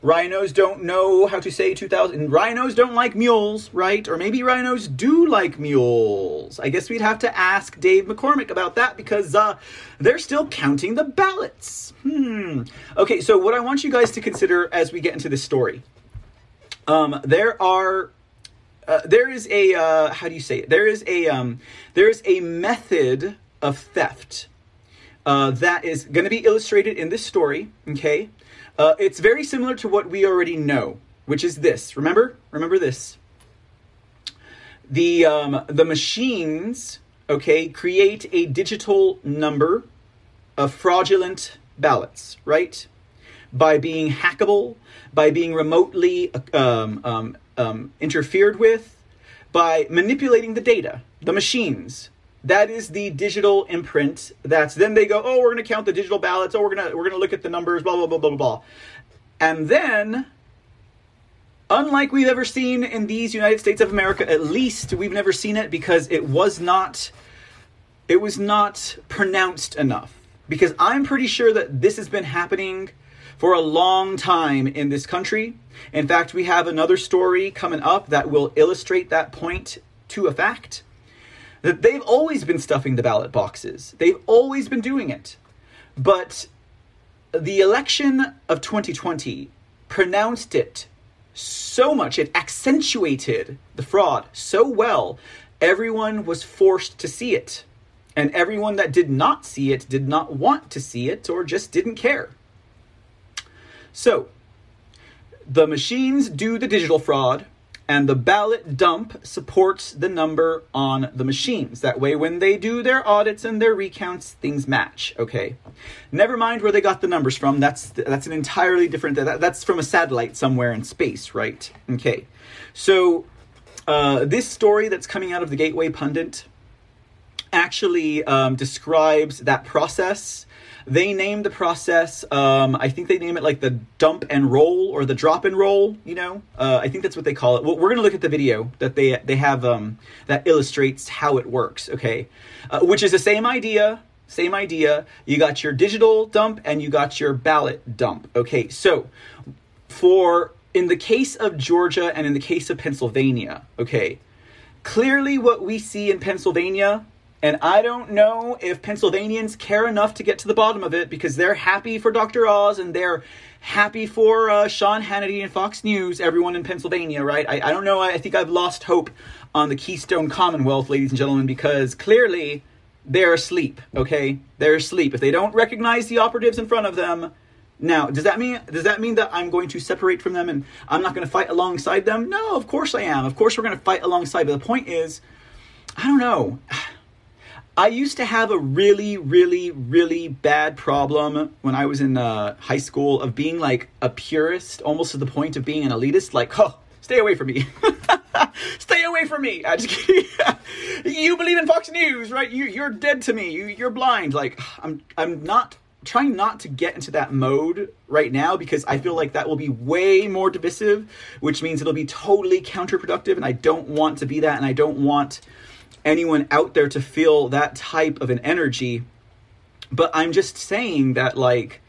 Rhinos don't know how to say 2000. Rhinos don't like mules, right? Or maybe rhinos do like mules. I guess we'd have to ask Dave McCormick about that because uh, they're still counting the ballots. Hmm. Okay, so what I want you guys to consider as we get into this story um, there are uh, there is a uh, how do you say it? There is a um, there is a method of theft uh, that is going to be illustrated in this story. Okay, uh, it's very similar to what we already know, which is this. Remember, remember this. The um, the machines, okay, create a digital number of fraudulent ballots, right? By being hackable, by being remotely um, um, um, interfered with, by manipulating the data, the machines. That is the digital imprint. That's then they go, oh, we're going to count the digital ballots. Oh, we're gonna we're gonna look at the numbers. Blah blah blah blah blah. And then, unlike we've ever seen in these United States of America, at least we've never seen it because it was not it was not pronounced enough. Because I'm pretty sure that this has been happening for a long time in this country. In fact, we have another story coming up that will illustrate that point to a fact. That they've always been stuffing the ballot boxes, they've always been doing it. But the election of 2020 pronounced it so much, it accentuated the fraud so well, everyone was forced to see it. And everyone that did not see it did not want to see it or just didn't care. So, the machines do the digital fraud, and the ballot dump supports the number on the machines. That way, when they do their audits and their recounts, things match. Okay, never mind where they got the numbers from. That's that's an entirely different. That, that's from a satellite somewhere in space, right? Okay, so uh, this story that's coming out of the Gateway Pundit actually um, describes that process they name the process, um, I think they name it like the dump and roll or the drop and roll, you know? Uh, I think that's what they call it. Well, we're going to look at the video that they, they have um, that illustrates how it works, okay? Uh, which is the same idea, same idea. You got your digital dump and you got your ballot dump, okay? So for, in the case of Georgia and in the case of Pennsylvania, okay, clearly what we see in Pennsylvania and I don't know if Pennsylvanians care enough to get to the bottom of it because they're happy for Dr. Oz and they're happy for uh, Sean Hannity and Fox News, everyone in Pennsylvania, right? I, I don't know. I think I've lost hope on the Keystone Commonwealth, ladies and gentlemen, because clearly they're asleep, okay? They're asleep. If they don't recognize the operatives in front of them, now, does that mean does that mean that I'm going to separate from them and I'm not going to fight alongside them? No, of course I am. Of course we're going to fight alongside. But the point is, I don't know. I used to have a really, really, really bad problem when I was in uh, high school of being like a purist, almost to the point of being an elitist. Like, oh, Stay away from me. Stay away from me. I just you believe in Fox News, right? You you're dead to me. You you're blind. Like I'm I'm not trying not to get into that mode right now because I feel like that will be way more divisive, which means it'll be totally counterproductive and I don't want to be that and I don't want anyone out there to feel that type of an energy. But I'm just saying that like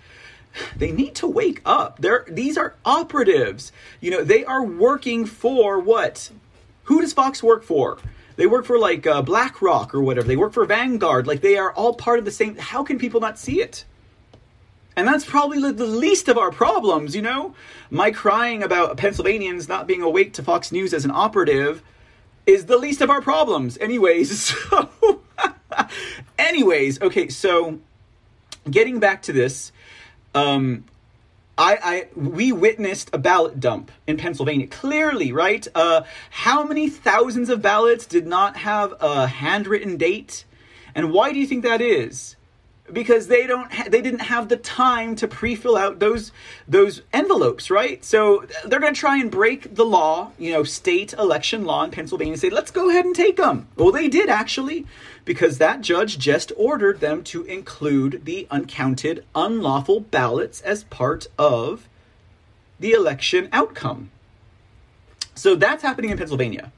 they need to wake up. They're these are operatives. You know, they are working for what? Who does Fox work for? They work for like uh, BlackRock or whatever. They work for Vanguard. Like they are all part of the same. How can people not see it? And that's probably the least of our problems, you know? My crying about Pennsylvanians not being awake to Fox News as an operative is the least of our problems. Anyways, so. anyways, okay, so getting back to this, um, I, I, we witnessed a ballot dump in Pennsylvania. Clearly, right? Uh, how many thousands of ballots did not have a handwritten date? And why do you think that is? Because they don't ha- they didn't have the time to pre-fill out those those envelopes right? So they're going to try and break the law you know state election law in pennsylvania and say let's go ahead and take them well they did actually because that judge just ordered them to include the uncounted unlawful ballots as part of the election outcome. So that's happening in pennsylvania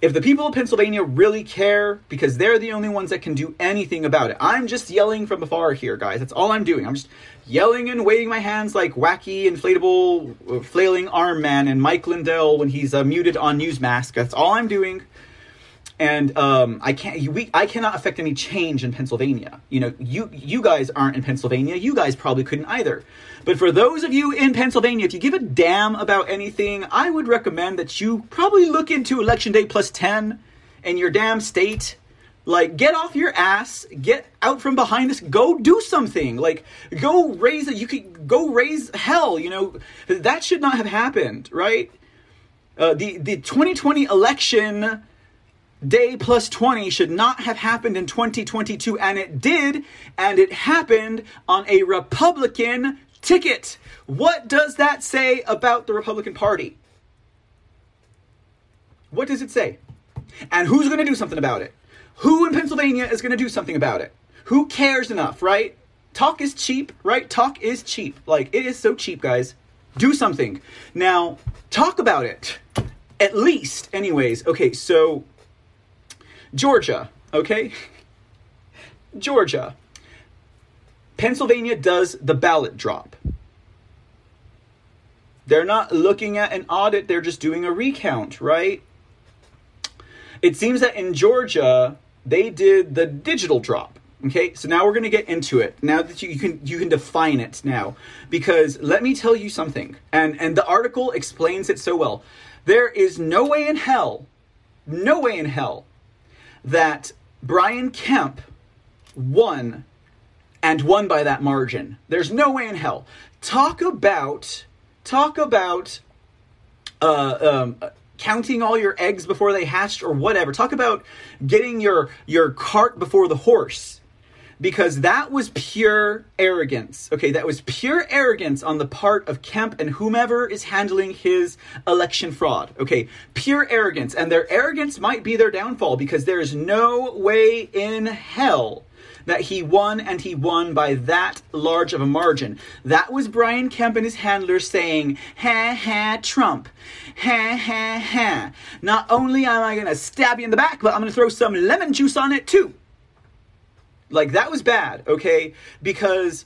if the people of Pennsylvania really care, because they're the only ones that can do anything about it, I'm just yelling from afar here, guys. That's all I'm doing. I'm just yelling and waving my hands like wacky, inflatable, uh, flailing arm man and Mike Lindell when he's uh, muted on Newsmax. That's all I'm doing. And um, I can't. We, I cannot affect any change in Pennsylvania. You know, you you guys aren't in Pennsylvania. You guys probably couldn't either. But for those of you in Pennsylvania, if you give a damn about anything, I would recommend that you probably look into Election Day plus 10 in your damn state. Like, get off your ass, get out from behind this, go do something. Like, go raise, a, you could go raise hell, you know. That should not have happened, right? Uh, the, the 2020 election day plus 20 should not have happened in 2022 and it did and it happened on a republican ticket. What does that say about the Republican Party? What does it say? And who's going to do something about it? Who in Pennsylvania is going to do something about it? Who cares enough, right? Talk is cheap, right? Talk is cheap. Like, it is so cheap, guys. Do something. Now, talk about it. At least, anyways. Okay, so Georgia, okay? Georgia. Pennsylvania does the ballot drop. They're not looking at an audit, they're just doing a recount, right? It seems that in Georgia, they did the digital drop. Okay, so now we're going to get into it. Now that you, you, can you can define it now, because let me tell you something, and and the article explains it so well. There is no way in hell, no way in hell, that Brian Kemp won and won by that margin. There's no way in hell. Talk about, talk about, uh, um, counting all your eggs before they hatched or whatever. Talk about getting your your cart before the horse. Because that was pure arrogance. Okay, that was pure arrogance on the part of Kemp and whomever is handling his election fraud. Okay, pure arrogance. And their arrogance might be their downfall because there is no way in hell that he won and he won by that large of a margin. That was Brian Kemp and his handlers saying, ha ha, Trump. Ha ha ha. Not only am I going to stab you in the back, but I'm going to throw some lemon juice on it too. Like, that was bad, okay? Because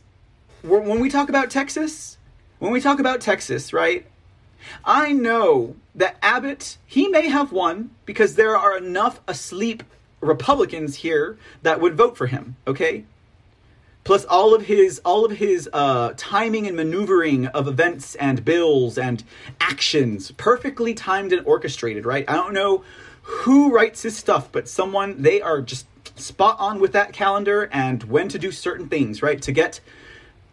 when we talk about Texas, when we talk about Texas, right? I know that Abbott, he may have won because there are enough asleep Republicans here that would vote for him. Okay, plus all of his all of his uh, timing and maneuvering of events and bills and actions perfectly timed and orchestrated. Right? I don't know who writes his stuff, but someone they are just spot on with that calendar and when to do certain things. Right to get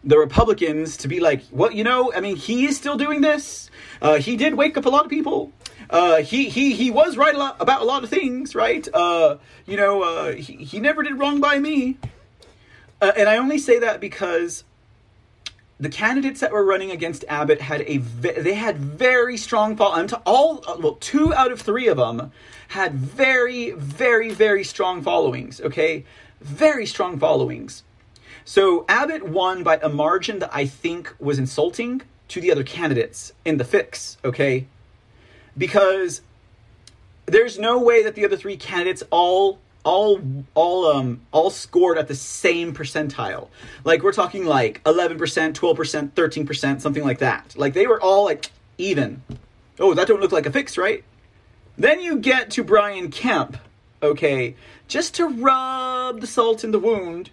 the Republicans to be like, well, you know, I mean, he is still doing this. Uh, he did wake up a lot of people. Uh, he he he was right a lot, about a lot of things, right? Uh, you know, uh, he he never did wrong by me, uh, and I only say that because the candidates that were running against Abbott had a ve- they had very strong fall. I'm all well, two out of three of them had very, very, very strong followings. Okay, very strong followings. So Abbott won by a margin that I think was insulting to the other candidates in the fix. Okay, because there's no way that the other three candidates all all all um all scored at the same percentile. Like we're talking like 11%, 12%, 13%, something like that. Like they were all like even. Oh, that don't look like a fix, right? Then you get to Brian Kemp, okay, just to rub the salt in the wound.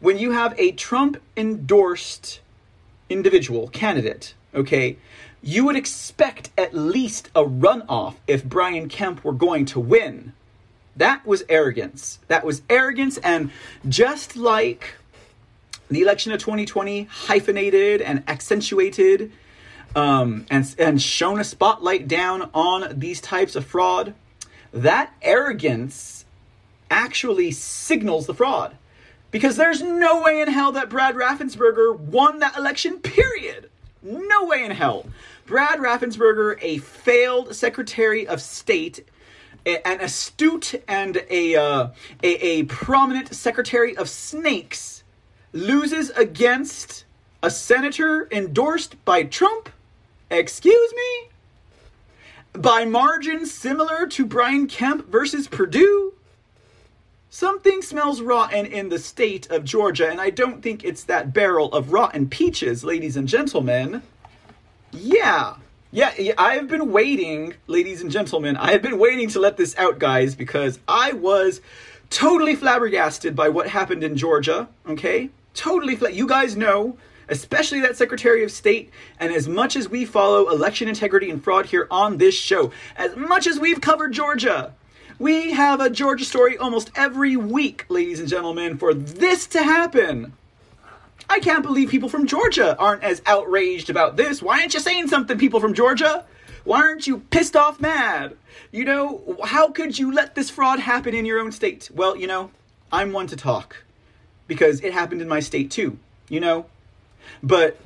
When you have a Trump endorsed individual candidate, okay, you would expect at least a runoff if Brian Kemp were going to win. That was arrogance. That was arrogance. And just like the election of 2020 hyphenated and accentuated um, and, and shone a spotlight down on these types of fraud, that arrogance actually signals the fraud. Because there's no way in hell that Brad Raffensperger won that election, period. No way in hell. Brad Raffensperger, a failed Secretary of State, an astute and a, uh, a, a prominent Secretary of Snakes, loses against a senator endorsed by Trump? Excuse me? By margins similar to Brian Kemp versus Perdue? Something smells rotten in the state of Georgia, and I don't think it's that barrel of rotten peaches, ladies and gentlemen. Yeah. Yeah, I have been waiting, ladies and gentlemen. I have been waiting to let this out, guys, because I was totally flabbergasted by what happened in Georgia. Okay, totally. Fla- you guys know, especially that Secretary of State, and as much as we follow election integrity and fraud here on this show, as much as we've covered Georgia, we have a Georgia story almost every week, ladies and gentlemen, for this to happen. I can't believe people from Georgia aren't as outraged about this. Why aren't you saying something, people from Georgia? Why aren't you pissed off mad? You know, how could you let this fraud happen in your own state? Well, you know, I'm one to talk because it happened in my state too, you know? But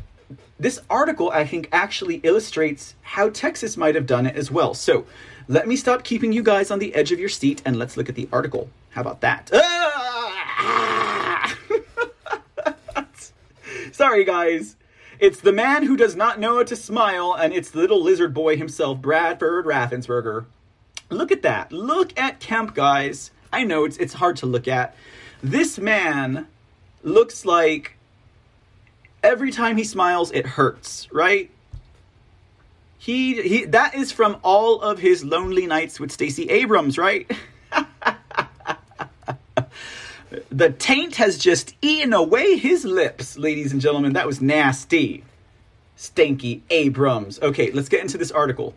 this article, I think, actually illustrates how Texas might have done it as well. So let me stop keeping you guys on the edge of your seat and let's look at the article. How about that? Ah! Sorry, guys. It's the man who does not know how to smile, and it's the little lizard boy himself, Bradford Raffensperger. Look at that. Look at Kemp, guys. I know it's it's hard to look at. This man looks like every time he smiles, it hurts, right? He he that is from all of his lonely nights with Stacey Abrams, right? the taint has just eaten away his lips, ladies and gentlemen. That was nasty. Stanky Abrams. Okay, let's get into this article.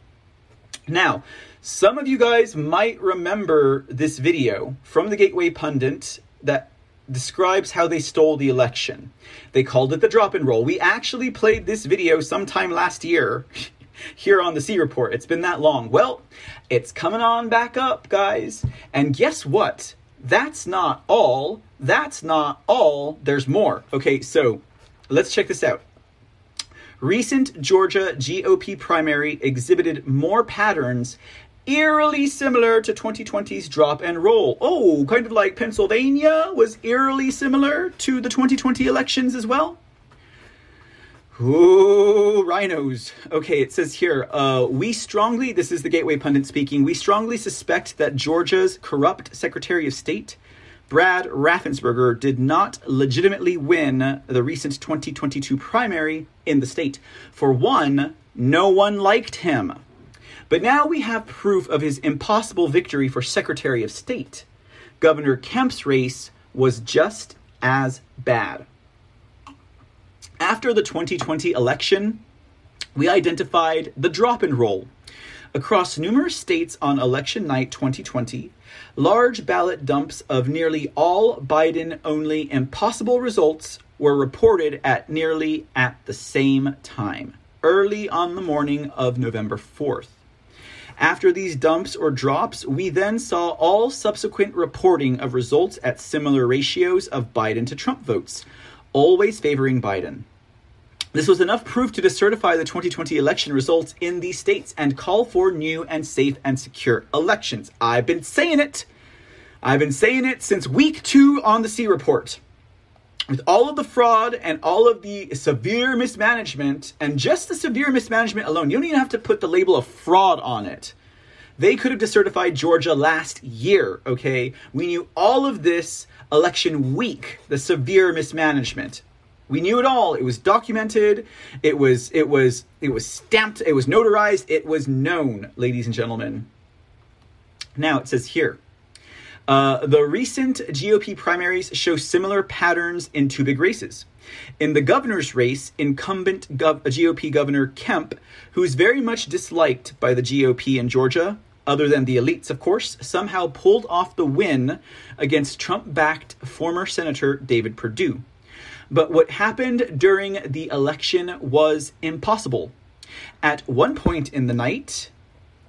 Now, some of you guys might remember this video from the Gateway Pundit that describes how they stole the election. They called it the drop and roll. We actually played this video sometime last year here on the C Report. It's been that long. Well, it's coming on back up, guys. And guess what? That's not all. That's not all. There's more. Okay, so let's check this out. Recent Georgia GOP primary exhibited more patterns eerily similar to 2020's drop and roll. Oh, kind of like Pennsylvania was eerily similar to the 2020 elections as well. Ooh, rhinos. Okay, it says here, uh, we strongly, this is the Gateway Pundit speaking, we strongly suspect that Georgia's corrupt Secretary of State, Brad Raffensperger, did not legitimately win the recent 2022 primary in the state. For one, no one liked him. But now we have proof of his impossible victory for Secretary of State. Governor Kemp's race was just as bad. After the 2020 election, we identified the drop and roll. Across numerous states on election night 2020, large ballot dumps of nearly all Biden only impossible results were reported at nearly at the same time, early on the morning of November 4th. After these dumps or drops, we then saw all subsequent reporting of results at similar ratios of Biden to Trump votes, always favoring Biden. This was enough proof to decertify the 2020 election results in these states and call for new and safe and secure elections. I've been saying it. I've been saying it since week two on the C report. With all of the fraud and all of the severe mismanagement, and just the severe mismanagement alone, you don't even have to put the label of fraud on it. They could have decertified Georgia last year, okay? We knew all of this election week, the severe mismanagement. We knew it all. It was documented. It was it was it was stamped. It was notarized. It was known, ladies and gentlemen. Now it says here. Uh, the recent GOP primaries show similar patterns in two big races. In the governor's race, incumbent gov- GOP Governor Kemp, who is very much disliked by the GOP in Georgia, other than the elites, of course, somehow pulled off the win against Trump backed former Senator David Perdue. But what happened during the election was impossible. At one point in the night,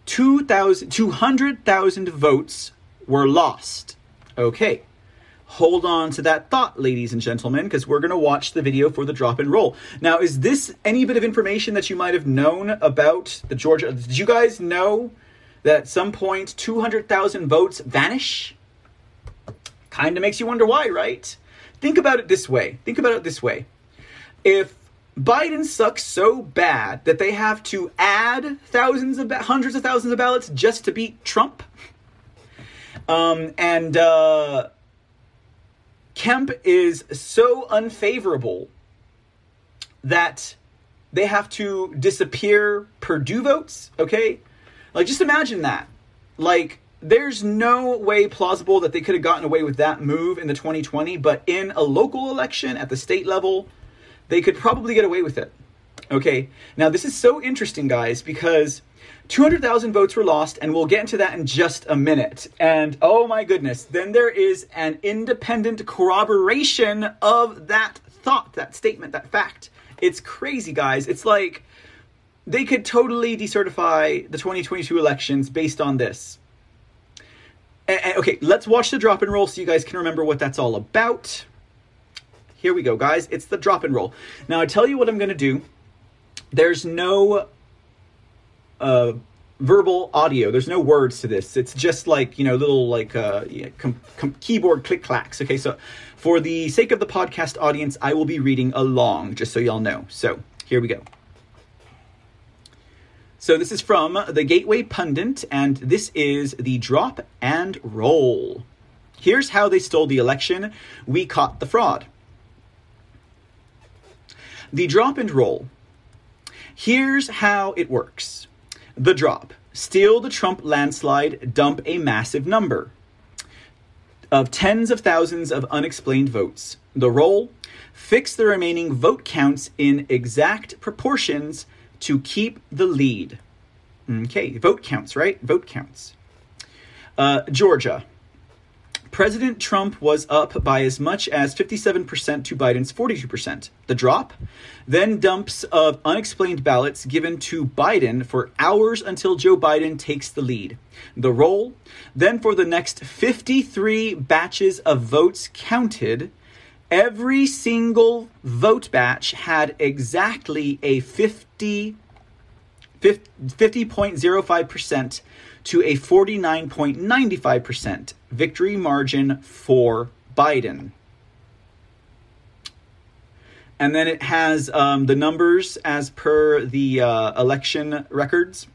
200,000 votes were lost. Okay. Hold on to that thought, ladies and gentlemen, because we're going to watch the video for the drop and roll. Now, is this any bit of information that you might have known about the Georgia? Did you guys know that at some point 200,000 votes vanish? Kind of makes you wonder why, right? Think about it this way. Think about it this way. If Biden sucks so bad that they have to add thousands of hundreds of thousands of ballots just to beat Trump, um, and uh, Kemp is so unfavorable that they have to disappear Perdue votes. Okay, like just imagine that. Like there's no way plausible that they could have gotten away with that move in the 2020, but in a local election at the state level, they could probably get away with it. Okay, now this is so interesting, guys, because 200,000 votes were lost, and we'll get into that in just a minute. And oh my goodness, then there is an independent corroboration of that thought, that statement, that fact. It's crazy, guys. It's like they could totally decertify the 2022 elections based on this. And, and, okay, let's watch the drop and roll so you guys can remember what that's all about. Here we go, guys. It's the drop and roll. Now, I tell you what I'm going to do. There's no uh, verbal audio. There's no words to this. It's just like you know little like uh, com- com- keyboard click clacks. Okay, so for the sake of the podcast audience, I will be reading along, just so y'all know. So here we go. So this is from the Gateway Pundit, and this is the drop and roll. Here's how they stole the election. We caught the fraud. The drop and roll. Here's how it works. The drop. Steal the Trump landslide, dump a massive number of tens of thousands of unexplained votes. The roll. Fix the remaining vote counts in exact proportions to keep the lead. Okay, vote counts, right? Vote counts. Uh, Georgia. President Trump was up by as much as 57% to Biden's 42%. The drop? Then dumps of unexplained ballots given to Biden for hours until Joe Biden takes the lead. The roll? Then for the next 53 batches of votes counted, every single vote batch had exactly a 50 50.05% to a 49.95% victory margin for Biden. And then it has um, the numbers as per the uh, election records.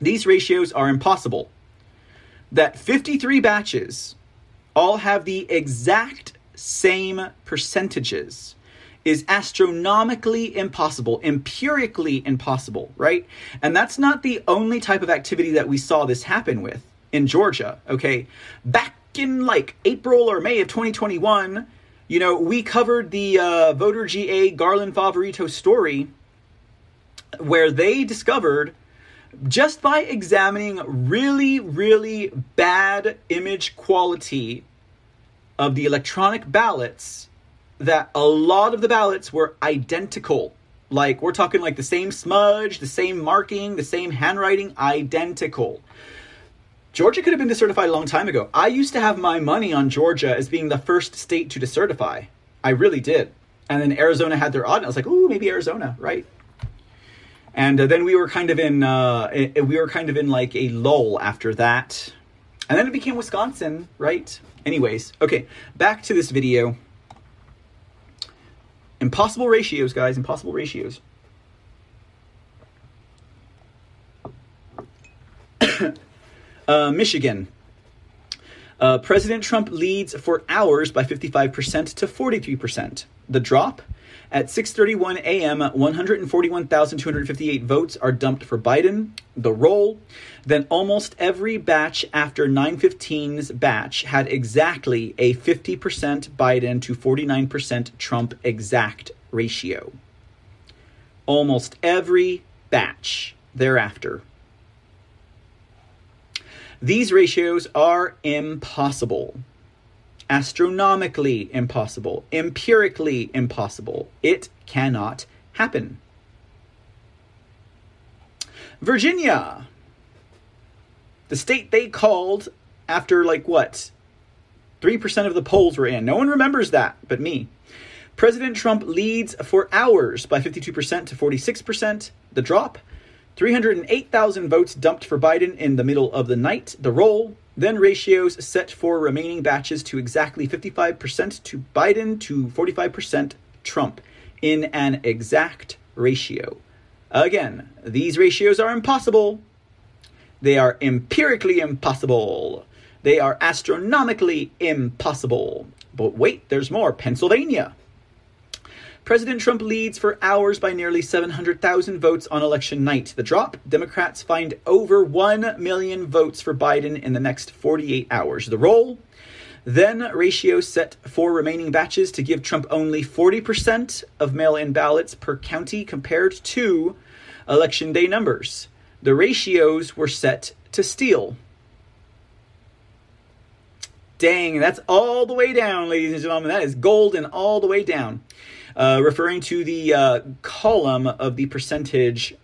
These ratios are impossible. That 53 batches all have the exact same percentages is astronomically impossible, empirically impossible, right? And that's not the only type of activity that we saw this happen with in Georgia, okay? Back in like April or May of 2021, you know, we covered the uh, voter GA Garland Favorito story where they discovered just by examining really, really bad image quality of the electronic ballots that a lot of the ballots were identical. Like, we're talking like the same smudge, the same marking, the same handwriting, identical. Georgia could have been decertified a long time ago. I used to have my money on Georgia as being the first state to decertify. I really did. and then Arizona had their. And I was like, ooh, maybe Arizona, right? And uh, then we were kind of in uh, we were kind of in like a lull after that, and then it became Wisconsin, right? Anyways, okay, back to this video. Impossible ratios, guys. Impossible ratios. uh, Michigan. Uh, President Trump leads for hours by 55% to 43%. The drop at 6:31 a.m., 141,258 votes are dumped for Biden. The roll. Then almost every batch after 915's batch had exactly a 50% Biden to 49% Trump exact ratio. Almost every batch thereafter. These ratios are impossible. Astronomically impossible. Empirically impossible. It cannot happen. Virginia, the state they called after, like, what? 3% of the polls were in. No one remembers that but me. President Trump leads for hours by 52% to 46%. The drop 308,000 votes dumped for Biden in the middle of the night. The roll, then ratios set for remaining batches to exactly 55% to Biden to 45% Trump in an exact ratio. Again, these ratios are impossible. They are empirically impossible. They are astronomically impossible. But wait, there's more. Pennsylvania. President Trump leads for hours by nearly 700,000 votes on election night. The drop Democrats find over 1 million votes for Biden in the next 48 hours. The roll then ratio set for remaining batches to give Trump only 40% of mail in ballots per county compared to election day numbers. The ratios were set to steal. Dang, that's all the way down, ladies and gentlemen. That is golden all the way down uh, referring to the uh, column of the percentage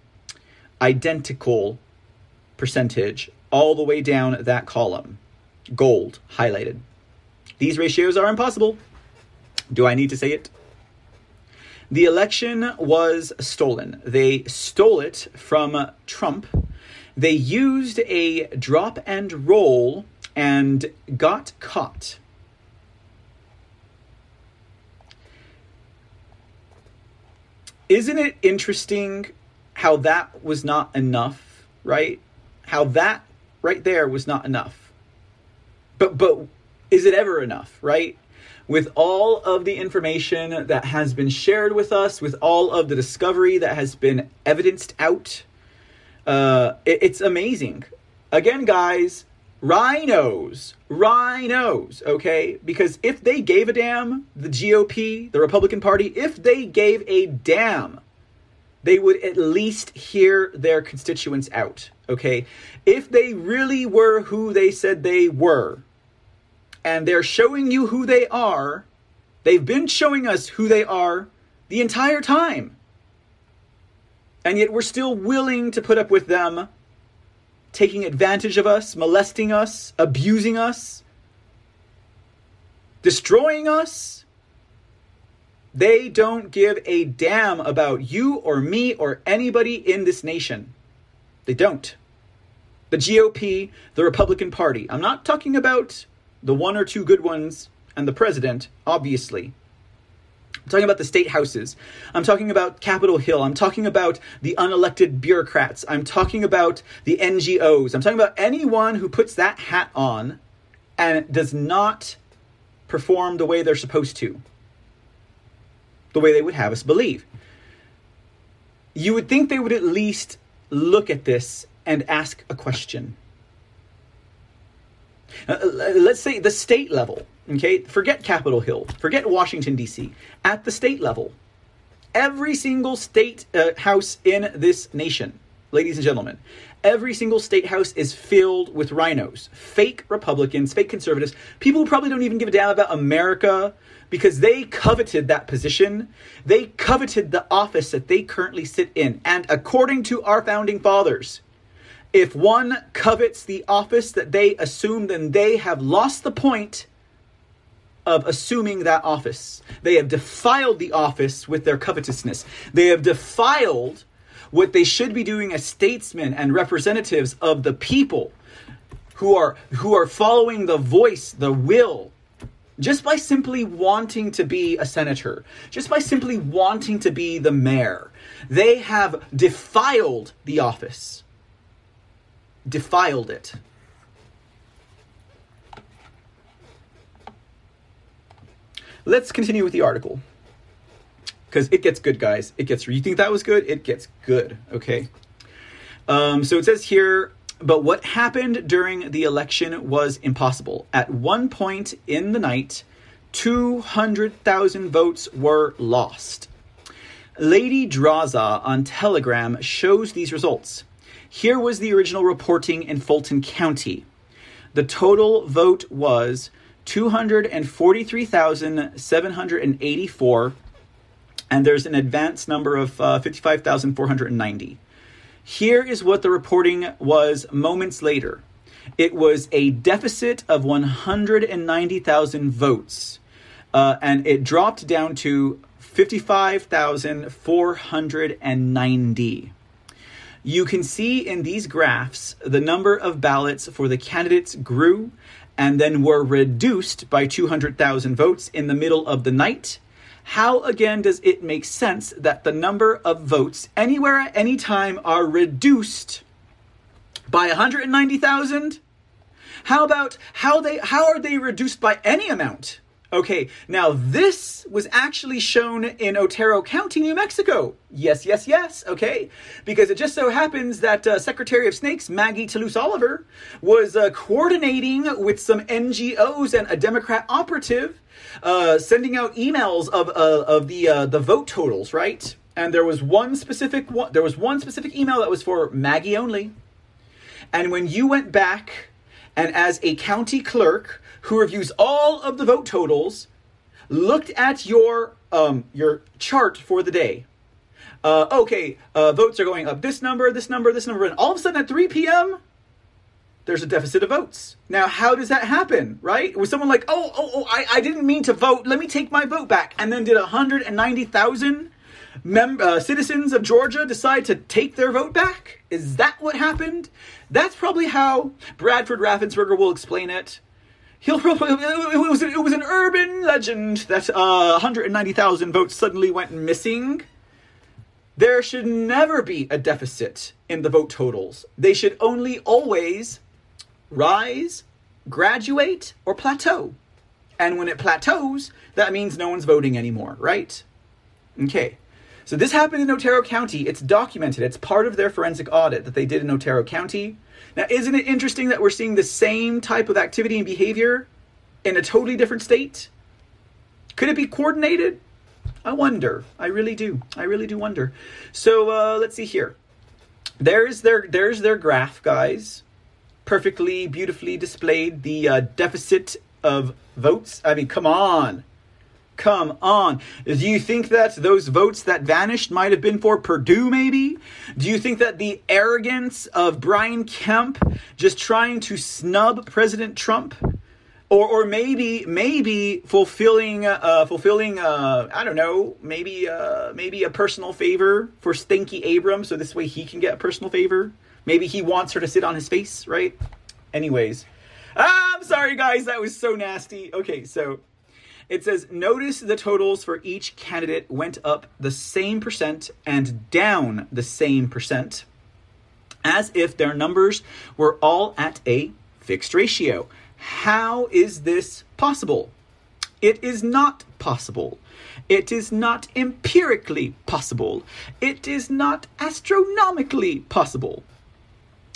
identical percentage all the way down that column. Gold highlighted. These ratios are impossible. Do I need to say it? The election was stolen. They stole it from Trump. They used a drop and roll and got caught. Isn't it interesting how that was not enough, right? How that right there was not enough. But but is it ever enough, right? With all of the information that has been shared with us, with all of the discovery that has been evidenced out, uh, it, it's amazing. Again, guys, rhinos, rhinos, okay? Because if they gave a damn, the GOP, the Republican Party, if they gave a damn, they would at least hear their constituents out, okay? If they really were who they said they were, and they're showing you who they are, they've been showing us who they are the entire time. And yet we're still willing to put up with them taking advantage of us, molesting us, abusing us, destroying us. They don't give a damn about you or me or anybody in this nation. They don't. The GOP, the Republican Party. I'm not talking about the one or two good ones and the president, obviously. I'm talking about the state houses. I'm talking about Capitol Hill. I'm talking about the unelected bureaucrats. I'm talking about the NGOs. I'm talking about anyone who puts that hat on and does not perform the way they're supposed to, the way they would have us believe. You would think they would at least look at this and ask a question. Uh, let's say the state level Okay, forget Capitol Hill, forget Washington, D.C. At the state level, every single state uh, house in this nation, ladies and gentlemen, every single state house is filled with rhinos, fake Republicans, fake conservatives, people who probably don't even give a damn about America because they coveted that position. They coveted the office that they currently sit in. And according to our founding fathers, if one covets the office that they assume, then they have lost the point of assuming that office. They have defiled the office with their covetousness. They have defiled what they should be doing as statesmen and representatives of the people who are who are following the voice, the will just by simply wanting to be a senator, just by simply wanting to be the mayor. They have defiled the office. Defiled it. Let's continue with the article. Because it gets good, guys. It gets. You think that was good? It gets good. Okay. Um, so it says here but what happened during the election was impossible. At one point in the night, 200,000 votes were lost. Lady Draza on Telegram shows these results. Here was the original reporting in Fulton County. The total vote was 243,784, and there's an advance number of uh, 55,490. Here is what the reporting was moments later. It was a deficit of 190,000 votes, uh, and it dropped down to 55,490. You can see in these graphs the number of ballots for the candidates grew and then were reduced by 200,000 votes in the middle of the night how again does it make sense that the number of votes anywhere at any time are reduced by 190,000? How about how they how are they reduced by any amount? Okay, now this was actually shown in Otero County, New Mexico. Yes, yes, yes, okay. Because it just so happens that uh, Secretary of Snakes, Maggie Toulouse Oliver, was uh, coordinating with some NGOs and a Democrat operative, uh, sending out emails of, uh, of the, uh, the vote totals, right? And there was one specific one, there was one specific email that was for Maggie only. And when you went back and as a county clerk, who reviews all of the vote totals, looked at your um, your chart for the day. Uh, okay, uh, votes are going up this number, this number, this number, and all of a sudden at 3 p.m., there's a deficit of votes. Now, how does that happen, right? Was someone like, oh, oh, oh, I, I didn't mean to vote, let me take my vote back, and then did 190,000 mem- uh, citizens of Georgia decide to take their vote back? Is that what happened? That's probably how Bradford Raffensperger will explain it he'll it was it was an urban legend that uh, 190,000 votes suddenly went missing. There should never be a deficit in the vote totals. They should only always rise, graduate, or plateau. And when it plateaus, that means no one's voting anymore, right? Okay. So this happened in Otero County. It's documented. It's part of their forensic audit that they did in Otero County. Now, isn't it interesting that we're seeing the same type of activity and behavior in a totally different state? Could it be coordinated? I wonder. I really do. I really do wonder. So uh, let's see here. There's their there's their graph, guys. Perfectly, beautifully displayed the uh, deficit of votes. I mean, come on. Come on. Do you think that those votes that vanished might have been for Perdue, maybe? Do you think that the arrogance of Brian Kemp just trying to snub President Trump? Or, or maybe maybe fulfilling uh, fulfilling uh, I don't know maybe uh, maybe a personal favor for Stinky Abrams so this way he can get a personal favor maybe he wants her to sit on his face right anyways ah, I'm sorry guys that was so nasty okay so it says, notice the totals for each candidate went up the same percent and down the same percent, as if their numbers were all at a fixed ratio. How is this possible? It is not possible. It is not empirically possible. It is not astronomically possible.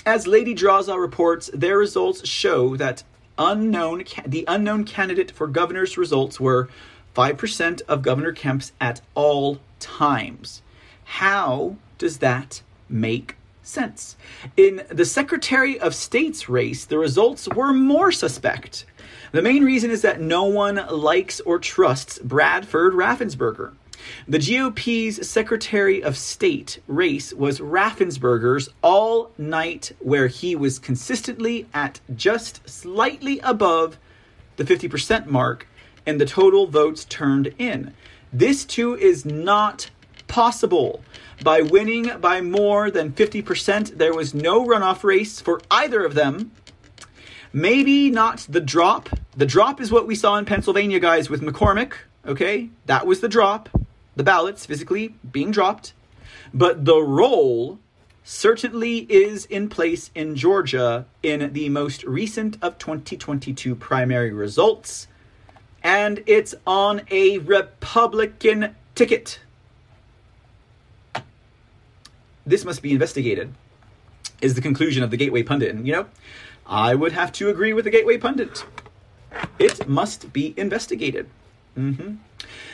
As Lady Draza reports, their results show that unknown the unknown candidate for governor's results were 5% of Governor Kemp's at all times. How does that make sense? In the Secretary of State's race, the results were more suspect. The main reason is that no one likes or trusts Bradford Raffensperger. The GOP's Secretary of State race was Raffensperger's all night, where he was consistently at just slightly above the 50% mark in the total votes turned in. This too is not possible. By winning by more than 50%, there was no runoff race for either of them. Maybe not the drop. The drop is what we saw in Pennsylvania, guys, with McCormick. Okay? That was the drop. The ballots physically being dropped. But the roll certainly is in place in Georgia in the most recent of 2022 primary results. And it's on a Republican ticket. This must be investigated, is the conclusion of the Gateway Pundit. And, you know, I would have to agree with the Gateway Pundit. It must be investigated. Mm-hmm.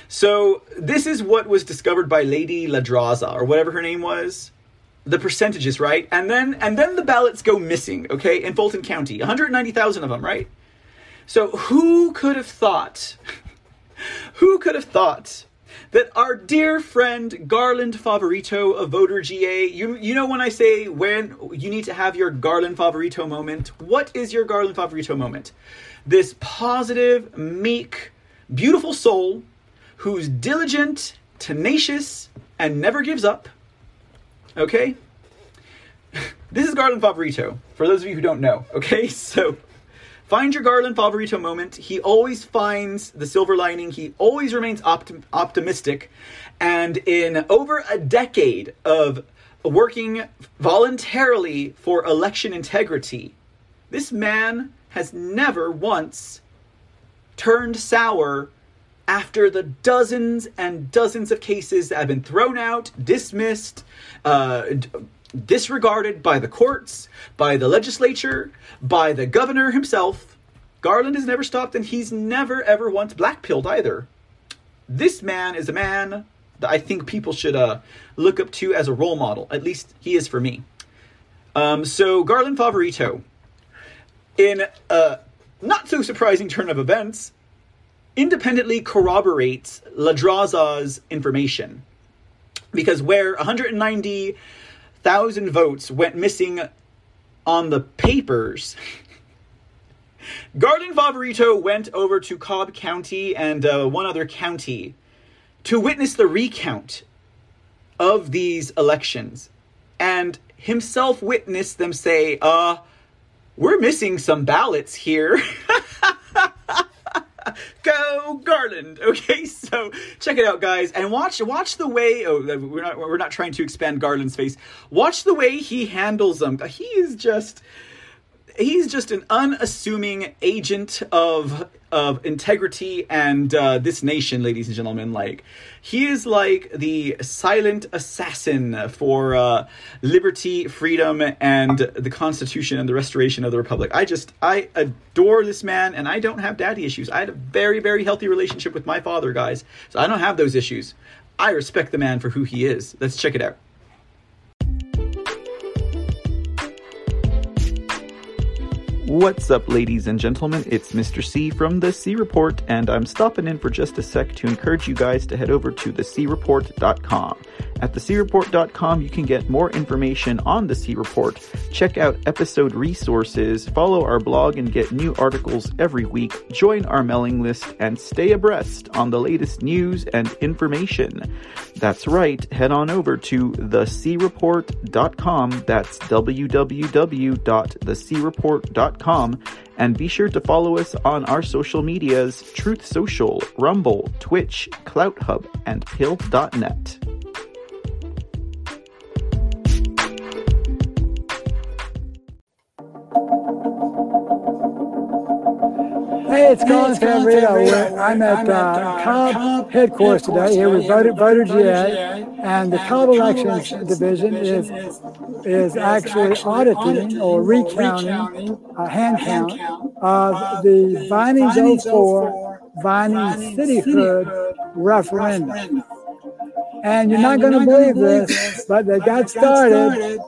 So, this is what was discovered by Lady Ladraza, or whatever her name was. The percentages right? And then and then the ballots go missing okay in fulton county. 190000 of them right? So who could have thought who could have thought that our dear friend Garland Favorito of Voter GA, you you know when I say when you need to have your Garland Favorito moment, what is your Garland Favorito moment? This positive, meek, beautiful soul who's diligent, tenacious, and never gives up. Okay? This is Garland Favorito, for those of you who don't know. Okay? So find your Garland Favorito moment. He always finds the silver lining. He always remains optim- optimistic. And in over a decade of working voluntarily for election integrity, this man has never once turned sour after the dozens and dozens of cases that have been thrown out, dismissed, uh, d- disregarded by the courts, by the legislature, by the governor himself. Garland has never stopped, and he's never ever once blackpilled either. This man is a man that I think people should uh, look up to as a role model. At least he is for me. Um, so Garland Favorito, in a not so surprising turn of events, independently corroborates Ladraza's information. Because where 190,000 votes went missing on the papers, Garland Favorito went over to Cobb County and uh, one other county to witness the recount of these elections and himself witnessed them say, uh, we're missing some ballots here. Go Garland. Okay, so check it out, guys, and watch watch the way. Oh, we're not we're not trying to expand Garland's face. Watch the way he handles them. He is just he's just an unassuming agent of of integrity and uh, this nation, ladies and gentlemen. Like he is like the silent assassin for uh, liberty, freedom, and the Constitution and the restoration of the Republic. I just I adore this man, and I don't have daddy issues. I had a very very healthy relationship with my father, guys, so I don't have those issues. I respect the man for who he is. Let's check it out. What's up, ladies and gentlemen? It's Mr. C from The C Report, and I'm stopping in for just a sec to encourage you guys to head over to thecreport.com. At thecreport.com, you can get more information on The C Report, check out episode resources, follow our blog and get new articles every week, join our mailing list, and stay abreast on the latest news and information. That's right, head on over to thecreport.com. That's www.thecreport.com and be sure to follow us on our social medias Truth Social, Rumble, Twitch, CloutHub, and Pill.net. Hey, it's Colin Cabrera. I'm at uh, Cobb headquarters today here with Voter, Voter GA, and the Cobb Elections Division is is actually auditing or recounting a hand count of the Vinings 04 Vining Cityhood referendum. And you're not going to believe this, but they got started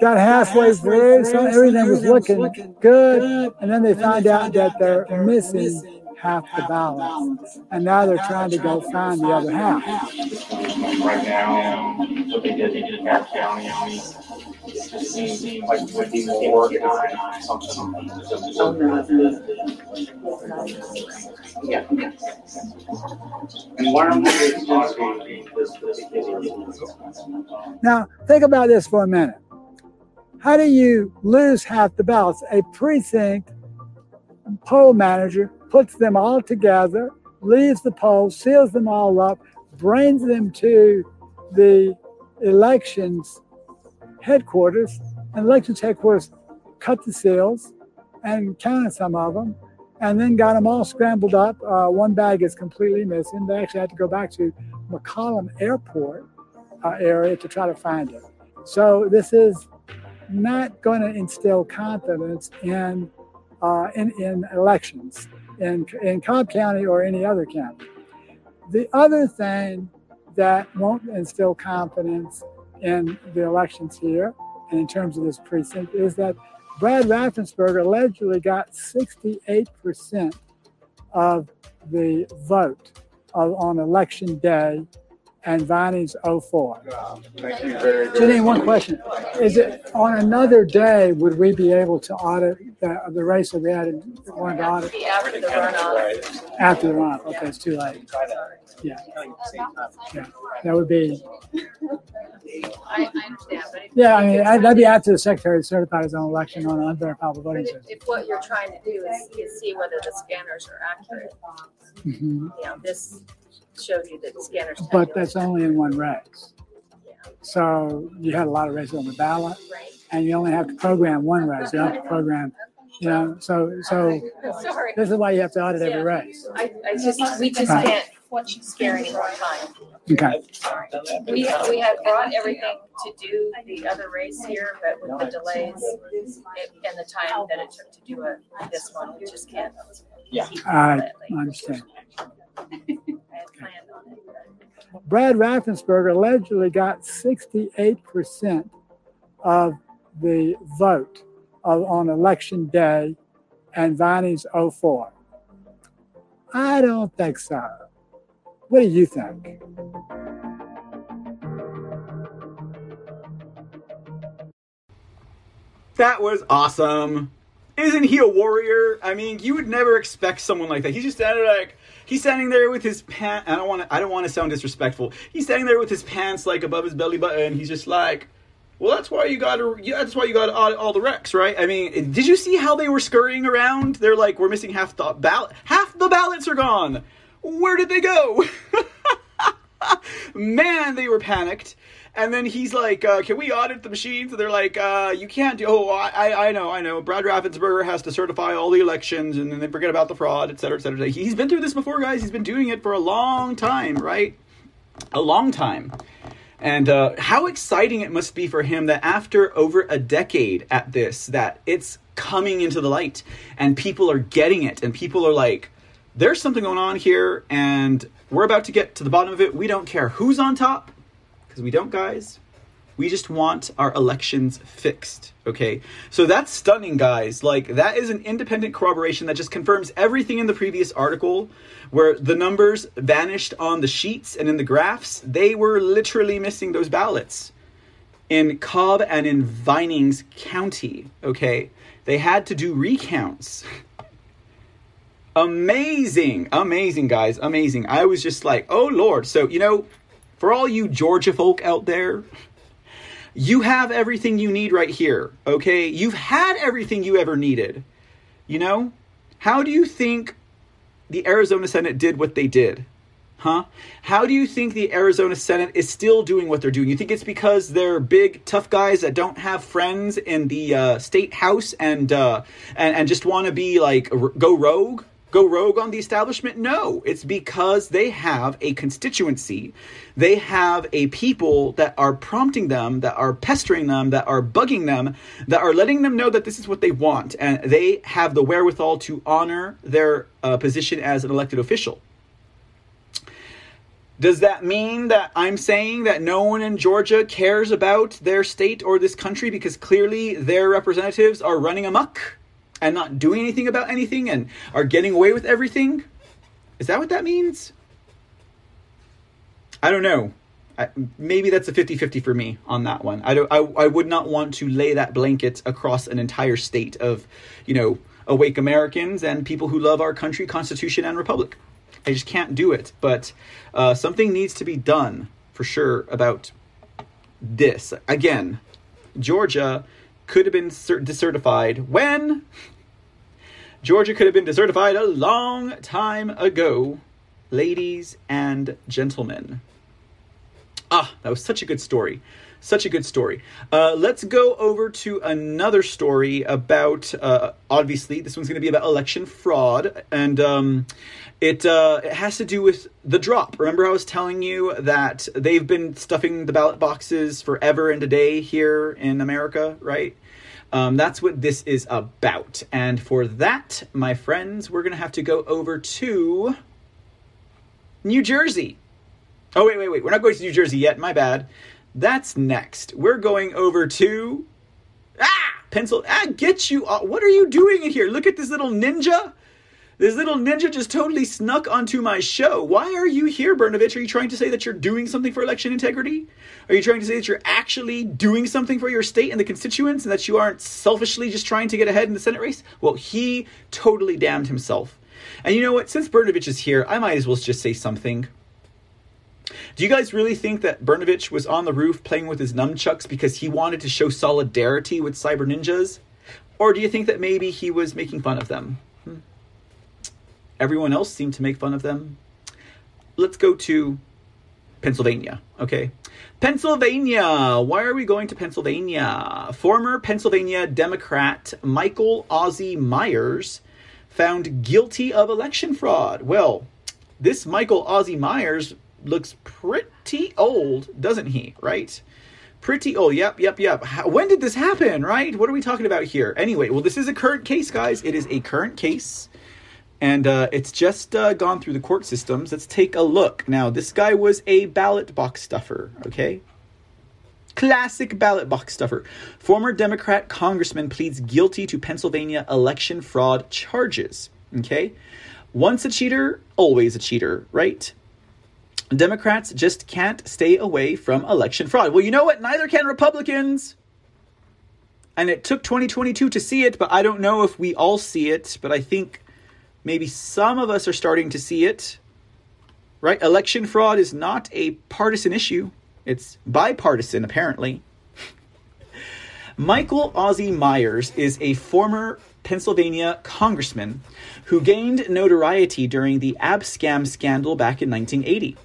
got halfway through, so everything was looking good, and then they find out that they're missing half the balance. and now they're trying to go find the other half. Right now, what they did, they did Bath County, it just seems like it would be more organized, something. Yeah. And one of the talking this particular. Now, think about this for a minute. How do you lose half the ballots? A precinct poll manager puts them all together, leaves the poll, seals them all up, brings them to the elections headquarters, and elections headquarters cut the seals and counted some of them, and then got them all scrambled up. Uh, one bag is completely missing. They actually had to go back to McCollum Airport uh, area to try to find it. So this is not going to instill confidence in, uh, in, in elections in, in Cobb County or any other county. The other thing that won't instill confidence in the elections here and in terms of this precinct is that Brad Raffensperger allegedly got 68% of the vote of, on election day and Vining's 04. Thank you very, Janine, one question. Is it on another day, would we be able to audit the, the race that we had in, wanted to audit after the runoff. after the runoff? Okay, it's too late. Yeah. Yeah, that would be, I, I understand, but if. yeah, I mean, that'd be after the secretary certified his own election on an unverifiable But voting if, system. if what you're trying to do is, is see whether the scanners are accurate, Mhm. you know, this shows you that scanners. But that's only in one race. So you had a lot of races on the ballot Right. and you only have to program one race. You don't have to program, you know, so, so Sorry, this is why you have to audit every race. I, I just, we just Right. can't spare any more time. Okay. Sorry. We, we had brought everything to do the other race here, but with the delays it- and the time that it took to do a, this one, we just can't. keep I that understand. I had planned on it. but- Brad Raffensperger allegedly got 68% of the vote of, on election day and Vining's 04. I don't think so. What do you think? That was awesome. Isn't he a warrior? I mean, you would never expect someone like that. He's just standing like he's standing there with his pants. I don't want to. I don't want to sound disrespectful. He's standing there with his pants like above his belly button. He's just like, well, that's why you got to. That's why you got audit all the wrecks, right? I mean, did you see how they were scurrying around? They're like, we're missing half the ballot. Half the ballots are gone. Where did they go? Man, they were panicked. And then he's like, uh, "Can we audit the machines?" And they're like, uh, "You can't do." Oh, I, I know, I know. Brad Raffensperger has to certify all the elections, and then they forget about the fraud, et cetera, et cetera. He's been through this before, guys. He's been doing it for a long time, right? A long time. And uh, how exciting it must be for him that after over a decade at this, that it's coming into the light, and people are getting it, and people are like, "There's something going on here, and we're about to get to the bottom of it. We don't care who's on top." because we don't, guys. We just want our elections fixed. Okay. So that's stunning, guys. Like, that is an independent corroboration that just confirms everything in the previous article where the numbers vanished on the sheets and in the graphs. They were literally missing those ballots in Cobb and in Vinings County. Okay. They had to do recounts. amazing. Amazing, guys. Amazing. I was just like, oh, Lord. So, you know, for all you Georgia folk out there, you have everything you need right here, okay? You've had everything you ever needed. You know? How do you think the Arizona Senate did what they did? Huh? How do you think the Arizona Senate is still doing what they're doing? You think it's because they're big, tough guys that don't have friends in the uh, state house and uh, and and just want to be like go rogue, go rogue on the establishment? No, it's because they have a constituency. They have a people that are prompting them, that are pestering them, that are bugging them, that are letting them know that this is what they want, and they have the wherewithal to honor their uh, position as an elected official. Does that mean that I'm saying that no one in Georgia cares about their state or this country because clearly their representatives are running amok and not doing anything about anything and are getting away with everything? Is that what that means? I don't know. I, maybe that's a 50-50 for me on that one. I don't I, I would not want to lay that blanket across an entire state of, you know, awake Americans and people who love our country, constitution and republic. I just can't do it. But uh, something needs to be done for sure about this. Again, Georgia could have been cert- decertified when Georgia could have been decertified a long time ago, ladies and gentlemen. Ah, that was such a good story. Such a good story. Uh, let's go over to another story about, uh, obviously, this one's going to be about election fraud. And um, it, uh, it has to do with the drop. Remember, I was telling you that they've been stuffing the ballot boxes forever and a day here in America, right? Um, that's what this is about. And for that, my friends, we're going to have to go over to New Jersey. Oh, wait, wait, wait. We're not going to New Jersey yet. My bad. That's next. We're going over to. Ah! Pencil. Ah, get you. What are you doing in here? Look at this little ninja. This little ninja just totally snuck onto my show. Why are you here, Brnovich? Are you trying to say that you're doing something for election integrity? Are you trying to say that you're actually doing something for your state and the constituents and that you aren't selfishly just trying to get ahead in the Senate race? Well, he totally damned himself. And you know what? Since Brnovich is here, I might as well just say something. Do you guys really think that Brnovich was on the roof playing with his nunchucks because he wanted to show solidarity with cyber ninjas? Or do you think that maybe he was making fun of them? Everyone else seemed to make fun of them. Let's go to Pennsylvania, okay? Pennsylvania. Why are we going to Pennsylvania? Former Pennsylvania Democrat Michael Ozzie Myers found guilty of election fraud. Well, this Michael Ozzie Myers looks pretty old, doesn't he? Right? Pretty old. Yep, yep, yep. How, when did this happen, right? What are we talking about here? Anyway, well, this is a current case, guys. It is a current case. And uh, it's just uh, gone through the court systems. Let's take a look. Now, this guy was a ballot box stuffer, okay? Classic ballot box stuffer. Former Democrat congressman pleads guilty to Pennsylvania election fraud charges, okay? Once a cheater, always a cheater, right? Democrats just can't stay away from election fraud. Well, you know what? Neither can Republicans. And it took 2022 to see it, but I don't know if we all see it, but I think maybe some of us are starting to see it. Right? Election fraud is not a partisan issue. It's bipartisan, apparently. Michael Ozzie Myers is a former Pennsylvania congressman who gained notoriety during the Abscam scandal back in 1980.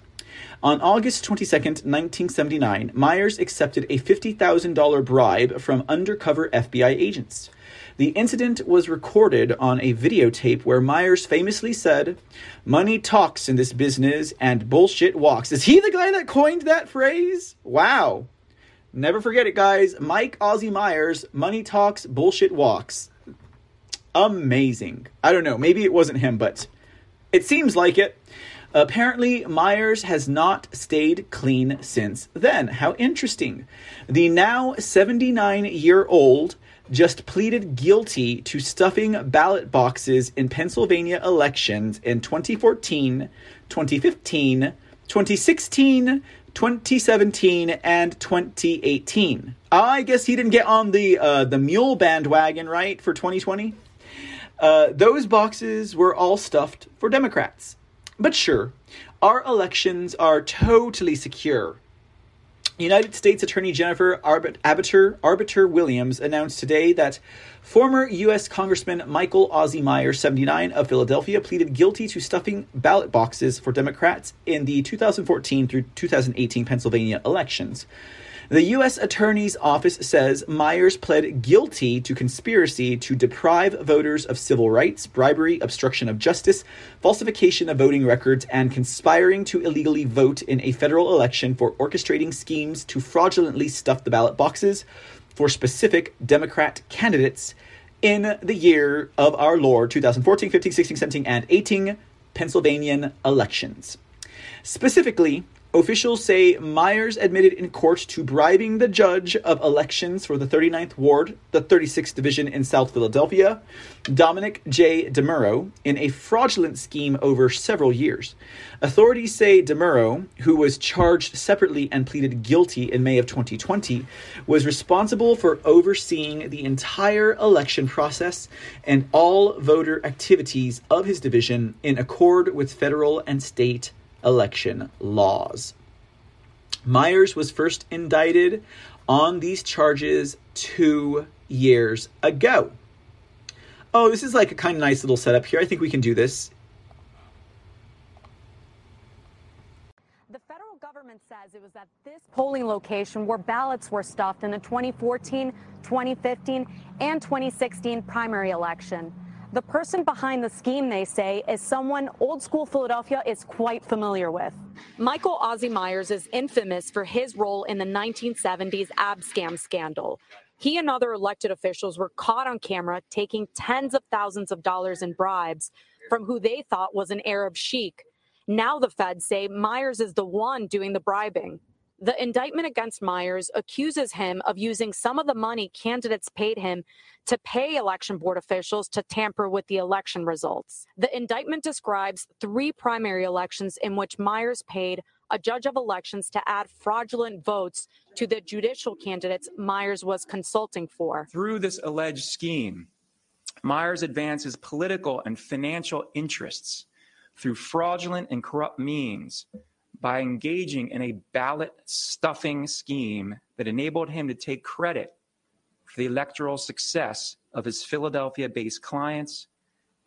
On August 22, 1979, Myers accepted a $50,000 bribe from undercover FBI agents. The incident was recorded on a videotape where Myers famously said, Money talks in this business and bullshit walks. Is he the guy that coined that phrase? Wow. Never forget it, guys. Mike Ozzie Myers, Money Talks, Bullshit Walks. Amazing. I don't know. Maybe it wasn't him, but it seems like it. Apparently, Myers has not stayed clean since then. How interesting. The now 79 year old just pleaded guilty to stuffing ballot boxes in Pennsylvania elections in 2014, 2015, 2016, 2017, and 2018. I guess he didn't get on the uh, the mule bandwagon, right, for 2020. Uh, those boxes were all stuffed for Democrats. But sure, our elections are totally secure. United States Attorney Jennifer Arbittier, Arbittier Williams announced today that former U.S. Congressman Michael Ozzie Meyer, 79, of Philadelphia, pleaded guilty to stuffing ballot boxes for Democrats in the 2014 through 2018 Pennsylvania elections. The U.S. Attorney's Office says Myers pled guilty to conspiracy to deprive voters of civil rights, bribery, obstruction of justice, falsification of voting records, and conspiring to illegally vote in a federal election for orchestrating schemes to fraudulently stuff the ballot boxes for specific Democrat candidates in the year of our Lord 2014, 15, 16, 17, and 18 Pennsylvania elections. Specifically, Officials say Myers admitted in court to bribing the judge of elections for the 39th Ward, the 36th Division in South Philadelphia, Dominic J. DeMuro, in a fraudulent scheme over several years. Authorities say DeMuro, who was charged separately and pleaded guilty in May of 2020, was responsible for overseeing the entire election process and all voter activities of his division in accord with federal and state election laws. Myers was first indicted on these charges two years ago. Oh, this is like a kind of nice little setup here. I think we can do this. The federal government says it was at this polling location where ballots were stuffed in the 2014, 2015, and 2016 primary election. The person behind the scheme, they say, is someone old school Philadelphia is quite familiar with. Michael Ozzie Myers is infamous for his role in the 1970s Abscam scandal. He and other elected officials were caught on camera taking tens of thousands of dollars in bribes from who they thought was an Arab sheik. Now the feds say Myers is the one doing the bribing. The indictment against Myers accuses him of using some of the money candidates paid him to pay election board officials to tamper with the election results. The indictment describes three primary elections in which Myers paid a judge of elections to add fraudulent votes to the judicial candidates Myers was consulting for. Through this alleged scheme, Myers advances political and financial interests through fraudulent and corrupt means by engaging in a ballot stuffing scheme that enabled him to take credit for the electoral success of his Philadelphia based clients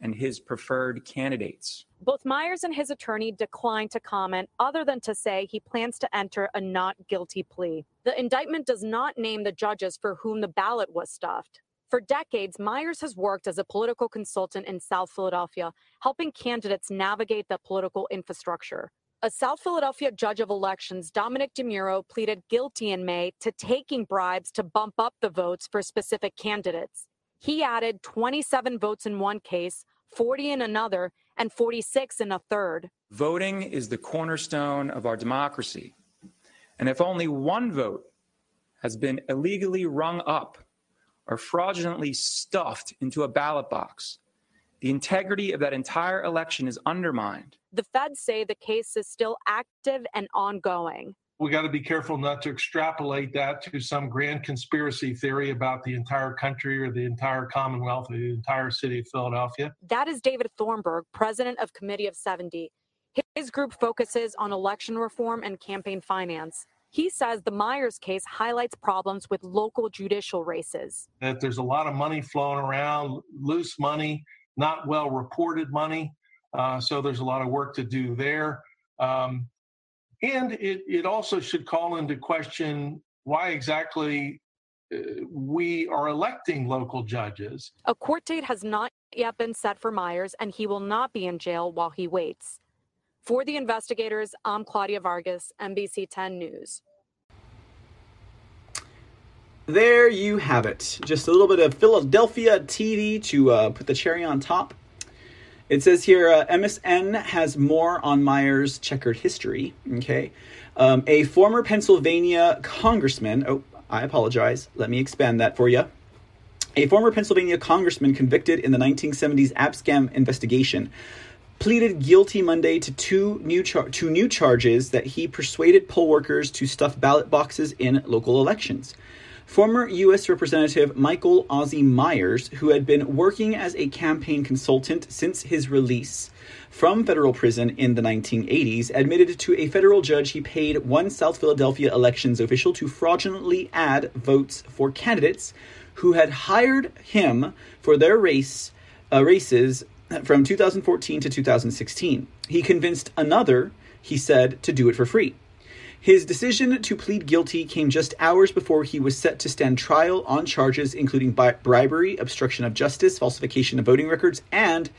and his preferred candidates. Both Myers and his attorney declined to comment, other than to say he plans to enter a not guilty plea. The indictment does not name the judges for whom the ballot was stuffed. For decades, Myers has worked as a political consultant in South Philadelphia, helping candidates navigate the political infrastructure. A South Philadelphia judge of elections, Dominic DeMuro, pleaded guilty in May to taking bribes to bump up the votes for specific candidates. He added 27 votes in one case, 40 in another, and 46 in a third. Voting is the cornerstone of our democracy. And if only one vote has been illegally rung up or fraudulently stuffed into a ballot box, the integrity of that entire election is undermined. The feds say the case is still active and ongoing. We got to be careful not to extrapolate that to some grand conspiracy theory about the entire country or the entire Commonwealth or the entire city of Philadelphia. That is David Thornburgh, president of Committee of 70. His group focuses on election reform and campaign finance. He says the Myers case highlights problems with local judicial races. That there's a lot of money flowing around, loose money, not well reported money. Uh, so there's a lot of work to do there. Um, and it, it also should call into question why exactly uh, we are electing local judges. A court date has not yet been set for Myers, and he will not be in jail while he waits. For the investigators, I'm Claudia Vargas, NBC 10 News. There you have it. Just a little bit of Philadelphia TV to uh, put the cherry on top. It says here uh, MSN has more on Myers' checkered history. Okay. Um, a former Pennsylvania congressman, oh, I apologize. Let me expand that for you. A former Pennsylvania congressman convicted in the 1970s Abscam investigation pleaded guilty Monday to two new char- two new charges that he persuaded poll workers to stuff ballot boxes in local elections. Former U.S. Representative Michael Ozzie Myers, who had been working as a campaign consultant since his release from federal prison in the 1980s, admitted to a federal judge he paid one South Philadelphia elections official to fraudulently add votes for candidates who had hired him for their race uh, races from 2014 to 2016. He convinced another, he said, to do it for free. His decision to plead guilty came just hours before he was set to stand trial on charges including bribery, obstruction of justice, falsification of voting records, and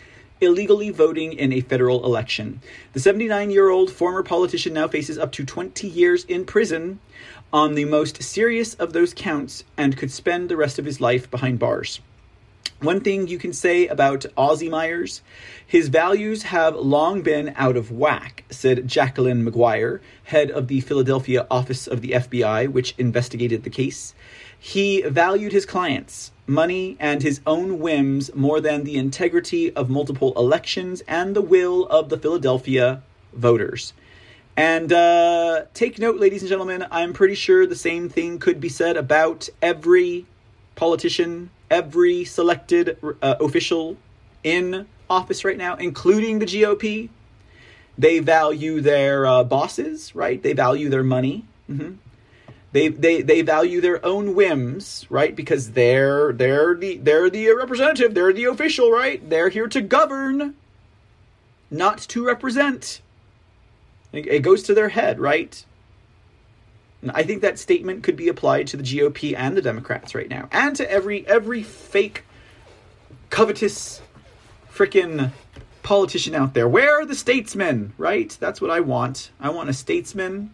illegally voting in a federal election. The 79 year old former politician now faces up to 20 years in prison on the most serious of those counts and could spend the rest of his life behind bars. One thing you can say about Ozzie Myers, his values have long been out of whack, said Jacqueline Maguire, head of the Philadelphia office of the FBI, which investigated the case. He valued his clients, money, and his own whims more than the integrity of multiple elections and the will of the Philadelphia voters. And uh, take note, ladies and gentlemen, I'm pretty sure the same thing could be said about every politician, every selected uh, official in office right now, including the GOP. They value their uh, bosses, right? They value their money. Mm-hmm. They, they they value their own whims, right? Because they're they're the they're the representative, they're the official, right? They're here to govern, not to represent. It goes to their head, right? I think that statement could be applied to the GOP and the Democrats right now, and to every every fake, covetous, freaking politician out there. Where are the statesmen? Right? That's what I want. I want a statesman.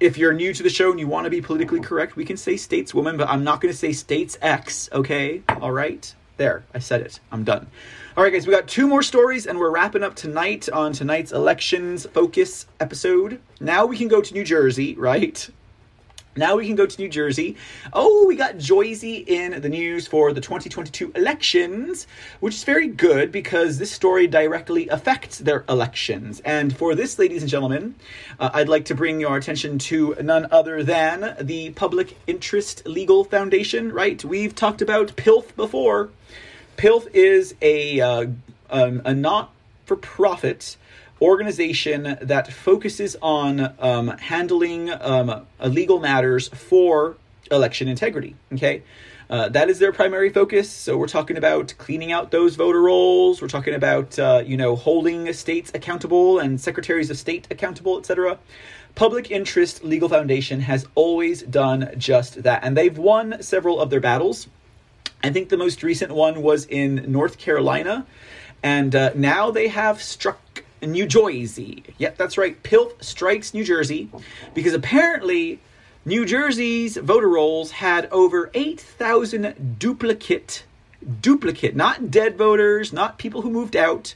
If you're new to the show and you want to be politically correct, we can say stateswoman, but I'm not going to say states X. Okay? All right. There, I said it. I'm done. All right, guys, we got two more stories, and we're wrapping up tonight on tonight's elections focus episode. Now we can go to New Jersey, right? Now we can go to New Jersey. Oh, we got Joyzy in the news for the 2022 elections, which is very good because this story directly affects their elections. And for this, ladies and gentlemen, uh, I'd like to bring your attention to none other than the Public Interest Legal Foundation, right? We've talked about PILF before. PILF is a, uh, um, a not for profit organization that focuses on um, handling um, legal matters for election integrity. Okay. Uh, that is their primary focus. So we're talking about cleaning out those voter rolls. We're talking about uh, you know holding states accountable and secretaries of state accountable, etc. Public Interest Legal Foundation has always done just that, and they've won several of their battles. I think the most recent one was in North Carolina, and uh, now they have struck New Jersey. Yep, that's right. PILF strikes New Jersey because apparently New Jersey's voter rolls had over 8,000 duplicate, duplicate, not dead voters, not people who moved out,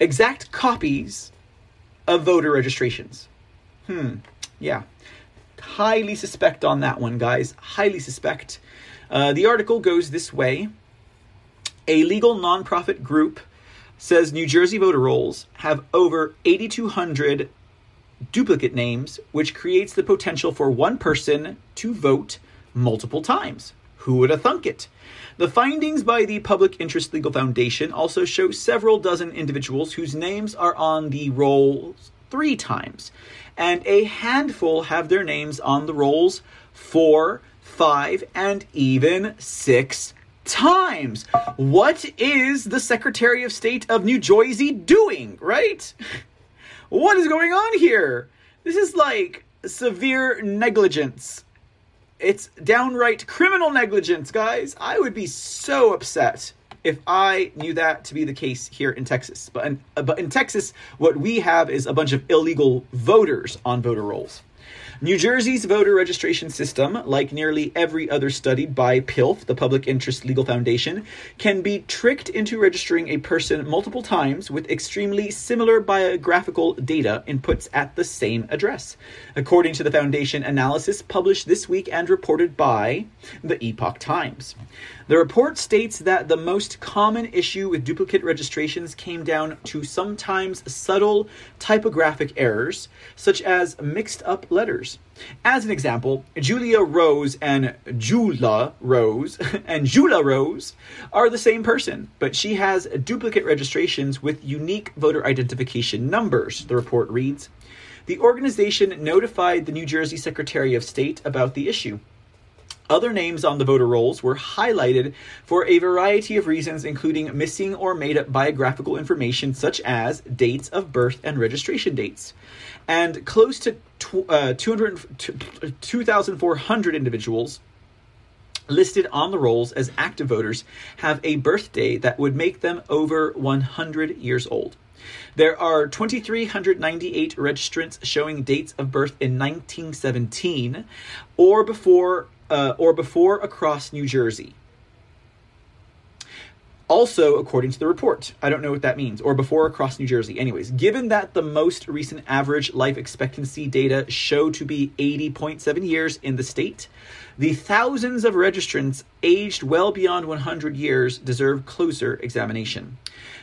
exact copies of voter registrations. Hmm, yeah. Highly suspect on that one, guys. Highly suspect. Uh, the article goes this way A legal nonprofit group says New Jersey voter rolls have over 8,200 duplicate names, which creates the potential for one person to vote multiple times. Who would have thunk it? The findings by the Public Interest Legal Foundation also show several dozen individuals whose names are on the rolls three times, and a handful have their names on the rolls four, five, and even six times. What is the Secretary of State of New Jersey doing, right? What is going on here? This is like severe negligence. It's downright criminal negligence, guys. I would be so upset if I knew that to be the case here in Texas. But in, uh, but in Texas, what we have is a bunch of illegal voters on voter rolls. New Jersey's voter registration system, like nearly every other studied by PILF, the Public Interest Legal Foundation, can be tricked into registering a person multiple times with extremely similar biographical data inputs at the same address, according to the Foundation analysis published this week and reported by the Epoch Times. The report states that the most common issue with duplicate registrations came down to sometimes subtle typographic errors, such as mixed up letters. As an example, Julia Rose and Jula Rose and Jula Rose are the same person, but she has duplicate registrations with unique voter identification numbers, the report reads. The organization notified the New Jersey Secretary of State about the issue. Other names on the voter rolls were highlighted for a variety of reasons, including missing or made up biographical information such as dates of birth and registration dates. And close to uh, 2,400 individuals listed on the rolls as active voters have a birthday that would make them over 100 years old. There are 2,398 registrants showing dates of birth in 1917 or before uh, or before across New Jersey. Also, according to the report, I don't know what that means, or before across New Jersey. Anyways, given that the most recent average life expectancy data show to be 80.7 years in the state, the thousands of registrants aged well beyond 100 years deserve closer examination.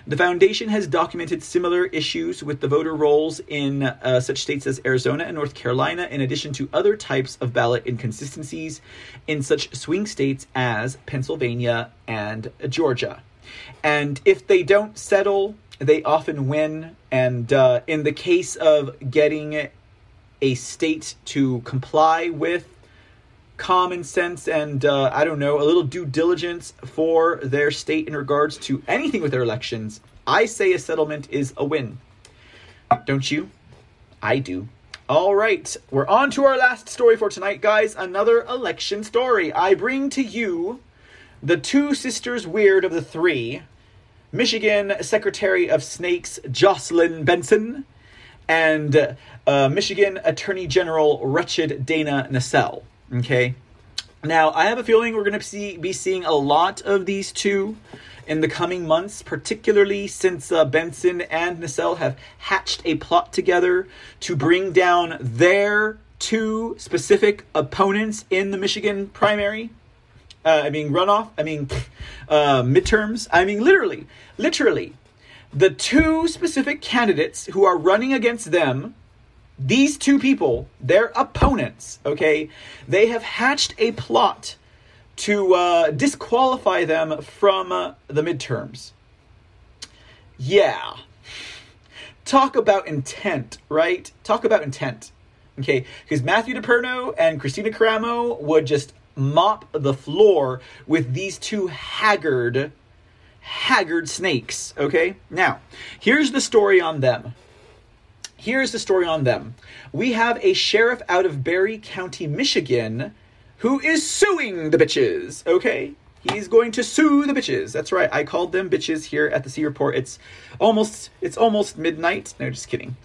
The foundation has documented similar issues with the voter rolls in uh, such states as Arizona and North Carolina, in addition to other types of ballot inconsistencies in such swing states as Pennsylvania and Georgia. And if they don't settle, they often win. And uh, in the case of getting a state to comply with common sense and uh, I don't know a little due diligence for their state in regards to anything with their elections, I say a settlement is a win. Don't you? I do. All right, we're on to our last story for tonight, guys. Another election story. I bring to you the two sisters weird of the three Michigan Secretary of Snakes Jocelyn Benson and uh, Michigan Attorney General Wretched Dana Nessel. Okay. Now, I have a feeling we're going to see, be seeing a lot of these two in the coming months, particularly since uh, Benson and Nessel have hatched a plot together to bring down their two specific opponents in the Michigan primary. Uh, I mean, runoff. I mean, uh, midterms. I mean, literally, literally, the two specific candidates who are running against them these two people, their opponents, okay, they have hatched a plot to uh, disqualify them from uh, the midterms. Yeah. Talk about intent, right? Talk about intent. Okay, because Matthew DePerno and Kristina Karamo would just mop the floor with these two haggard, haggard snakes. Okay, now here's the story on them. Here's the story on them. We have a sheriff out of Barry County, Michigan, who is suing the bitches. Okay? He's going to sue the bitches. That's right. I called them bitches here at the C report. It's almost it's almost midnight. No, just kidding.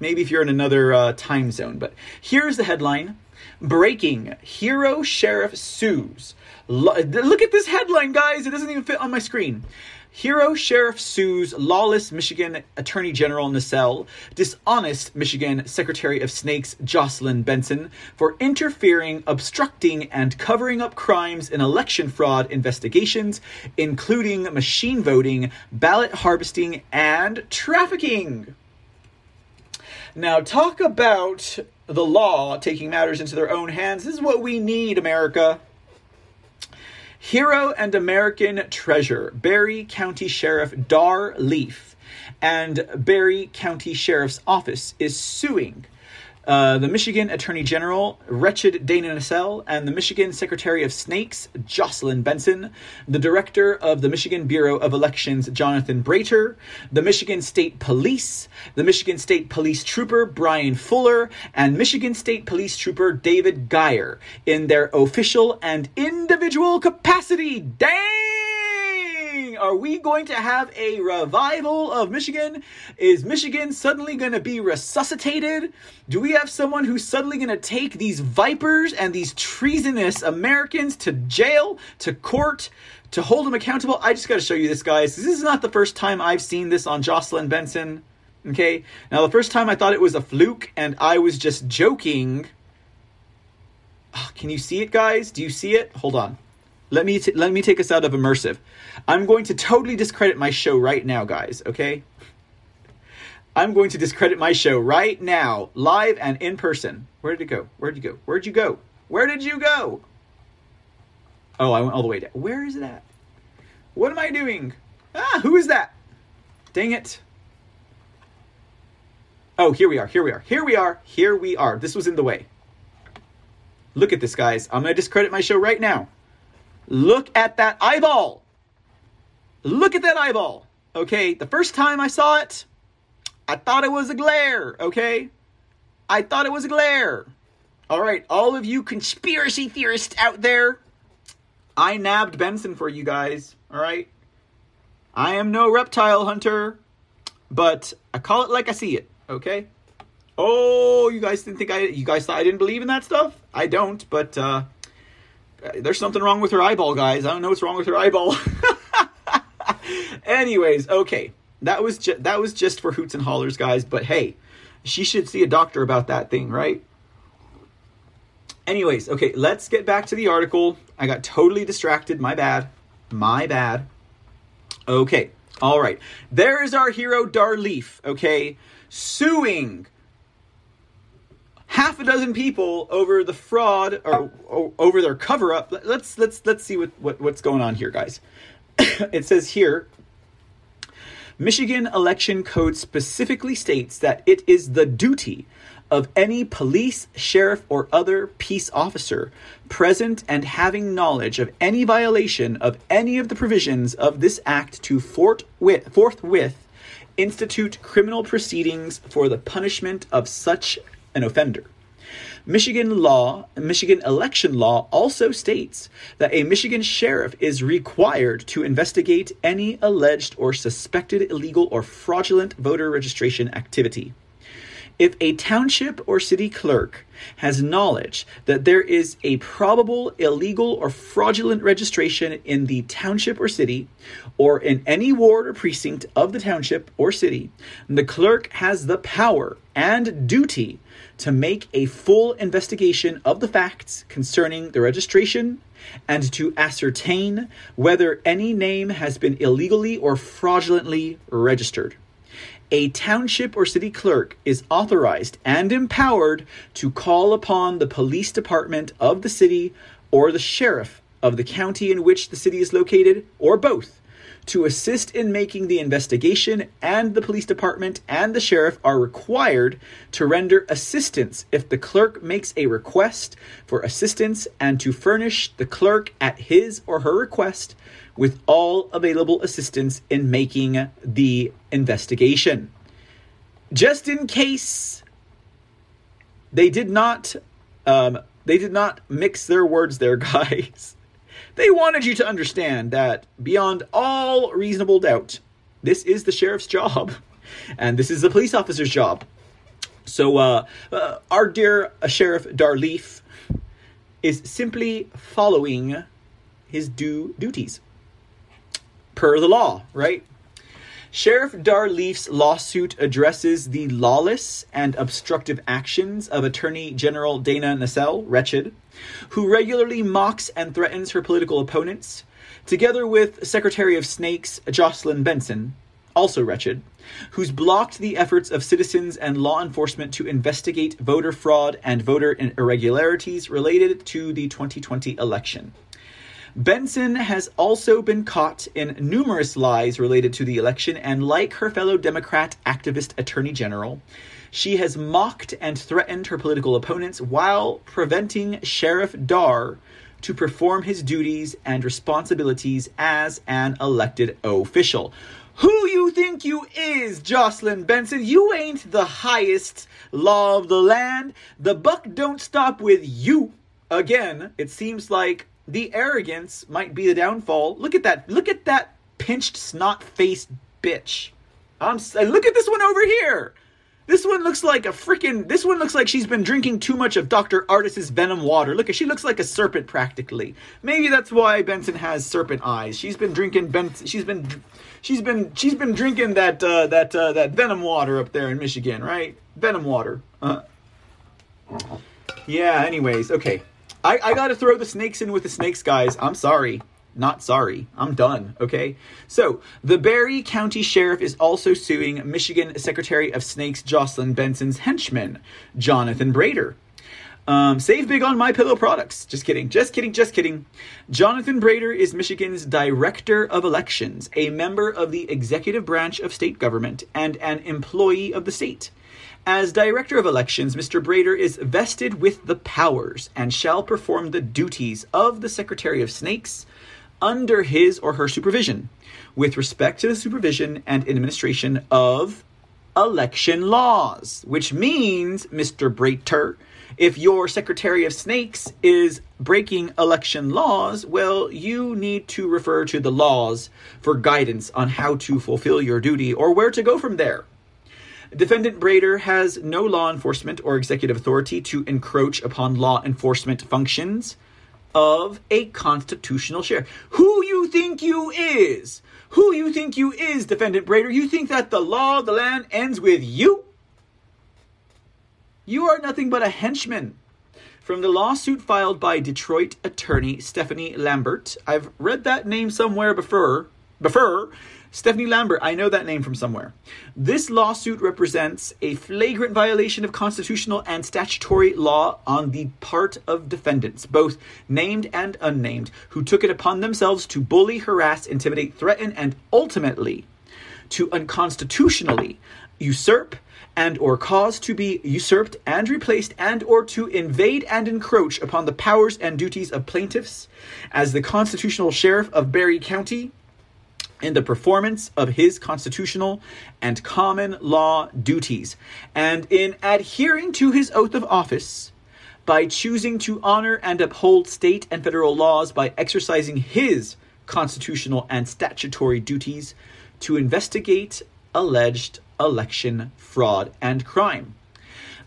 Maybe if you're in another uh, time zone. But here's the headline: Breaking: Hero Sheriff sues. Look at this headline, guys. It doesn't even fit on my screen. Hero Sheriff sues lawless Michigan Attorney General Nessel, dishonest Michigan Secretary of Snakes Jocelyn Benson for interfering, obstructing, and covering up crimes in election fraud investigations, including machine voting, ballot harvesting, and trafficking. Now, talk about the law taking matters into their own hands. This is what we need, America. Hero and American Treasure, Barry County Sheriff Dar Leaf, and Barry County Sheriff's Office is suing uh, the Michigan Attorney General, Wretched Dana Nessel, and the Michigan Secretary of Snakes, Jocelyn Benson, the Director of the Michigan Bureau of Elections, Jonathan Brater, the Michigan State Police, the Michigan State Police Trooper, Brian Fuller, and Michigan State Police Trooper, David Geyer, in their official and individual capacity. Dang! Are we going to have a revival of Michigan? Is Michigan suddenly going to be resuscitated? Do we have someone who's suddenly going to take these vipers and these treasonous Americans to jail, to court, to hold them accountable? I just got to show you this, guys. This is not the first time I've seen this on Jocelyn Benson. Okay? Now, the first time I thought it was a fluke and I was just joking. Ah, can you see it, guys? Do you see it? Hold on. Let me t- let me take us out of immersive. I'm going to totally discredit my show right now, guys, okay? I'm going to discredit my show right now, live and in person. Where did it go? Where did you go? Where'd you go? Where did you go? Oh, I went all the way down. Where is that? What am I doing? Ah, who is that? Dang it. Oh, here we are. Here we are. Here we are. Here we are. This was in the way. Look at this, guys. I'm going to discredit my show right now. Look at that eyeball. Look at that eyeball. Okay, the first time I saw it, I thought it was a glare. Okay, I thought it was a glare. All right, all of you conspiracy theorists out there, I nabbed Benson for you guys. All right, I am no reptile hunter, but I call it like I see it. Okay. Oh, you guys didn't think I? You guys thought I didn't believe in that stuff? I don't, but uh, there's something wrong with her eyeball, guys. I don't know what's wrong with her eyeball. Anyways, okay. That was ju- that was just for hoots and hollers, guys. But hey, she should see a doctor about that thing, right? Anyways, okay, let's get back to the article. I got totally distracted. My bad. My bad. Okay, all right. There is our hero Dar Leaf, okay, suing half a dozen people over the fraud or, or over their cover up. Let's let's let's see what, what what's going on here, guys. it says here Michigan election code specifically states that it is the duty of any police, sheriff, or other peace officer present and having knowledge of any violation of any of the provisions of this act to forthwith, forthwith institute criminal proceedings for the punishment of such an offender. Michigan law, Michigan election law also states that a Michigan sheriff is required to investigate any alleged or suspected illegal or fraudulent voter registration activity. If a township or city clerk has knowledge that there is a probable illegal or fraudulent registration in the township or city, or in any ward or precinct of the township or city, the clerk has the power and duty to make a full investigation of the facts concerning the registration and to ascertain whether any name has been illegally or fraudulently registered. A township or city clerk is authorized and empowered to call upon the police department of the city or the sheriff of the county in which the city is located, or both, to assist in making the investigation, and the police department and the sheriff are required to render assistance if the clerk makes a request for assistance and to furnish the clerk at his or her request with all available assistance in making the investigation. Just in case they did not um, they did not mix their words there, guys. They wanted you to understand that beyond all reasonable doubt, this is the sheriff's job, and this is the police officer's job. So, uh, uh, our dear uh, Sheriff Dar Leaf is simply following his due duties per the law, right? Sheriff Dar Leaf's lawsuit addresses the lawless and obstructive actions of Attorney General Dana Nessel, wretched, who regularly mocks and threatens her political opponents, together with Secretary of Snakes Jocelyn Benson, also wretched, who's blocked the efforts of citizens and law enforcement to investigate voter fraud and voter irregularities related to the 2020 election. Benson has also been caught in numerous lies related to the election, and like her fellow Democrat activist Attorney General, she has mocked and threatened her political opponents while preventing Sheriff Dar to perform his duties and responsibilities as an elected official. Who you think you is, Jocelyn Benson? You ain't the highest law of the land. The buck don't stop with you. Again, it seems like the arrogance might be the downfall. Look at that. Look at that pinched snot faced bitch. I'm look at this one over here. This one looks like a freaking. This one looks like she's been drinking too much of Dr. Ardis's venom water. Look, she looks like a serpent practically. Maybe that's why Benson has serpent eyes. She's been drinking Benson. She's been, she's been, she's been drinking that uh, that uh, that venom water up there in Michigan, right? Venom water. Uh. Yeah. Anyways, okay. I, I gotta throw the snakes in with the snakes, guys. I'm sorry. Not sorry. I'm done. Okay. So, the Barry County Sheriff is also suing Michigan Secretary of Snakes Jocelyn Benson's henchman, Jonathan Brater. Um, save big on my pillow products. Just kidding. Just kidding. Just kidding. Jonathan Brater is Michigan's Director of Elections, a member of the executive branch of state government, and an employee of the state. As Director of Elections, Mr. Brater is vested with the powers and shall perform the duties of the Secretary of Snakes under his or her supervision with respect to the supervision and administration of election laws, which means, Mr. Brater, if your Secretary of Snakes is breaking election laws, well, you need to refer to the laws for guidance on how to fulfill your duty or where to go from there. Defendant Brater has no law enforcement or executive authority to encroach upon law enforcement functions of a constitutional share. Who you think you is? Who you think you is, defendant Brater? You think that the law of the land ends with you? You are nothing but a henchman. From the lawsuit filed by Detroit attorney Stephanie Lambert, I've read that name somewhere before. Before, Stephanie Lambert, I know that name from somewhere. This lawsuit represents a flagrant violation of constitutional and statutory law on the part of defendants, both named and unnamed, who took it upon themselves to bully, harass, intimidate, threaten, and ultimately to unconstitutionally usurp and or cause to be usurped and replaced and or to invade and encroach upon the powers and duties of plaintiffs as the constitutional sheriff of Barry County in the performance of his constitutional and common law duties, and in adhering to his oath of office by choosing to honor and uphold state and federal laws by exercising his constitutional and statutory duties to investigate alleged election fraud and crime.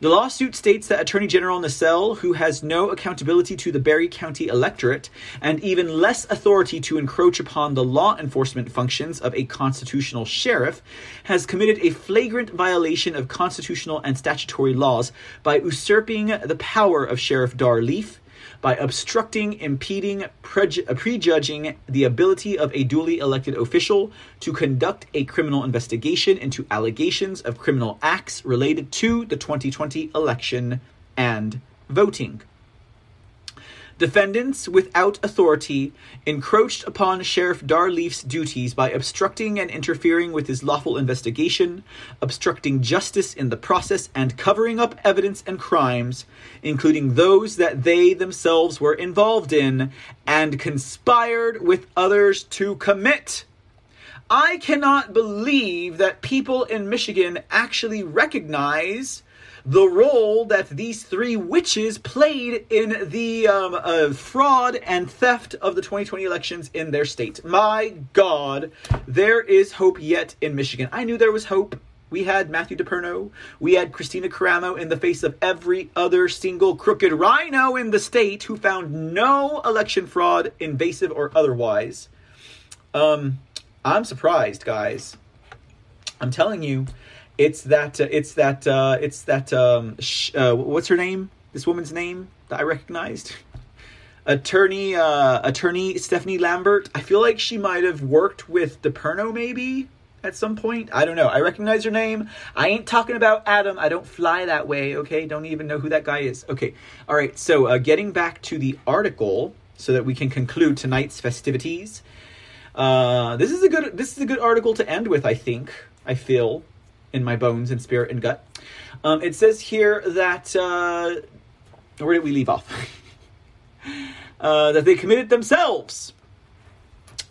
The lawsuit states that Attorney General Nessel, who has no accountability to the Barry County electorate and even less authority to encroach upon the law enforcement functions of a constitutional sheriff, has committed a flagrant violation of constitutional and statutory laws by usurping the power of Sheriff Dar Leaf by obstructing, impeding, preju- uh, prejudging the ability of a duly elected official to conduct a criminal investigation into allegations of criminal acts related to the 2020 election and voting. Defendants without authority encroached upon Sheriff Dar Leaf's duties by obstructing and interfering with his lawful investigation, obstructing justice in the process, and covering up evidence and crimes, including those that they themselves were involved in, and conspired with others to commit. I cannot believe that people in Michigan actually recognize the role that these three witches played in the um, uh, fraud and theft of the 2020 elections in their state. My God, there is hope yet in Michigan. I knew there was hope. We had Matthew DePerno. We had Kristina Karamo in the face of every other single crooked RINO in the state who found no election fraud, invasive or otherwise. Um, I'm surprised, guys. I'm telling you, it's that. Uh, it's that. Uh, it's that. Um, sh- uh, what's her name? This woman's name that I recognized. Attorney. Uh, attorney Stephanie Lambert. I feel like she might have worked with DePerno maybe at some point. I don't know. I recognize her name. I ain't talking about Adam. I don't fly that way. Okay. Don't even know who that guy is. Okay. All right. So uh, getting back to the article, so that we can conclude tonight's festivities. Uh, this is a good. This is a good article to end with. I think. I feel in my bones and spirit and gut. Um, it says here that uh, where did we leave off? uh, that they committed themselves.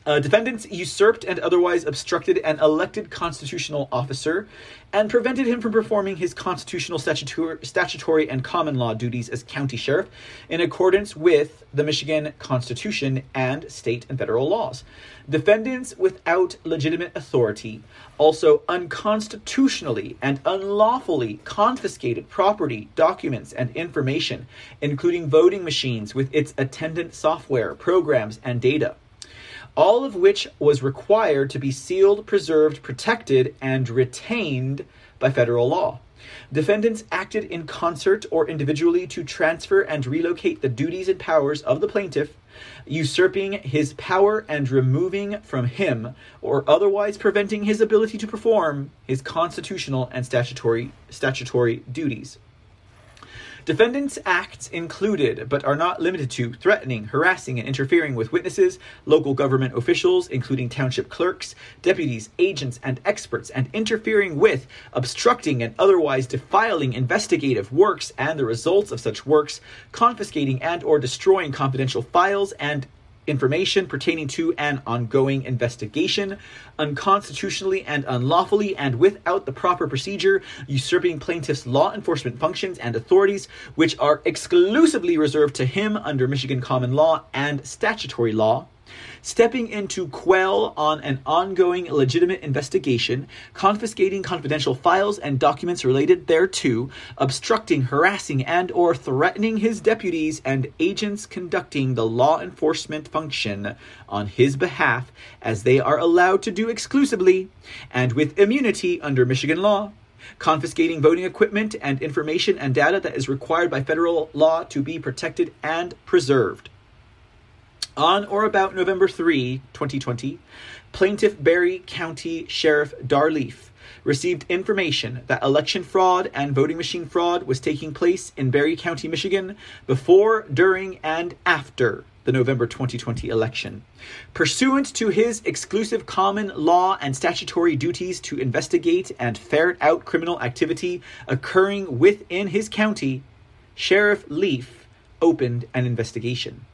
Uh, defendants usurped and otherwise obstructed an elected constitutional officer and prevented him from performing his constitutional statutory, statutory and common law duties as county sheriff in accordance with the Michigan Constitution and state and federal laws. Defendants without legitimate authority also unconstitutionally and unlawfully confiscated property, documents, and information, including voting machines with its attendant software, programs, and data all of which was required to be sealed, preserved, protected, and retained by federal law. Defendants acted in concert or individually to transfer and relocate the duties and powers of the plaintiff, usurping his power and removing from him or otherwise preventing his ability to perform his constitutional and statutory statutory duties. Defendants' acts included, but are not limited to, threatening, harassing, and interfering with witnesses, local government officials, including township clerks, deputies, agents, and experts, and interfering with, obstructing, and otherwise defiling investigative works and the results of such works, confiscating and or destroying confidential files and information pertaining to an ongoing investigation, unconstitutionally and unlawfully and without the proper procedure, usurping plaintiff's law enforcement functions and authorities, which are exclusively reserved to him under Michigan common law and statutory law, stepping in to quell on an ongoing legitimate investigation, confiscating confidential files and documents related thereto, obstructing, harassing, and or threatening his deputies and agents conducting the law enforcement function on his behalf as they are allowed to do exclusively and with immunity under Michigan law confiscating voting equipment and information and data that is required by federal law to be protected and preserved. On or about November 3, 2020, plaintiff Barry County Sheriff Dar Leaf received information that election fraud and voting machine fraud was taking place in Barry County, Michigan before, during, and after the November 2020 election. Pursuant to his exclusive common law and statutory duties to investigate and ferret out criminal activity occurring within his county, Sheriff Leaf opened an investigation.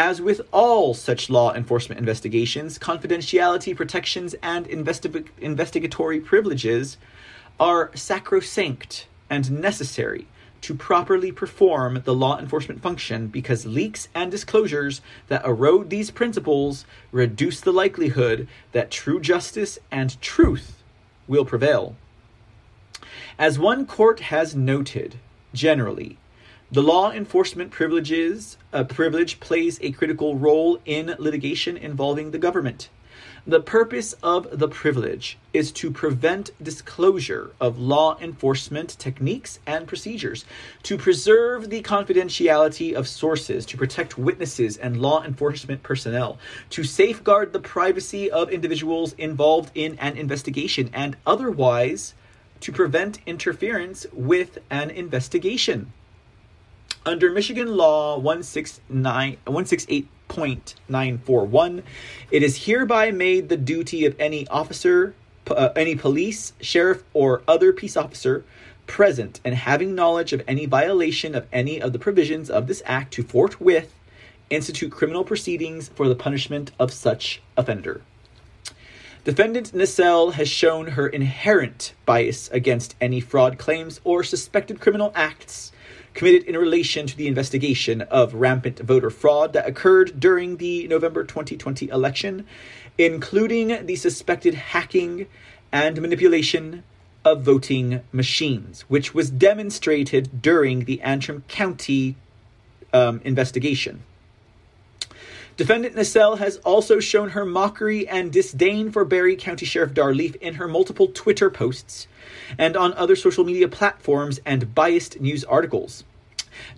As with all such law enforcement investigations, confidentiality protections and investi- investigatory privileges are sacrosanct and necessary to properly perform the law enforcement function because leaks and disclosures that erode these principles reduce the likelihood that true justice and truth will prevail. As one court has noted, generally, the law enforcement privileges uh, privilege plays a critical role in litigation involving the government. The purpose of the privilege is to prevent disclosure of law enforcement techniques and procedures, to preserve the confidentiality of sources, to protect witnesses and law enforcement personnel, to safeguard the privacy of individuals involved in an investigation, and otherwise to prevent interference with an investigation. Under Michigan Law 169, 168.941, it is hereby made the duty of any officer, uh, any police, sheriff, or other peace officer present and having knowledge of any violation of any of the provisions of this act to forthwith institute criminal proceedings for the punishment of such offender. Defendant Nessel has shown her inherent bias against any fraud claims or suspected criminal acts committed in relation to the investigation of rampant voter fraud that occurred during the November 2020 election, including the suspected hacking and manipulation of voting machines, which was demonstrated during the Antrim County um, investigation. Defendant Nessel has also shown her mockery and disdain for Barry County Sheriff Dar Leaf in her multiple Twitter posts and on other social media platforms and biased news articles.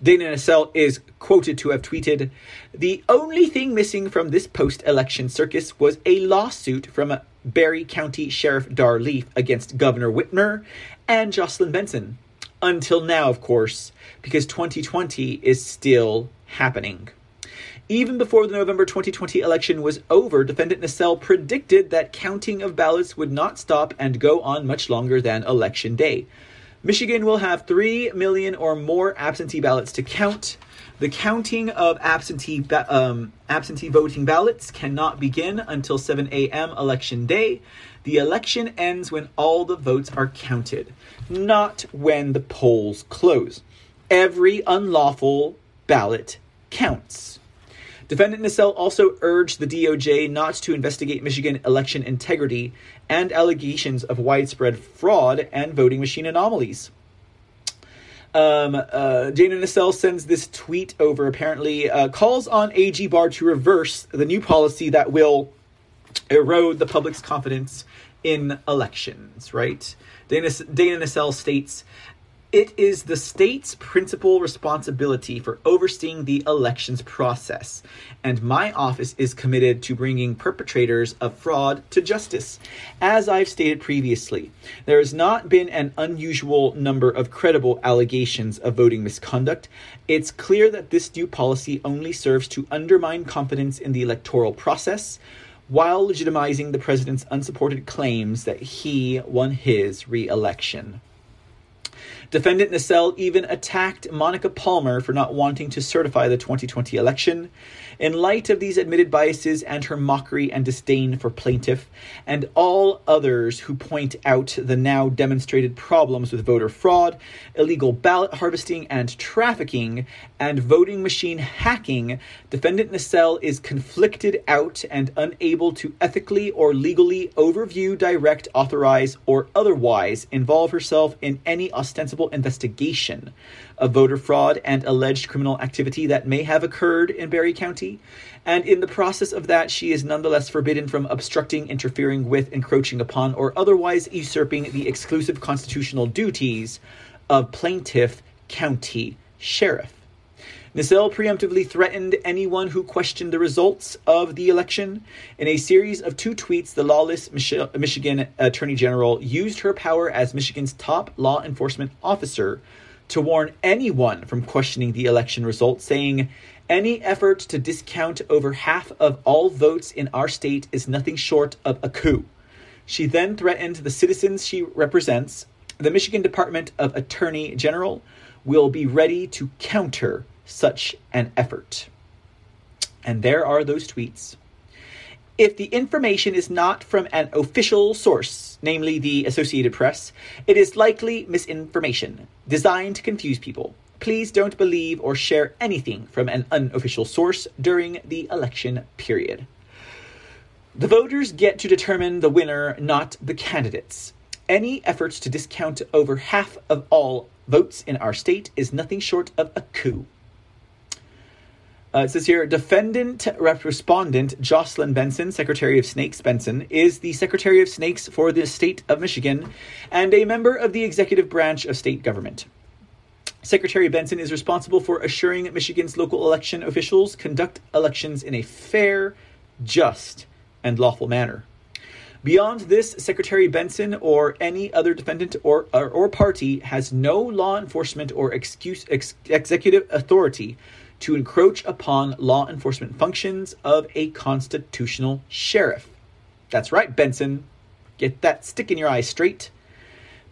Dana Nessel is quoted to have tweeted The only thing missing from this post election circus was a lawsuit from Barry County Sheriff Dar Leaf against Governor Whitmer and Jocelyn Benson. Until now, of course, because 2020 is still happening. Even before the November 2020 election was over, defendant Nessel predicted that counting of ballots would not stop and go on much longer than election day. Michigan will have 3 million or more absentee ballots to count. The counting of absentee ba- um, absentee voting ballots cannot begin until 7 a.m. election day. The election ends when all the votes are counted, not when the polls close. Every unlawful ballot counts. Defendant Nessel also urged the DOJ not to investigate Michigan election integrity and allegations of widespread fraud and voting machine anomalies. Um, uh, Dana Nessel sends this tweet over, apparently, uh, calls on AG Barr to reverse the new policy that will erode the public's confidence in elections, right? Dana, Dana Nessel states it is the state's principal responsibility for overseeing the elections process, and my office is committed to bringing perpetrators of fraud to justice. As I've stated previously, there has not been an unusual number of credible allegations of voting misconduct. It's clear that this new policy only serves to undermine confidence in the electoral process while legitimizing the president's unsupported claims that he won his re election. Defendant Nessel even attacked Monica Palmer for not wanting to certify the 2020 election. In light of these admitted biases and her mockery and disdain for plaintiff, and all others who point out the now demonstrated problems with voter fraud, illegal ballot harvesting and trafficking, and voting machine hacking, defendant Nessel is conflicted out and unable to ethically or legally overview, direct, authorize, or otherwise involve herself in any ostensible investigation of voter fraud and alleged criminal activity that may have occurred in Barry County. And in the process of that, she is nonetheless forbidden from obstructing, interfering with, encroaching upon, or otherwise usurping the exclusive constitutional duties of plaintiff county sheriff. Nessel preemptively threatened anyone who questioned the results of the election. In a series of two tweets, the lawless Mich- Michigan Attorney General used her power as Michigan's top law enforcement officer to warn anyone from questioning the election results, saying, Any effort to discount over half of all votes in our state is nothing short of a coup. She then threatened the citizens she represents. The Michigan Department of Attorney General will be ready to counter such an effort. And there are those tweets. If the information is not from an official source, namely the Associated Press, it is likely misinformation designed to confuse people. Please don't believe or share anything from an unofficial source during the election period. The voters get to determine the winner, not the candidates. Any efforts to discount over half of all votes in our state is nothing short of a coup. Uh, it says here, defendant respondent Jocelyn Benson, Secretary of Snakes Benson, is the Secretary of Snakes for the state of Michigan and a member of the executive branch of state government. Secretary Benson is responsible for assuring Michigan's local election officials conduct elections in a fair, just, and lawful manner. Beyond this, Secretary Benson or any other defendant or, or, or party has no law enforcement or excuse, ex, executive authority to encroach upon law enforcement functions of a constitutional sheriff. That's right, Benson. Get that stick in your eye straight.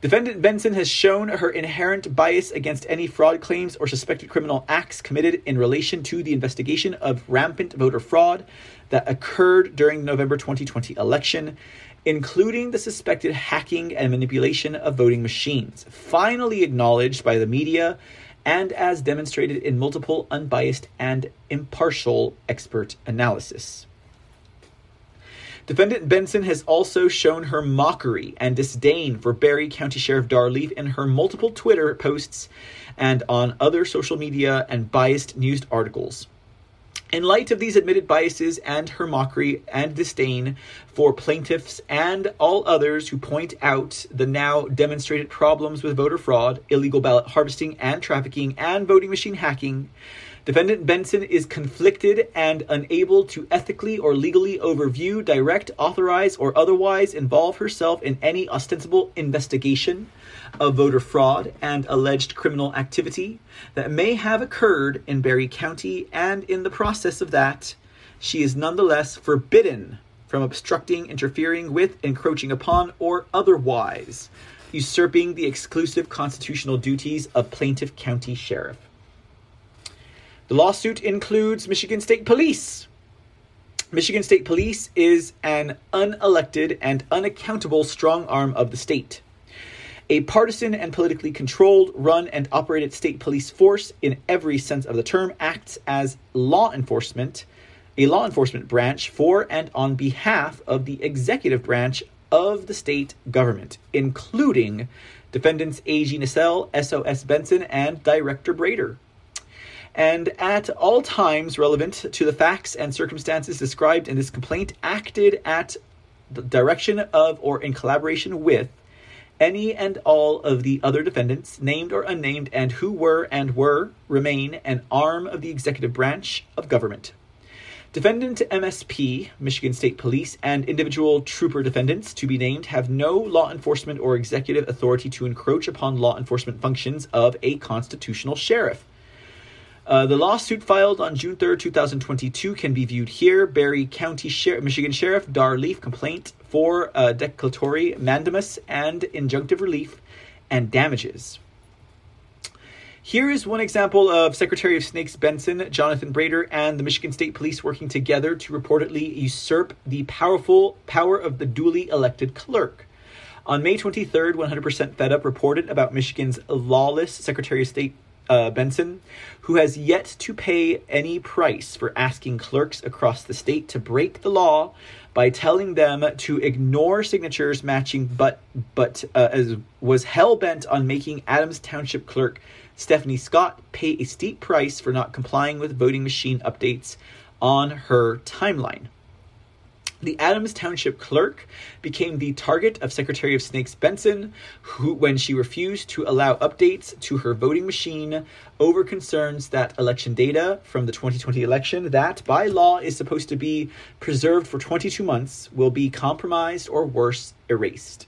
Defendant Benson has shown her inherent bias against any fraud claims or suspected criminal acts committed in relation to the investigation of rampant voter fraud that occurred during November 2020 election, including the suspected hacking and manipulation of voting machines, finally acknowledged by the media and as demonstrated in multiple unbiased and impartial expert analysis. Defendant Benson has also shown her mockery and disdain for Barry County Sheriff Dar Leaf in her multiple Twitter posts and on other social media and biased news articles. In light of these admitted biases and her mockery and disdain for plaintiffs and all others who point out the now demonstrated problems with voter fraud, illegal ballot harvesting and trafficking, and voting machine hacking, Defendant Benson is conflicted and unable to ethically or legally overview, direct, authorize, or otherwise involve herself in any ostensible investigation of voter fraud and alleged criminal activity that may have occurred in Barry County, and in the process of that, she is nonetheless forbidden from obstructing, interfering with, encroaching upon, or otherwise usurping the exclusive constitutional duties of plaintiff county sheriff. The lawsuit includes Michigan State Police. Michigan State Police is an unelected and unaccountable strong arm of the state. A partisan and politically controlled, run, and operated state police force, in every sense of the term, acts as law enforcement, a law enforcement branch for and on behalf of the executive branch of the state government, including defendants A.G. Nessel, S.O.S. Benson, and Director Brater and at all times relevant to the facts and circumstances described in this complaint, acted at the direction of or in collaboration with any and all of the other defendants, named or unnamed, and who were and were, remain an arm of the executive branch of government. Defendant MSP, Michigan State Police, and individual trooper defendants to be named have no law enforcement or executive authority to encroach upon law enforcement functions of a constitutional sheriff. Uh, the lawsuit filed on June 3rd, 2022 can be viewed here. Barry County Sher- Michigan Sheriff Dar Leaf complaint for uh, declaratory mandamus and injunctive relief and damages. Here is one example of Secretary of Snakes Benson, Jonathan Brater, and the Michigan State Police working together to reportedly usurp the powerful power of the duly elected clerk. On May 23rd, 100% Fed Up reported about Michigan's lawless Secretary of State uh, Benson, who has yet to pay any price for asking clerks across the state to break the law by telling them to ignore signatures matching, but but uh, as was hell bent on making Adams Township Clerk Stephanie Scott pay a steep price for not complying with voting machine updates on her timeline. The Adams Township clerk became the target of Secretary of Snakes Benson, who, when she refused to allow updates to her voting machine over concerns that election data from the 2020 election, that by law is supposed to be preserved for 22 months, will be compromised or worse, erased.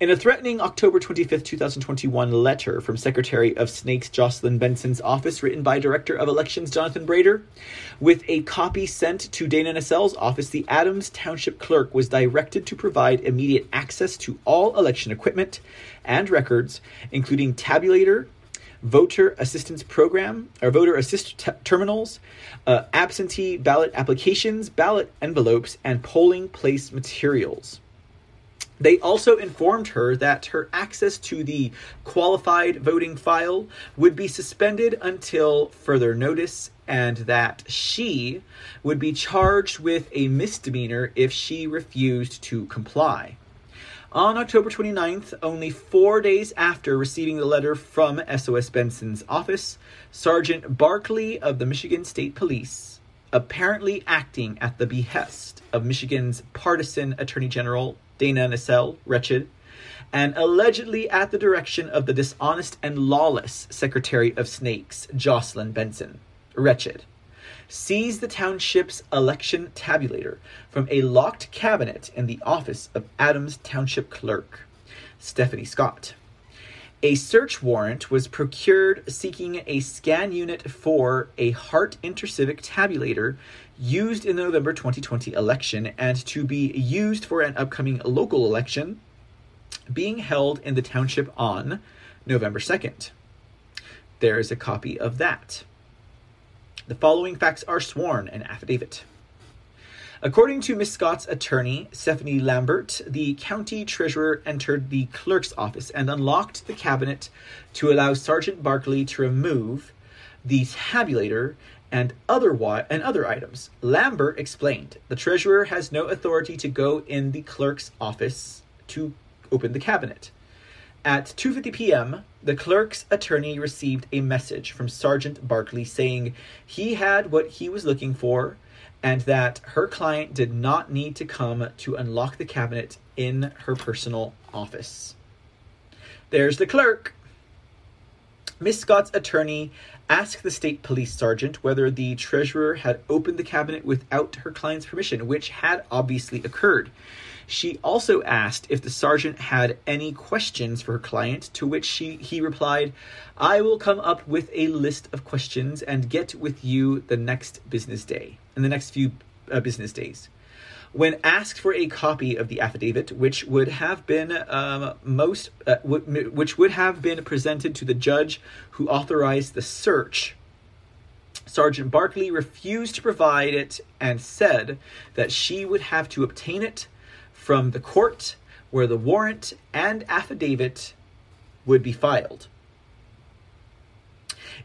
In a threatening October 25, 2021 letter from Secretary of Snakes Jocelyn Benson's office, written by Director of Elections Jonathan Brater, with a copy sent to Dana Nessel's office, the Adams Township clerk was directed to provide immediate access to all election equipment and records, including tabulator, voter assistance program, or voter assist t- terminals, uh, absentee ballot applications, ballot envelopes, and polling place materials. They also informed her that her access to the qualified voting file would be suspended until further notice and that she would be charged with a misdemeanor if she refused to comply. On October 29th, only four days after receiving the letter from SOS Benson's office, Sergeant Barkley of the Michigan State Police, apparently acting at the behest of Michigan's partisan Attorney General Dana Nessel, wretched, and allegedly at the direction of the dishonest and lawless Secretary of Snakes, Jocelyn Benson, wretched, seized the township's election tabulator from a locked cabinet in the office of Adams Township Clerk, Stephanie Scott. A search warrant was procured seeking a scan unit for a Hart Intercivic tabulator used in the November 2020 election and to be used for an upcoming local election being held in the township on November 2nd. There is a copy of that. The following facts are sworn in affidavit. According to Miss Scott's attorney, Stephanie Lambert, the county treasurer entered the clerk's office and unlocked the cabinet to allow Sergeant Barkley to remove the tabulator and other and other items. Lambert explained, the treasurer has no authority to go in the clerk's office to open the cabinet. At 2:50 p.m., the clerk's attorney received a message from Sergeant Barkley saying he had what he was looking for and that her client did not need to come to unlock the cabinet in her personal office. There's the clerk. Miss Scott's attorney asked the state police sergeant whether the treasurer had opened the cabinet without her client's permission, which had obviously occurred. She also asked if the sergeant had any questions for her client, to which she, he replied, I will come up with a list of questions and get with you the next business day, in the next few uh, business days. When asked for a copy of the affidavit, which would have been um, most, uh, w- which would have been presented to the judge who authorized the search, Sergeant Barkley refused to provide it and said that she would have to obtain it from the court where the warrant and affidavit would be filed.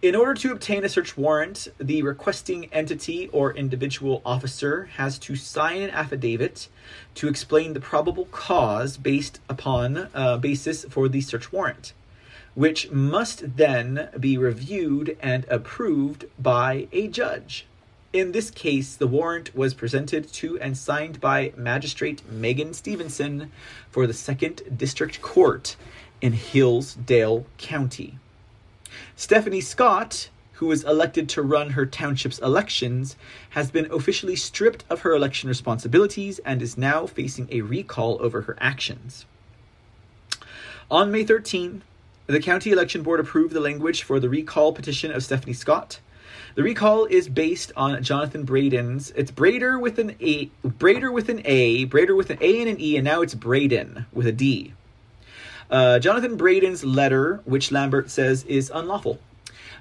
In order to obtain a search warrant, the requesting entity or individual officer has to sign an affidavit to explain the probable cause based upon uh, basis for the search warrant, which must then be reviewed and approved by a judge. In this case, the warrant was presented to and signed by Magistrate Megan Stevenson for the Second District Court in Hillsdale County. Stephanie Scott, who was elected to run her township's elections, has been officially stripped of her election responsibilities and is now facing a recall over her actions. On May 13, the county election board approved the language for the recall petition of Stephanie Scott. The recall is based on Jonathan Braden's. It's Brader with an A, Brader with an A, Brader with an A and an E, and now it's Braden with a D. Uh, Jonathan Braden's letter, which Lambert says is unlawful,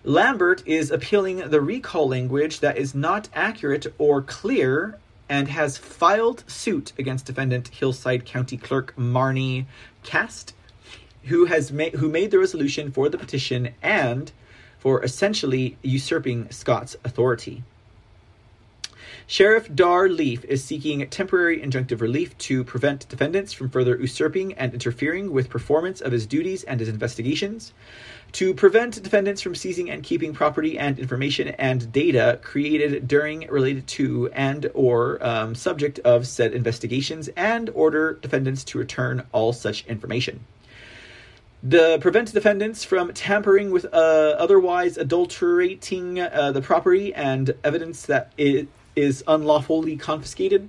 Lambert is appealing the recall language that is not accurate or clear and has filed suit against defendant Hillsdale County Clerk Marney Kast, who has made who made the resolution for the petition and for essentially usurping Scott's authority. Sheriff Dar Leaf is seeking temporary injunctive relief to prevent defendants from further usurping and interfering with performance of his duties and his investigations, to prevent defendants from seizing and keeping property and information and data created during, related to, and or um, subject of said investigations, and order defendants to return all such information. The prevent defendants from tampering with uh, otherwise adulterating uh, the property and evidence that it is unlawfully confiscated.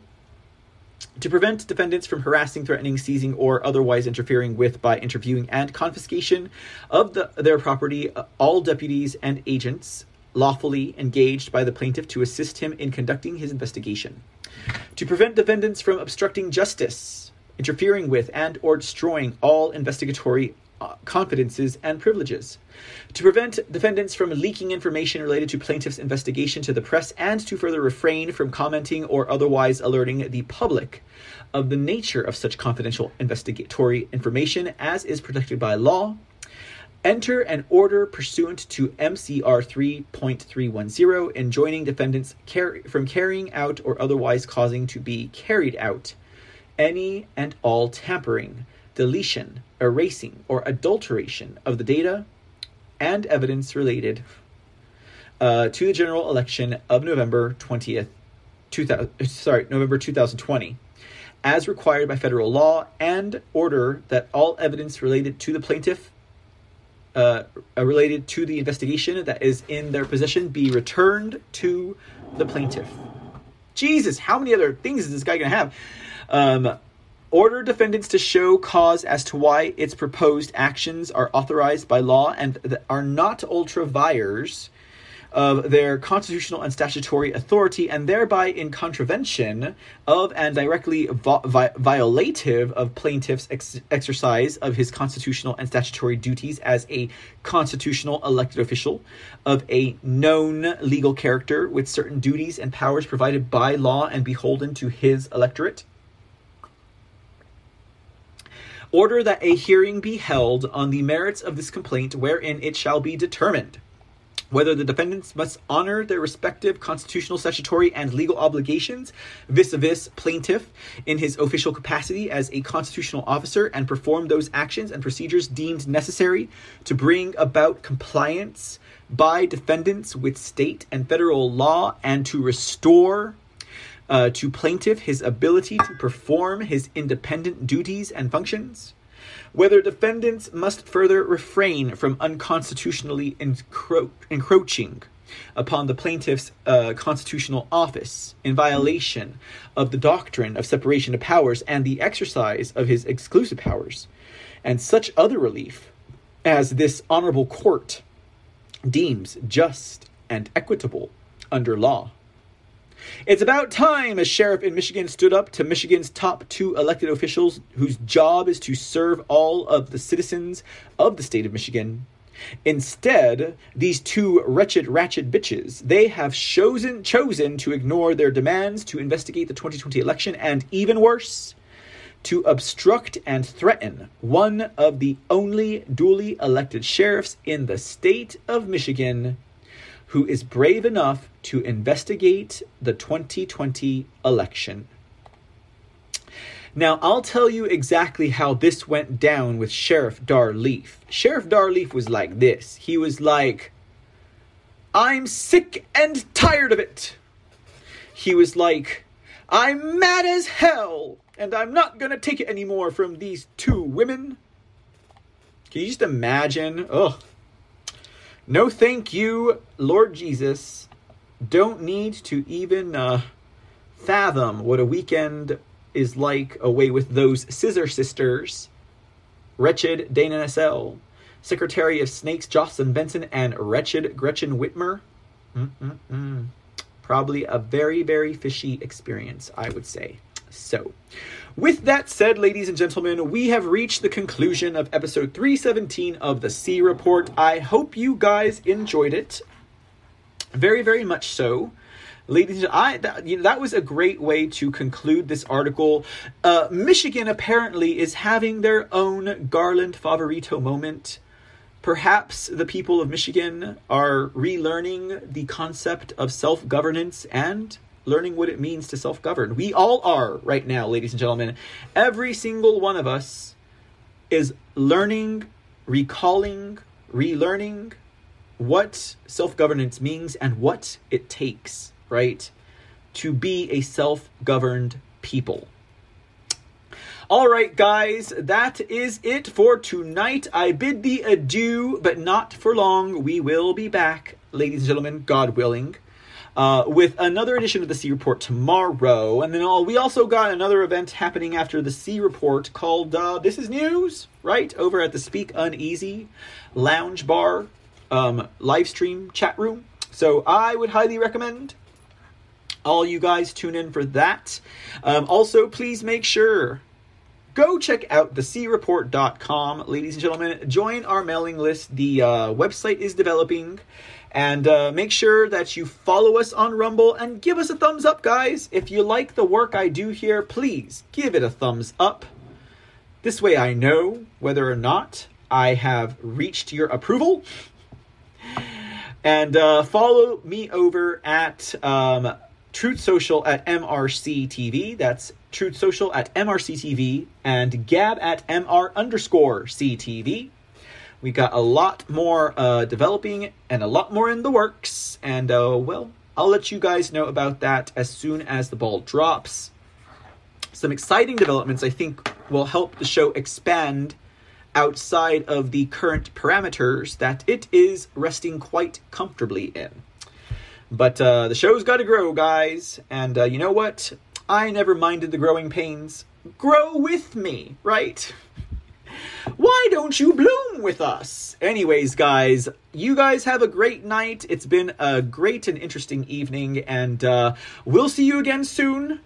To prevent defendants from harassing, threatening, seizing, or otherwise interfering with by interviewing and confiscation of the, their property, uh, all deputies and agents lawfully engaged by the plaintiff to assist him in conducting his investigation. To prevent defendants from obstructing justice, interfering with and or destroying all investigatory Uh, confidences and privileges. To prevent defendants from leaking information related to plaintiff's investigation to the press and to further refrain from commenting or otherwise alerting the public of the nature of such confidential investigatory information as is protected by law enter an order pursuant to MCR 3.310 enjoining defendants car- from carrying out or otherwise causing to be carried out any and all tampering deletion, erasing, or adulteration of the data and evidence related uh, to the general election of November 20th, 2000, sorry, November 2020, as required by federal law, and order that all evidence related to the plaintiff, uh, related to the investigation that is in their possession, be returned to the plaintiff. Jesus, how many other things is this guy going to have? Um, order defendants to show cause as to why its proposed actions are authorized by law and are not ultra vires of their constitutional and statutory authority and thereby in contravention of and directly vi- violative of plaintiff's ex- exercise of his constitutional and statutory duties as a constitutional elected official of a known legal character with certain duties and powers provided by law and beholden to his electorate order that a hearing be held on the merits of this complaint wherein it shall be determined whether the defendants must honor their respective constitutional, statutory, and legal obligations vis a vis plaintiff in his official capacity as a constitutional officer and perform those actions and procedures deemed necessary to bring about compliance by defendants with state and federal law and to restore uh, to plaintiff his ability to perform his independent duties and functions, whether defendants must further refrain from unconstitutionally encro- encroaching upon the plaintiff's uh, constitutional office in violation of the doctrine of separation of powers and the exercise of his exclusive powers, and such other relief as this honorable court deems just and equitable under law. It's about time a sheriff in Michigan stood up to Michigan's top two elected officials whose job is to serve all of the citizens of the state of Michigan. Instead, these two wretched ratchet bitches, they have chosen chosen to ignore their demands to investigate the 2020 election and even worse, to obstruct and threaten one of the only duly elected sheriffs in the state of Michigan who is brave enough to investigate the 2020 election. Now, I'll tell you exactly how this went down with Sheriff Dar Leaf. Sheriff Dar Leaf was like this. He was like, I'm sick and tired of it. He was like, I'm mad as hell, and I'm not gonna take it anymore from these two women. Can you just imagine? Ugh. No, thank you, Lord Jesus. Don't need to even uh, fathom what a weekend is like away with those scissor sisters. Wretched Dana Nessel, Secretary of Snakes Jocelyn Benson, and wretched Gretchen Whitmer. Mm-mm-mm. Probably a very, very fishy experience, I would say. So, with that said, ladies and gentlemen, we have reached the conclusion of episode 317 of the C Report. I hope you guys enjoyed it. Very, very much so. Ladies, I that, you know, that was a great way to conclude this article. Uh, Michigan apparently is having their own Garland Favorito moment. Perhaps the people of Michigan are relearning the concept of self governance and learning what it means to self govern. We all are right now, ladies and gentlemen. Every single one of us is learning, recalling, relearning what self governance means and what it takes right? To be a self governed people. All right, guys, that is it for tonight. I bid thee adieu, but not for long. We will be back, ladies and gentlemen, God willing, uh, with another edition of the C Report tomorrow. And then uh, we also got another event happening after the C Report called uh, This is News, right? Over at the Speak Uneasy Lounge Bar um, live stream chat room. So I would highly recommend all you guys tune in for that. Um, also, please make sure go check out the creport.com ladies and gentlemen join our mailing list the uh, website is developing and uh, make sure that you follow us on rumble and give us a thumbs up guys if you like the work i do here please give it a thumbs up this way i know whether or not i have reached your approval and uh, follow me over at um, Truth Social at MRC TV. That's Truth Social at MRC TV and Gab at MR underscore CTV. We got a lot more uh, developing and a lot more in the works. And uh, well, I'll let you guys know about that as soon as the ball drops. Some exciting developments I think will help the show expand outside of the current parameters that it is resting quite comfortably in. But uh, the show's got to grow, guys. And uh, you know what? I never minded the growing pains. Grow with me, right? Why don't you bloom with us? Anyways, guys, you guys have a great night. It's been a great and interesting evening, and uh, we'll see you again soon.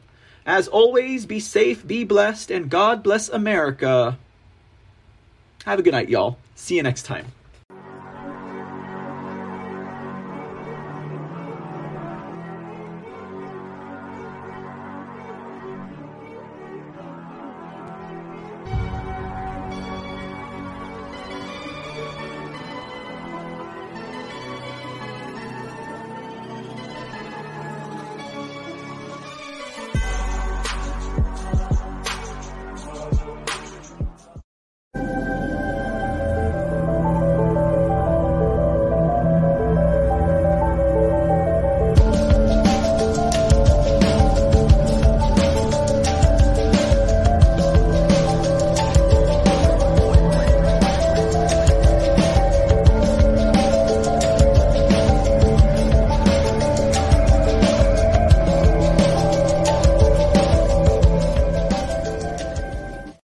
As always, be safe, be blessed, and God bless America. Have a good night, y'all. See you next time.